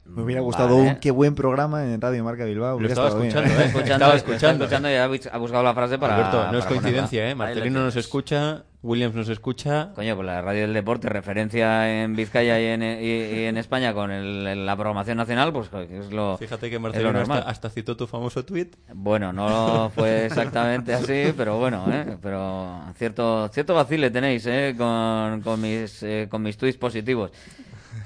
Me hubiera gustado Vale. un qué buen programa en Radio Marca Bilbao. Lo hubiera estaba estado bien. escuchando, ¿eh? Escuchando, Estaba escuchando. escuchando y ha bus- ha buscado la frase para. Alberto, no es coincidencia, ¿eh? ponerla. Marcelino nos escucha, Williams nos escucha. Coño, pues la radio del deporte, referencia en Vizcaya y en, y- y en España con el- la programación nacional, pues que es lo. Fíjate que Marcelino hasta, hasta citó tu famoso tweet. Bueno, no fue exactamente así, pero bueno, ¿eh? Pero cierto, cierto vacile tenéis, ¿eh? Con, con mis, eh, con mis tweets positivos.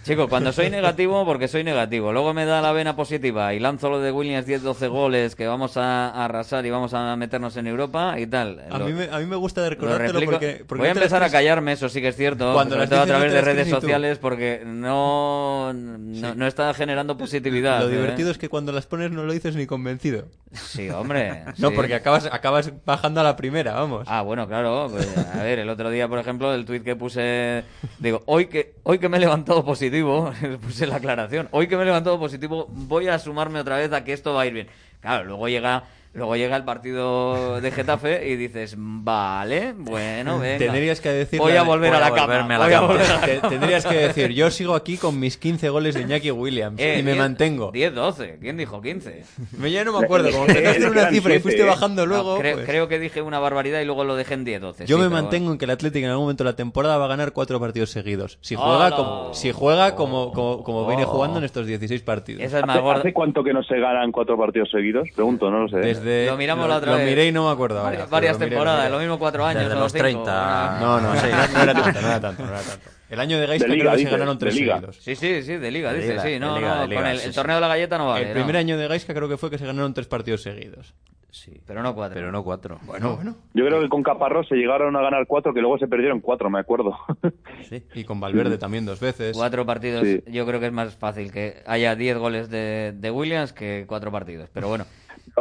Chicos, cuando soy negativo, porque soy negativo, luego me da la vena positiva y lanzo lo de Williams 10-12 goles que vamos a, a arrasar y vamos a meternos en Europa y tal. A Lo- mí, me, a mí me gusta lo recordártelo porque, porque Voy a empezar a callarme, eso sí que es cierto, Cuando sobre todo a través de redes sociales porque no, no, no está generando positividad. Lo ¿eh? divertido es que cuando las pones no lo dices ni convencido. Sí, hombre. No, porque acabas, acabas bajando a la primera, vamos. Ah, bueno, claro. pues, a ver, el otro día, por ejemplo, el tuit que puse, digo, hoy que hoy que me he levantado positivo, puse la aclaración, hoy que me he levantado positivo, voy a sumarme otra vez a que esto va a ir bien. Claro, luego llega luego llega el partido de Getafe y dices, vale, bueno, venga. Tendrías que decir Voy a volver voy a a la cama. volverme a la voy a cama. volver a la Te- Tendrías que decir, yo sigo aquí con mis 15 goles de Iñaki Williams Eh, y me 10, mantengo. 10, 12. ¿Quién dijo 15? Me ya no me acuerdo, como empezaste en una cifra y fuiste bajando luego. No, creo, pues- creo que dije una barbaridad y luego lo dejé en 10, 12. Yo sí, me mantengo en que el Atlético en algún momento de la temporada va a ganar cuatro partidos seguidos. Si juega ¡Hala! como, si juega como, como, como viene Oh. jugando en estos 16 partidos. Esa es más ¿Hace, gorda. hace cuánto que no se ganan cuatro partidos seguidos? Pregunto, no lo sé. Desde, Lo miramos la otra lo vez. miré y no me acuerdo. Varias, varias lo lo temporadas, lo mismo cuatro años. Desde los cinco, 30. No, no, sí, no, no era tanto, no era tanto, no era tanto. El año de Gaisca De liga, creo que se ganaron tres seguidos. Sí, sí, sí, de liga, dice, sí. No, liga, no, de liga, con el, sí, el sí. torneo de la galleta no vale. el primer año de Gaisca creo que fue que se ganaron tres partidos seguidos. Sí, Pero no cuatro. pero no cuatro. Bueno, bueno. Yo creo que con Caparrós se llegaron a ganar cuatro, que luego se perdieron cuatro, me acuerdo. Sí. Y con Valverde también dos veces. Cuatro partidos, Sí. yo creo que es más fácil que haya 10 goles de, de Williams que cuatro partidos. Pero bueno,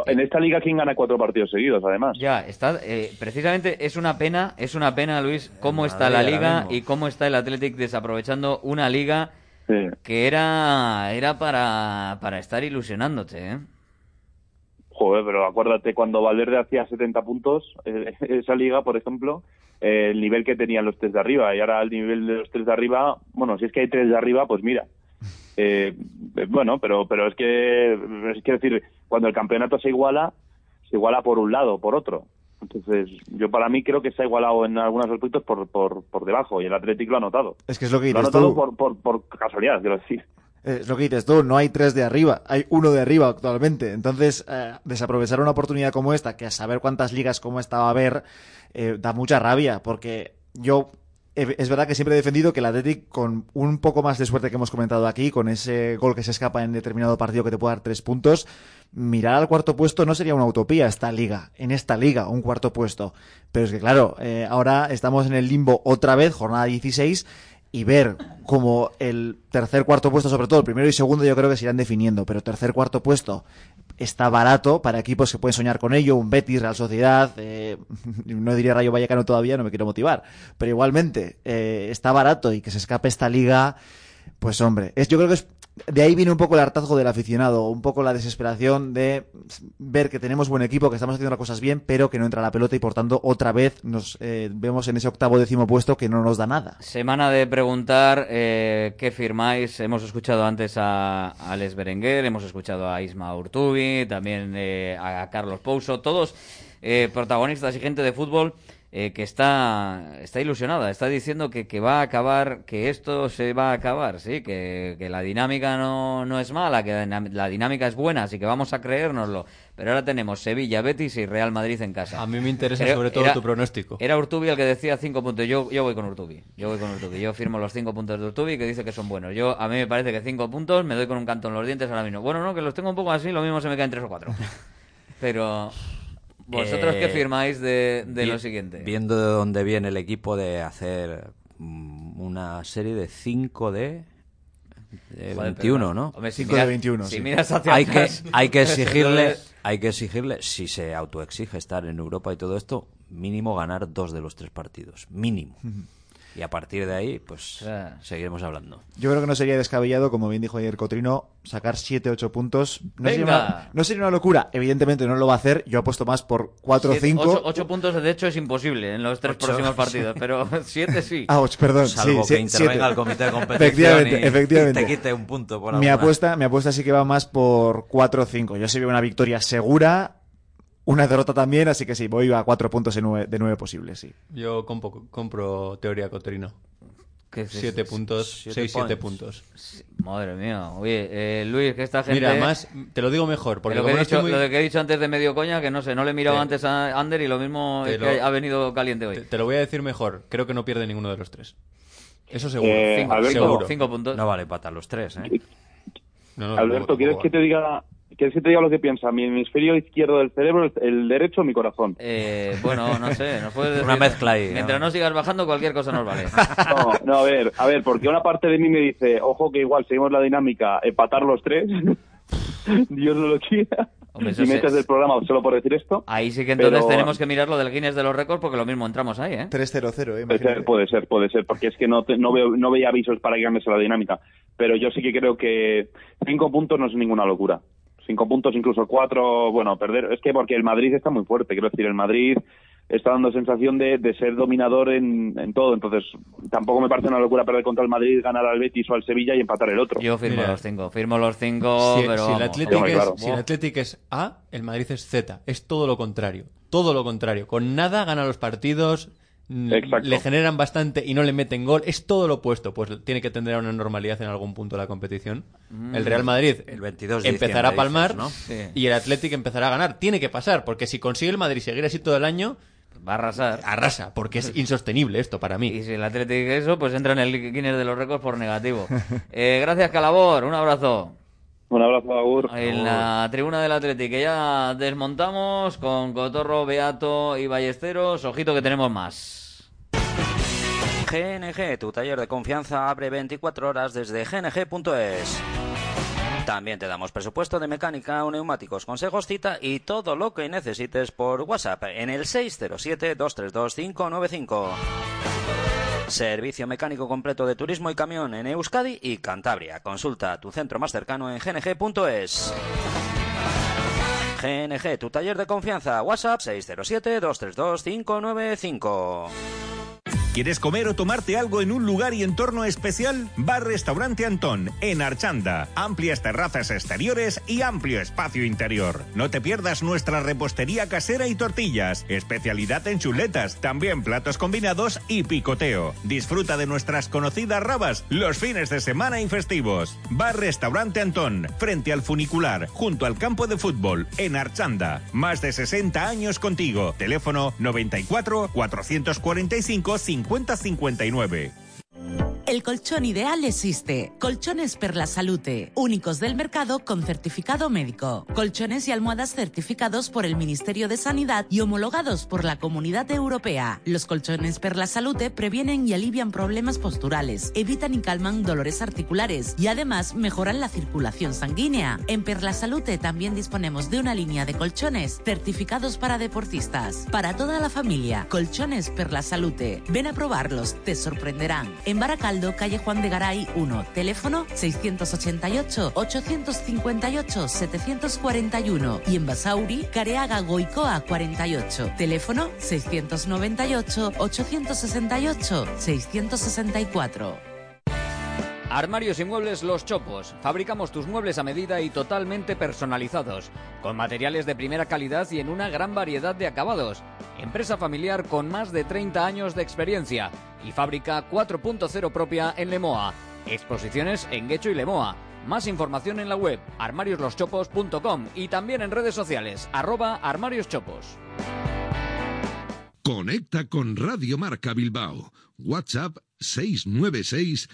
en esta liga, ¿quién gana cuatro partidos seguidos, además? ya está. eh, precisamente es una pena, es una pena, Luis, cómo está la liga y cómo está el Athletic desaprovechando una liga Sí. que era era para, para estar ilusionándote, ¿eh? Joder, pero acuérdate cuando Valverde hacía 70 puntos, eh, esa liga, por ejemplo, eh, el nivel que tenían los tres de arriba. Y ahora el nivel de los tres de arriba, bueno, si es que hay tres de arriba, pues mira. Eh, eh, bueno, pero pero es que, es que decir, cuando el campeonato se iguala, se iguala por un lado por otro. Entonces, yo para mí creo que se ha igualado en algunos aspectos por, por, por debajo y el Atlético lo ha notado. Es que es lo que Lo ha dices notado tú. por, por, por casualidad, quiero decir. Eh, Es lo que dices tú, no hay tres de arriba, hay uno de arriba actualmente. Entonces, eh, desaprovechar una oportunidad como esta, que a saber cuántas ligas como esta va a haber, eh, da mucha rabia, porque yo es verdad que siempre he defendido que el Athletic, con un poco más de suerte que hemos comentado aquí, con ese gol que se escapa en determinado partido que te puede dar tres puntos, mirar al cuarto puesto no sería una utopía esta liga, en esta liga, un cuarto puesto. Pero es que claro, eh, ahora estamos en el limbo otra vez, jornada 16, y ver como el tercer, cuarto puesto, sobre todo el primero y segundo, yo creo que se irán definiendo, pero tercer, cuarto puesto está barato para equipos que pueden soñar con ello, un Betis, Real Sociedad, eh, no diría Rayo Vallecano todavía, no me quiero motivar, pero igualmente eh, está barato y que se escape esta liga, pues hombre, es, yo creo que es, de ahí viene un poco el hartazgo del aficionado, un poco la desesperación de ver que tenemos buen equipo, que estamos haciendo las cosas bien, pero que no entra la pelota y por tanto otra vez nos eh, vemos en ese octavo décimo puesto que no nos da nada. Semana de preguntar eh, qué firmáis. Hemos escuchado antes a Alex Berenguer, hemos escuchado a Isma Urtubi, también eh, a Carlos Pouso, todos eh, protagonistas y gente de fútbol eh, que está, está ilusionada, está diciendo que, que va a acabar, que esto se va a acabar, sí, que, que la dinámica no, no es mala, que la dinámica es buena, así que vamos a creérnoslo. Pero ahora tenemos Sevilla, Betis y Real Madrid en casa. A mí me interesa Creo- sobre todo era- tu pronóstico. Era Urtubi el que decía cinco puntos. Yo, yo voy con Urtubi. Yo voy con Urtubi. Yo firmo los cinco puntos de Urtubi que dice que son buenos. Yo, a mí me parece que cinco puntos me doy con un canto en los dientes ahora mismo. Bueno, no, que los tengo un poco así, lo mismo se me caen tres o cuatro. Pero ¿Vosotros Eh, qué firmáis de, de vi- lo siguiente? Viendo de dónde viene el equipo de hacer mm, una serie de 5 de, de Joder, 21, pero- ¿no? hombre, si Cinco de miras- 21, si sí. miras hacia hay que atrás, hay que exigirle hay que exigirle si se autoexige estar en Europa y todo esto, mínimo ganar dos de los tres partidos, mínimo. Y a partir de ahí, pues seguiremos hablando. Yo creo que no sería descabellado, como bien dijo ayer Cotrino, sacar 7-8 puntos. No sería, una, no sería una locura. Evidentemente no lo va a hacer. Yo apuesto más por 4 o Siete- 5. ocho, ocho puntos, de hecho, es imposible en los tres Ocho. próximos partidos, pero siete sí. Ah, ocho, perdón. Salvo sí, que sí, intervenga siete. el comité de competición Efectivamente, y- efectivamente. y te quite un punto por mi alguna. apuesta, mi apuesta sí que va más por 4 o 5. Yo sí veo una victoria segura, una derrota también, así que sí, voy a 4 puntos de 9, de nueve posibles, sí. Yo compro, compro teoría Cotrino. ¿Qué es Siete puntos, Siete seis, siete puntos. Madre mía. Oye, eh, Luis, que esta gente... Mira, más, te lo digo mejor, porque lo, que como he no dicho, estoy muy- lo de que he dicho antes de medio coña, que no sé, no le he mirado Te- antes a Ander y lo mismo te es lo- que ha venido caliente hoy. Te, te lo voy a decir mejor. Creo que no pierde ninguno de los tres. Eso seguro. Eh, Cinco, Alberto, seguro. Cinco puntos. No vale empatar los tres, ¿eh? No, no, Alberto, ¿quieres que te diga ¿Quieres que te diga lo que piensa? ¿Mi hemisferio izquierdo del cerebro, el- derecho o mi corazón? Eh, bueno, no sé, nos puedes decir. Una mezcla ahí, Mientras ¿no? no sigas bajando, cualquier cosa nos vale. No, no, a ver, a ver, porque una parte de mí me dice, ojo que igual seguimos la dinámica, empatar los tres, Dios no lo quiera, Hombre, y me echas del programa solo por decir esto. Ahí sí que entonces Pero- tenemos que mirar lo del Guinness de los récords porque lo mismo entramos ahí, ¿eh? 3-0-0, ¿eh? Puede ser, puede ser, puede ser, porque es que no, te- no, veo, no veía avisos para que cambiase la dinámica. Pero yo sí que creo que cinco puntos no es ninguna locura. Cinco puntos, incluso cuatro, bueno, perder. Es que porque el Madrid está muy fuerte, quiero decir, el Madrid está dando sensación de, de ser dominador en, en todo. Entonces, tampoco me parece una locura perder contra el Madrid, ganar al Betis o al Sevilla y empatar el otro. Yo firmo Mira. los cinco, firmo los cinco, Si, pero si el vamos, hombre, es, claro. si el Athletic es A, el Madrid es Z. Es todo lo contrario. Todo lo contrario. Con nada gana los partidos, Exacto. le generan bastante y no le meten gol. Es todo lo opuesto. Pues tiene que tender a una normalidad en algún punto de la competición. Mm. El Real Madrid El 22 de empezará a palmar dices, ¿no? Sí. y el Athletic empezará a ganar. Tiene que pasar, porque si consigue el Madrid seguir así todo el año, va a arrasar. arrasa, porque es insostenible esto para mí. Y si el Athletic eso, pues entra en el Guinness de los récords por negativo. Eh, gracias, Calabor, un abrazo. Un abrazo, Agur. En la tribuna del Athletic, que ya desmontamos con Cotorro, Beato y Ballesteros. Ojito que tenemos más. GNG, tu taller de confianza abre 24 horas desde gng.es. También te damos presupuesto de mecánica, neumáticos, consejos, cita y todo lo que necesites por WhatsApp en el 607-232-595. Servicio mecánico completo de turismo y camión en Euskadi y Cantabria. Consulta tu centro más cercano en gng.es. GNG, tu taller de confianza. WhatsApp 607-232-595. ¿Quieres comer o tomarte algo en un lugar y entorno especial? Bar Restaurante Antón, en Archanda. Amplias terrazas exteriores y amplio espacio interior. No te pierdas nuestra repostería casera y tortillas. Especialidad en chuletas, también platos combinados y picoteo. Disfruta de nuestras conocidas rabas los fines de semana y festivos. Bar Restaurante Antón, frente al funicular, junto al campo de fútbol, en Archanda. Más de 60 años contigo. Teléfono 94 445 5059. El colchón ideal existe. Colchones per la Salute, únicos del mercado con certificado médico. Colchones y almohadas certificados por el Ministerio de Sanidad y homologados por la Comunidad Europea. Los colchones per la Salute previenen y alivian problemas posturales, evitan y calman dolores articulares y además mejoran la circulación sanguínea. En Per la Salute también disponemos de una línea de colchones certificados para deportistas. Para toda la familia, colchones per la Salute. Ven a probarlos, te sorprenderán. En Baracaldo, calle Juan de Garay 1, teléfono 688-858-741 y en Basauri, Careaga Goicoa 48, teléfono 698-868-664. Armarios y muebles Los Chopos. Fabricamos tus muebles a medida y totalmente personalizados, con materiales de primera calidad y en una gran variedad de acabados. Empresa familiar con más de 30 años de experiencia y fábrica 4.0 propia en Lemoa. Exposiciones en Guecho y Lemoa. Más información en la web armariosloschopos.com y también en redes sociales arroba armarioschopos. Conecta con Radio Marca Bilbao. WhatsApp 696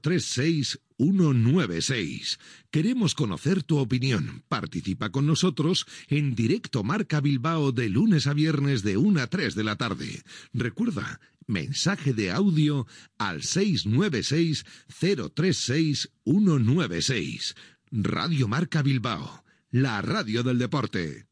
036 196. Queremos conocer tu opinión. Participa con nosotros en directo Marca Bilbao de lunes a viernes de 1 a 3 de la tarde. Recuerda, mensaje de audio al 696 036 196. Radio Marca Bilbao, la radio del deporte.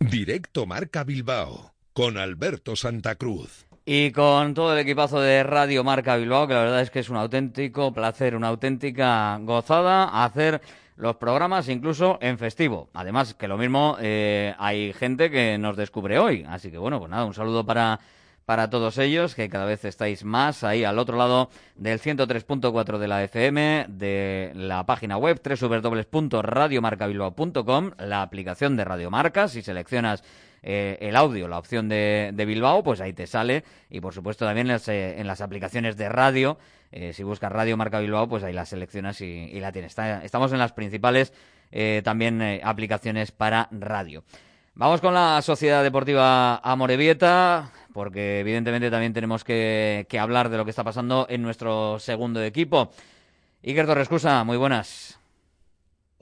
Directo Marca Bilbao con Alberto Santa Cruz. Y con todo el equipazo de Radio Marca Bilbao, que la verdad es que es un auténtico placer, una auténtica gozada hacer los programas incluso en festivo. Además, que lo mismo eh, hay gente que nos descubre hoy. Así que bueno, pues nada, un saludo para, para todos ellos, que cada vez estáis más ahí al otro lado del 103.4 de la FM, de la página web www.radiomarcabilbao.com, la aplicación de Radio Marca, si seleccionas eh, el audio, la opción de, de, Bilbao, pues ahí te sale. Y por supuesto también las, eh, en las aplicaciones de radio, eh, si buscas Radio Marca Bilbao, pues ahí la seleccionas y, la tienes. Estamos en las principales también aplicaciones para radio. Vamos con la Sociedad Deportiva Amorebieta, porque evidentemente también tenemos que, que hablar de lo que está pasando en nuestro segundo equipo. Iker Torrescusa, muy buenas.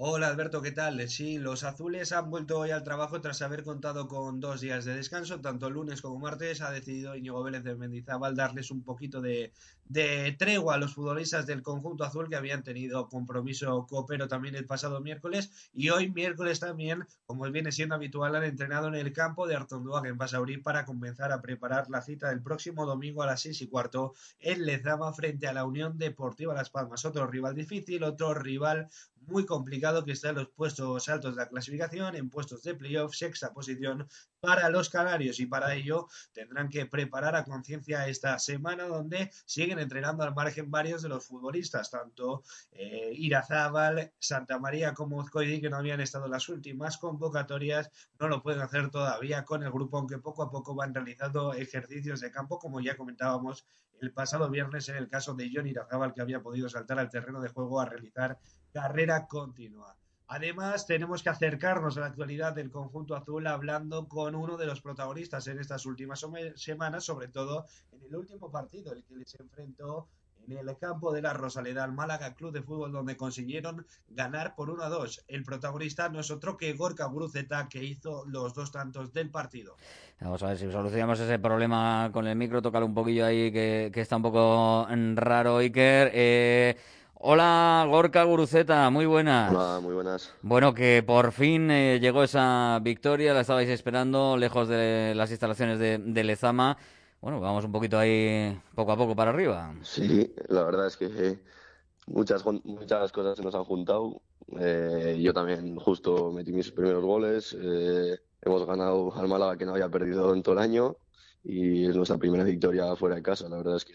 Hola Alberto, ¿qué tal? Sí, los azules han vuelto hoy al trabajo tras haber contado con dos días de descanso, tanto lunes como martes. Ha decidido Íñigo Vélez de Mendizábal darles un poquito de, de tregua a los futbolistas del conjunto azul que habían tenido compromiso copero también el pasado miércoles y hoy miércoles también, como viene siendo habitual, han entrenado en el campo de Artonduaga en Basauri para comenzar a preparar la cita del próximo domingo a las seis y cuarto en Lezama frente a la Unión Deportiva Las Palmas. Otro rival difícil, otro rival muy complicado que está los puestos altos de la clasificación, en puestos de playoff, sexta posición para los canarios. Y para ello tendrán que preparar a conciencia esta semana donde siguen entrenando al margen varios de los futbolistas, tanto eh, Irazábal, Santa María como Uzcoidi, que no habían estado las últimas convocatorias, no lo pueden hacer todavía con el grupo, aunque poco a poco van realizando ejercicios de campo, como ya comentábamos el pasado viernes en el caso de John Irazábal, que había podido saltar al terreno de juego a realizar carrera continua. Además, tenemos que acercarnos a la actualidad del conjunto azul hablando con uno de los protagonistas en estas últimas semanas, sobre todo en el último partido, el que les enfrentó en el campo de la Rosaleda al Málaga Club de Fútbol, donde consiguieron ganar por 1 a 2. El protagonista no es otro que Gorka Bruceta, que hizo los dos tantos del partido. Vamos a ver si solucionamos ese problema con el micro, tócalo un poquillo ahí, que, que está un poco raro, Iker. Eh. Hola, Gorka Guruceta, muy buenas. Hola, muy buenas. Bueno, que por fin eh, llegó esa victoria, la estabais esperando, lejos de las instalaciones de, de, Lezama. Bueno, vamos un poquito ahí poco a poco para arriba. Sí, la verdad es que muchas, muchas cosas se nos han juntado. Eh, yo también justo metí mis primeros goles. Eh, hemos ganado al Málaga que no había perdido en todo el año y es nuestra primera victoria fuera de casa. La verdad es que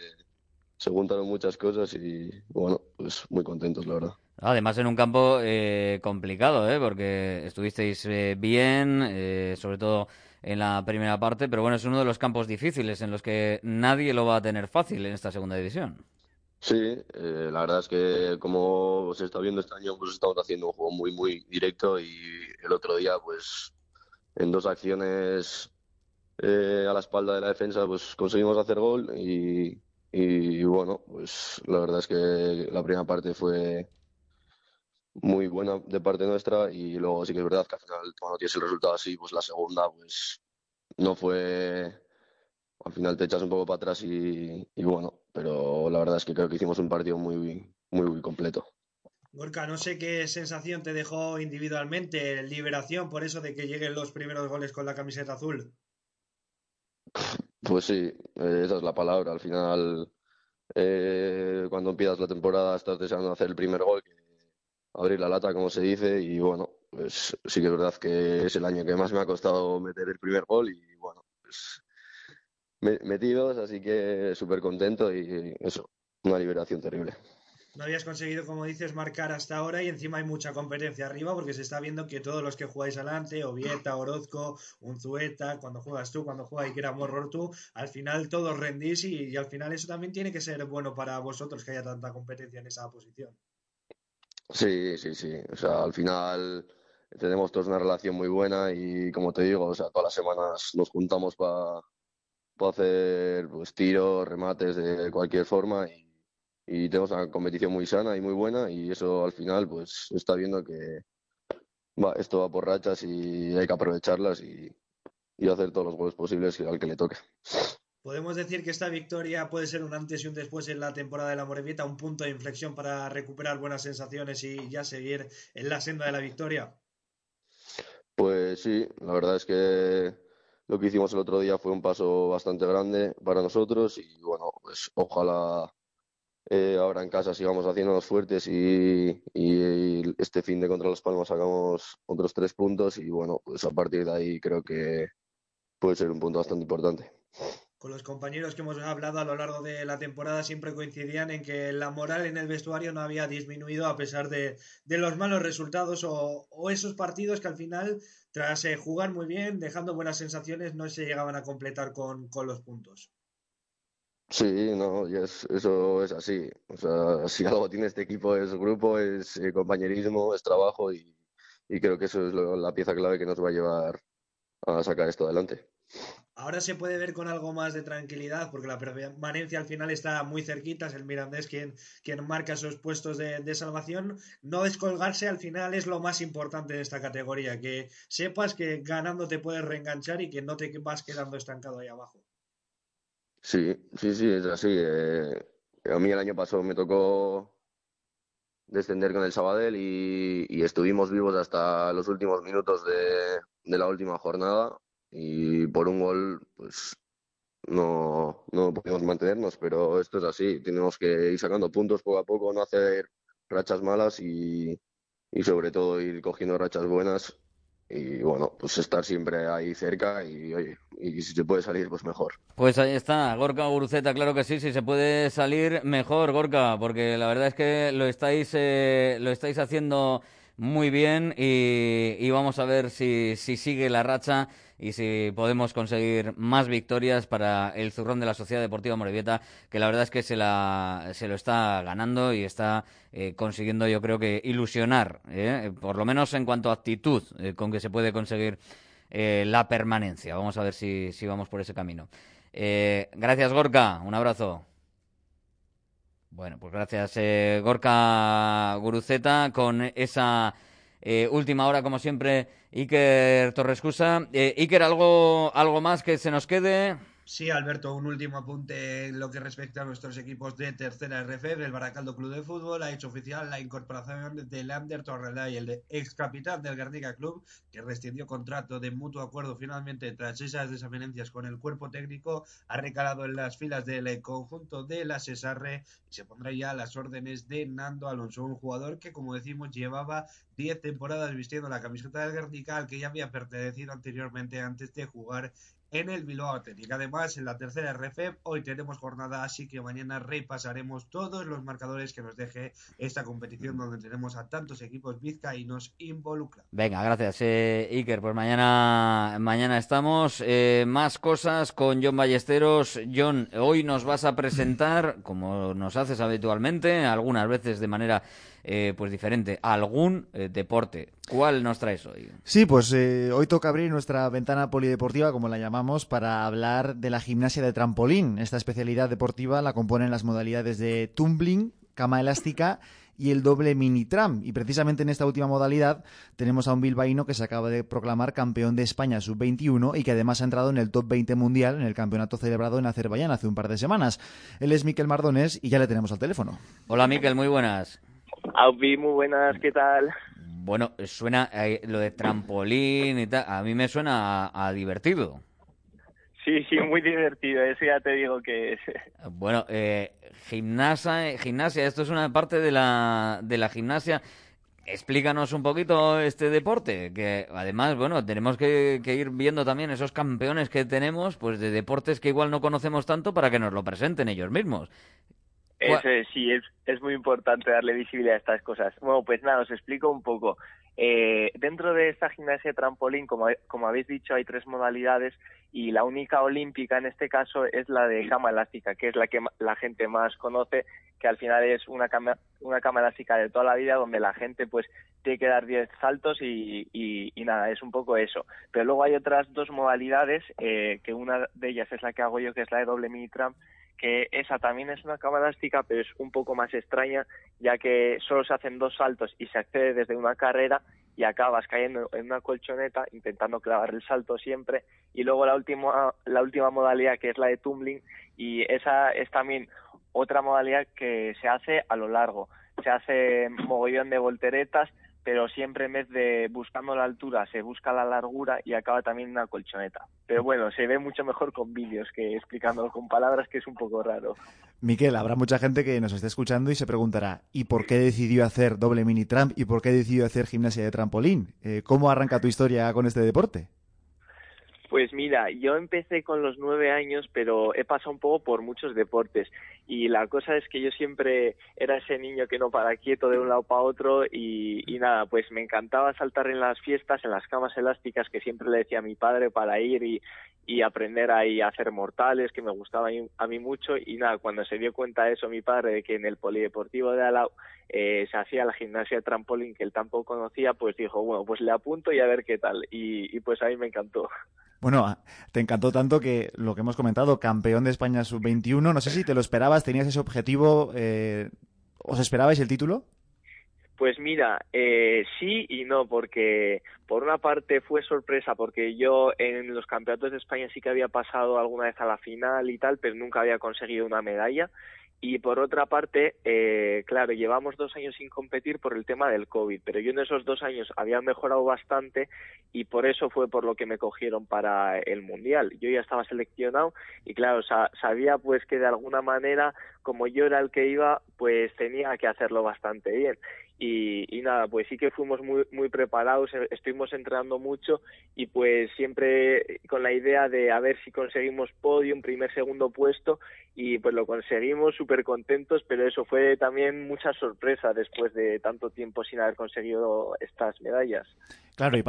se juntaron muchas cosas y bueno, pues muy contentos, la verdad. Además, en un campo eh, complicado, ¿eh? porque estuvisteis eh, bien, eh, sobre todo en la primera parte, pero bueno, es uno de los campos difíciles en los que nadie lo va a tener fácil en esta segunda división. Sí, eh, la verdad es que como se está viendo este año, pues estamos haciendo un juego muy, muy directo y el otro día, pues en dos acciones eh, a la espalda de la defensa, pues conseguimos hacer gol y, y bueno, pues la verdad es que la primera parte fue muy buena de parte nuestra y luego sí que es verdad que al final cuando tienes el resultado así, pues la segunda pues no fue... Al final te echas un poco para atrás y, y bueno, pero la verdad es que creo que hicimos un partido muy, muy, muy completo. Gorka, no sé qué sensación te dejó individualmente, liberación por eso de que lleguen los primeros goles con la camiseta azul. Pues sí, eh, esa es la palabra. Al final, eh, cuando empiezas la temporada, estás deseando hacer el primer gol, abrir la lata, como se dice, y bueno, pues sí que es verdad que es el año que más me ha costado meter el primer gol, y bueno, pues metidos, así que súper contento y eso, una liberación terrible no habías conseguido, como dices, marcar hasta ahora y encima hay mucha competencia arriba porque se está viendo que todos los que jugáis adelante, Ovieta, Orozco, Unzueta, cuando juegas tú, cuando juega Ikera Morror tú, al final todos rendís y, al final eso también tiene que ser bueno para vosotros que haya tanta competencia en esa posición. Sí, sí, sí. O sea, al final tenemos todos una relación muy buena y como te digo, o sea, todas las semanas nos juntamos para puedo hacer pues, tiros, remates de cualquier forma y, y tenemos una competición muy sana y muy buena y eso al final pues está viendo que va, esto va por rachas y hay que aprovecharlas y, y hacer todos los goles posibles al que le toque. Podemos decir que esta victoria puede ser un antes y un después en la temporada de la Morevieta, un punto de inflexión para recuperar buenas sensaciones y ya seguir en la senda de la victoria. Pues sí, la verdad es que lo que hicimos el otro día fue un paso bastante grande para nosotros y bueno, pues ojalá eh, ahora en casa sigamos haciéndonos fuertes y, este fin de contra Las Palmas sacamos otros tres puntos y bueno, pues a partir de ahí creo que puede ser un punto bastante importante. Con los compañeros que hemos hablado a lo largo de la temporada siempre coincidían en que la moral en el vestuario no había disminuido a pesar de, los malos resultados o, esos partidos que al final, tras eh, jugar muy bien, dejando buenas sensaciones, no se llegaban a completar con los puntos. Sí, no, es, eso es así. O sea, si algo tiene este equipo es grupo, es eh, compañerismo, es trabajo y, y, creo que eso es lo, la pieza clave que nos va a llevar a sacar esto adelante. Ahora se puede ver con algo más de tranquilidad porque la permanencia al final está muy cerquita, es el Mirandés quien, quien marca esos puestos de, de, salvación. No descolgarse al final es lo más importante de esta categoría, que sepas que ganando te puedes reenganchar y que no te vas quedando estancado ahí abajo. Sí, sí, sí, es así. Eh, a mí el año pasado me tocó descender con el Sabadell y, estuvimos vivos hasta los últimos minutos de, la última jornada y por un gol pues no, no pudimos mantenernos, pero esto es así, tenemos que ir sacando puntos poco a poco, no hacer rachas malas y sobre todo ir cogiendo rachas buenas y bueno, pues estar siempre ahí cerca y oye, y si se puede salir, pues mejor. Pues ahí está, Gorka Guruceta, claro que sí, si se puede salir, mejor, Gorka, porque la verdad es que lo estáis, eh, lo estáis haciendo muy bien y, vamos a ver si, si sigue la racha y si podemos conseguir más victorias para el zurrón de la Sociedad Deportiva Morevieta, que la verdad es que se, la, se lo está ganando y está eh, consiguiendo, yo creo que, ilusionar, eh, por lo menos en cuanto a actitud eh, con que se puede conseguir eh, la permanencia. Vamos a ver si, si vamos por ese camino. Eh, gracias, Gorka. Un abrazo. Bueno, pues gracias, eh, Gorka Guruceta, con esa eh, última hora, como siempre, Iker Torrescusa. Eh, Iker, ¿algo, ¿algo más que se nos quede? Sí, Alberto, un último apunte en lo que respecta a nuestros equipos de tercera RF. El Baracaldo Club de Fútbol ha hecho oficial la incorporación de Lander Torrelay, el ex capitán del Guernica Club, que rescindió contrato de mutuo acuerdo finalmente tras esas desavenencias con el cuerpo técnico. Ha recalado en las filas del conjunto de la Cesarre y se pondrá ya a las órdenes de Nando Alonso, un jugador que, como decimos, llevaba 10 temporadas vistiendo la camiseta del Guernica, al que ya había pertenecido anteriormente antes de jugar en el Bilbao Athletic. Además, en la tercera RF hoy tenemos jornada, así que mañana repasaremos todos los marcadores que nos deje esta competición donde tenemos a tantos equipos vizcaínos involucrados. Venga, gracias, eh, Iker. Pues mañana, mañana estamos. Eh, más cosas con John Ballesteros. John, hoy nos vas a presentar, como nos haces habitualmente, algunas veces de manera eh, pues diferente, algún eh, deporte. ¿Cuál nos traes hoy? Sí, pues eh, hoy toca abrir nuestra ventana polideportiva, como la llamamos, para hablar de la gimnasia de trampolín. Esta especialidad deportiva la componen las modalidades de tumbling, cama elástica y el doble mini tram. Y precisamente en esta última modalidad tenemos a un bilbaíno que se acaba de proclamar campeón de España sub-21 y que además ha entrado en el top 20 mundial en el campeonato celebrado en Azerbaiyán hace un par de semanas. Él es Miquel Mardones y ya le tenemos al teléfono. Hola Miquel, muy buenas. Aupi, muy buenas, ¿qué tal? Bueno, suena eh, lo de trampolín y tal, a mí me suena a, a, divertido. Sí, sí, muy divertido, eso ya te digo que es. Bueno, eh, gimnasia, gimnasia, esto es una parte de la, de la gimnasia. Explícanos un poquito este deporte, que además, bueno, tenemos que, que, ir viendo también esos campeones que tenemos, pues de deportes que igual no conocemos tanto para que nos lo presenten ellos mismos. Es, sí, es, muy importante darle visibilidad a estas cosas. Bueno, pues nada, os explico un poco. Eh, dentro de esta gimnasia de trampolín, como, como habéis dicho, hay tres modalidades y la única olímpica en este caso es la de cama elástica, que es la que la gente más conoce, que al final es una cama, una cama elástica de toda la vida donde la gente pues tiene que dar 10 saltos y, y, nada, es un poco eso. Pero luego hay otras dos modalidades, eh, que una de ellas es la que hago yo, que es la de doble mini tram, que esa también es una cama elástica, pero es un poco más extraña, ya que solo se hacen dos saltos y se accede desde una carrera y acabas cayendo en una colchoneta intentando clavar el salto siempre. Y luego la última la última modalidad que es la de tumbling y esa es también otra modalidad que se hace a lo largo. Se hace mogollón de volteretas pero siempre en vez de buscando la altura se busca la largura y acaba también una colchoneta. Pero bueno, se ve mucho mejor con vídeos que explicándolo con palabras, que es un poco raro. Miquel, habrá mucha gente que nos esté escuchando y se preguntará, ¿y por qué decidió hacer doble mini tramp y por qué decidió hacer gimnasia de trampolín? Eh, ¿Cómo arranca tu historia con este deporte? Pues mira, yo empecé con los nueve años, pero he pasado un poco por muchos deportes. Y la cosa es que yo siempre era ese niño que no para quieto de un lado para otro y, nada, pues me encantaba saltar en las fiestas, en las camas elásticas que siempre le decía a mi padre para ir y, y aprender ahí a hacer mortales, que me gustaba a mí mucho. Y nada, cuando se dio cuenta de eso mi padre, de que en el polideportivo de Alau eh, se hacía la gimnasia de trampolín que él tampoco conocía, pues dijo, bueno, pues le apunto y a ver qué tal. Y, y pues a mí me encantó. Bueno, te encantó tanto que lo que hemos comentado, campeón de España sub-21, no sé si te lo esperabas, tenías ese objetivo, eh, ¿os esperabais el título? Pues mira, eh, sí y no, porque por una parte fue sorpresa, porque yo en los campeonatos de España sí que había pasado alguna vez a la final y tal, pero nunca había conseguido una medalla. Y por otra parte, eh, claro, llevamos dos años sin competir por el tema del COVID, pero yo en esos dos años había mejorado bastante y por eso fue por lo que me cogieron para el Mundial. Yo ya estaba seleccionado y claro, sabía pues que de alguna manera, como yo era el que iba, pues tenía que hacerlo bastante bien. Y, nada, pues sí que fuimos muy, muy preparados, eh, estuvimos entrenando mucho y pues siempre con la idea de a ver si conseguimos podio, un primer, segundo puesto y pues lo conseguimos súper contentos, pero eso fue también mucha sorpresa después de tanto tiempo sin haber conseguido estas medallas. Claro, y,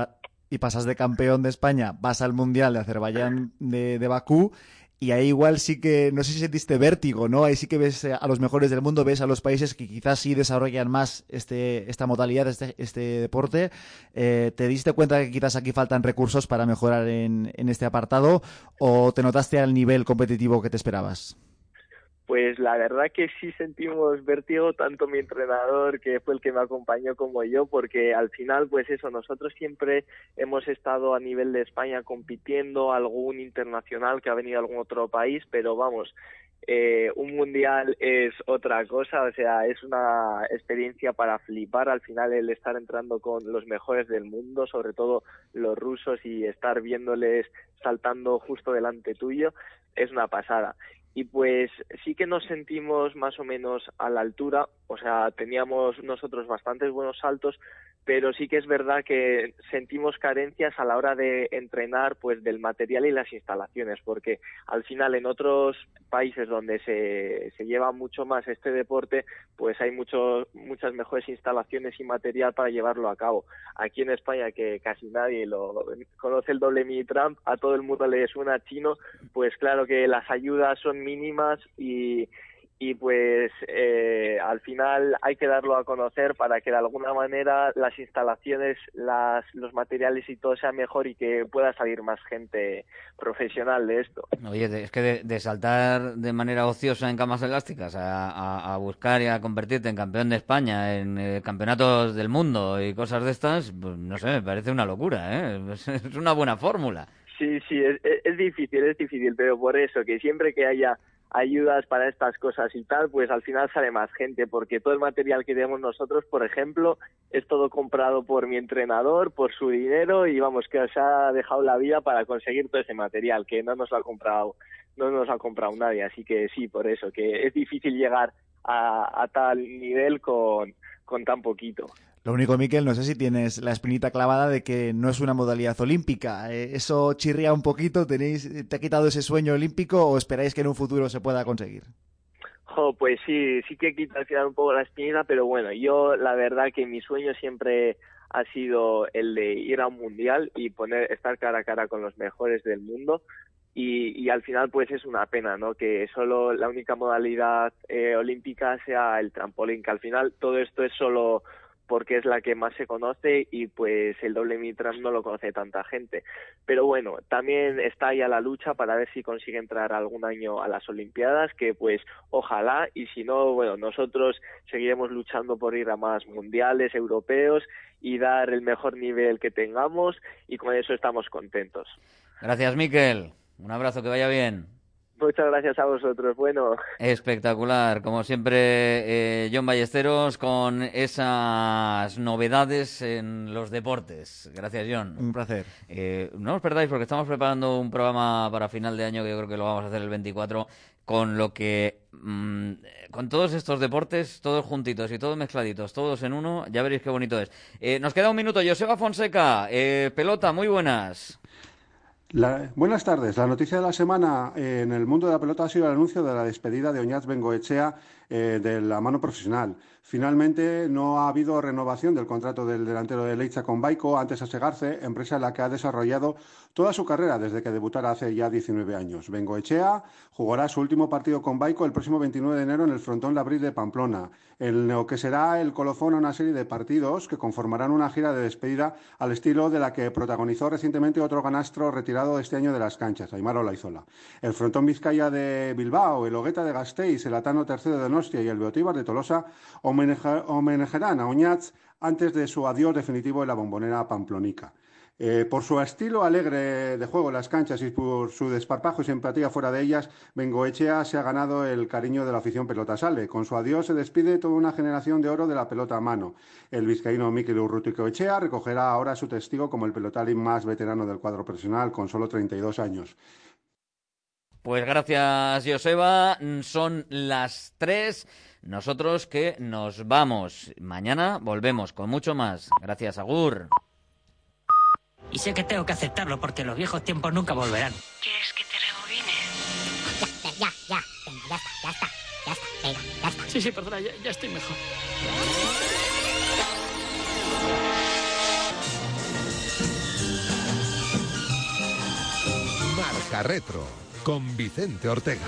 y pasas de campeón de España, vas al Mundial de Azerbaiyán de, de Bakú y ahí igual sí que, no sé si sentiste vértigo, ¿no? Ahí sí que ves a los mejores del mundo, ves a los países que quizás sí desarrollan más este, esta modalidad, este, este deporte. Eh, ¿Te diste cuenta que quizás aquí faltan recursos para mejorar en, en este apartado o te notaste al nivel competitivo que te esperabas? Pues la verdad que sí sentimos vértigo, tanto mi entrenador, que fue el que me acompañó, como yo, porque al final, pues eso, nosotros siempre hemos estado a nivel de España compitiendo, algún internacional que ha venido a algún otro país, pero vamos, eh, un mundial es otra cosa, o sea, es una experiencia para flipar al final el estar entrando con los mejores del mundo, sobre todo los rusos y estar viéndoles saltando justo delante tuyo, es una pasada y pues sí que nos sentimos más o menos a la altura, o sea, teníamos nosotros bastantes buenos saltos, pero sí que es verdad que sentimos carencias a la hora de entrenar pues del material y las instalaciones, porque al final en otros países donde se, se lleva mucho más este deporte, pues hay muchos muchas mejores instalaciones y material para llevarlo a cabo. Aquí en España, que casi nadie lo conoce el doble mini tramp, a todo el mundo le suena chino, pues claro que las ayudas son mínimas y y pues eh, al final hay que darlo a conocer para que de alguna manera las instalaciones, las, los materiales y todo sea mejor y que pueda salir más gente profesional de esto. Oye, es que de, saltar de manera ociosa en camas elásticas a, a, buscar y a convertirte en campeón de España, en eh, campeonatos del mundo y cosas de estas, pues no sé, me parece una locura, ¿eh? es una buena fórmula. Sí, sí, es, es difícil, es difícil, pero por eso, que siempre que haya ayudas para estas cosas y tal, pues al final sale más gente, porque todo el material que tenemos nosotros, por ejemplo, es todo comprado por mi entrenador, por su dinero, y vamos, que os ha dejado la vida para conseguir todo ese material, que no nos lo ha comprado, no nos ha comprado nadie, así que sí, por eso, que es difícil llegar a, a tal nivel con, con tan poquito. Lo único, Miquel, no sé si tienes la espinita clavada de que no es una modalidad olímpica. Eh, ¿Eso chirría un poquito? ¿Tenéis, ¿Te ha quitado ese sueño olímpico o esperáis que en un futuro se pueda conseguir? pues sí, sí que quita al final un poco la espinita, pero bueno, yo la verdad que mi sueño siempre ha sido el de ir a un mundial y poner estar cara a cara con los mejores del mundo y, y al final pues es una pena, ¿no? Que solo la única modalidad eh, olímpica sea el trampolín, que al final todo esto es solo porque es la que más se conoce y pues el doble mitras no lo conoce tanta gente. Pero bueno, también está ya la lucha para ver si consigue entrar algún año a las Olimpiadas, que pues ojalá y si no, bueno, nosotros seguiremos luchando por ir a más mundiales europeos y dar el mejor nivel que tengamos y con eso estamos contentos. Gracias, Miquel. Un abrazo, que vaya bien. Muchas gracias a vosotros. Bueno. Espectacular, como siempre, eh, John Ballesteros, con esas novedades en los deportes. Gracias, John. Un placer. Eh, no os perdáis porque estamos preparando un programa para final de año que yo creo que lo vamos a hacer el 24 con lo que mm, con todos estos deportes todos juntitos y todos mezcladitos todos en uno ya veréis qué bonito es Eh, nos queda un minuto Joseba Fonseca eh, pelota muy buenas Buenas tardes. La noticia de la semana eh, en el mundo de la pelota ha sido el anuncio de la despedida de Oñaz Bengoechea eh, de la mano profesional. Finalmente, no ha habido renovación del contrato del delantero de Leiza con Baico, antes Asegarce, empresa en la que ha desarrollado toda su carrera desde que debutara hace ya 19 años. Bengoechea jugará su último partido con Baico el próximo 29 de enero en el frontón Labril de Pamplona, en lo que será el colofón a una serie de partidos que conformarán una gira de despedida al estilo de la que protagonizó recientemente otro ganastro retirado este año de las canchas, Aymar Olaizola. El frontón Vizcaya de Bilbao, el Hogueta de Gasteiz, el Atano III de Donostia y el Beotíbar de Tolosa homenaje- homenajearán a Oñaz antes de su adiós definitivo en la bombonera pamplonica. Eh, por su estilo alegre de juego en las canchas y por su desparpajo y simpatía fuera de ellas, Bengoechea se ha ganado el cariño de la afición pelotasale. Con su adiós se despide toda una generación de oro de la pelota a mano. El vizcaíno Mikel Urruticoechea recogerá ahora su testigo como el pelotari más veterano del cuadro profesional, con solo 32 años. Pues gracias, Joseba. Son las tres. Nosotros que nos vamos. Mañana volvemos con mucho más. Gracias, Agur. Y sé que tengo que aceptarlo porque los viejos tiempos nunca volverán. ¿Quieres que te rebobine? Ya, ya, venga, ya está, ya está, ya está, venga, ya está. Sí, sí, perdona, ya, ya estoy mejor. Marca Retro con Vicente Ortega.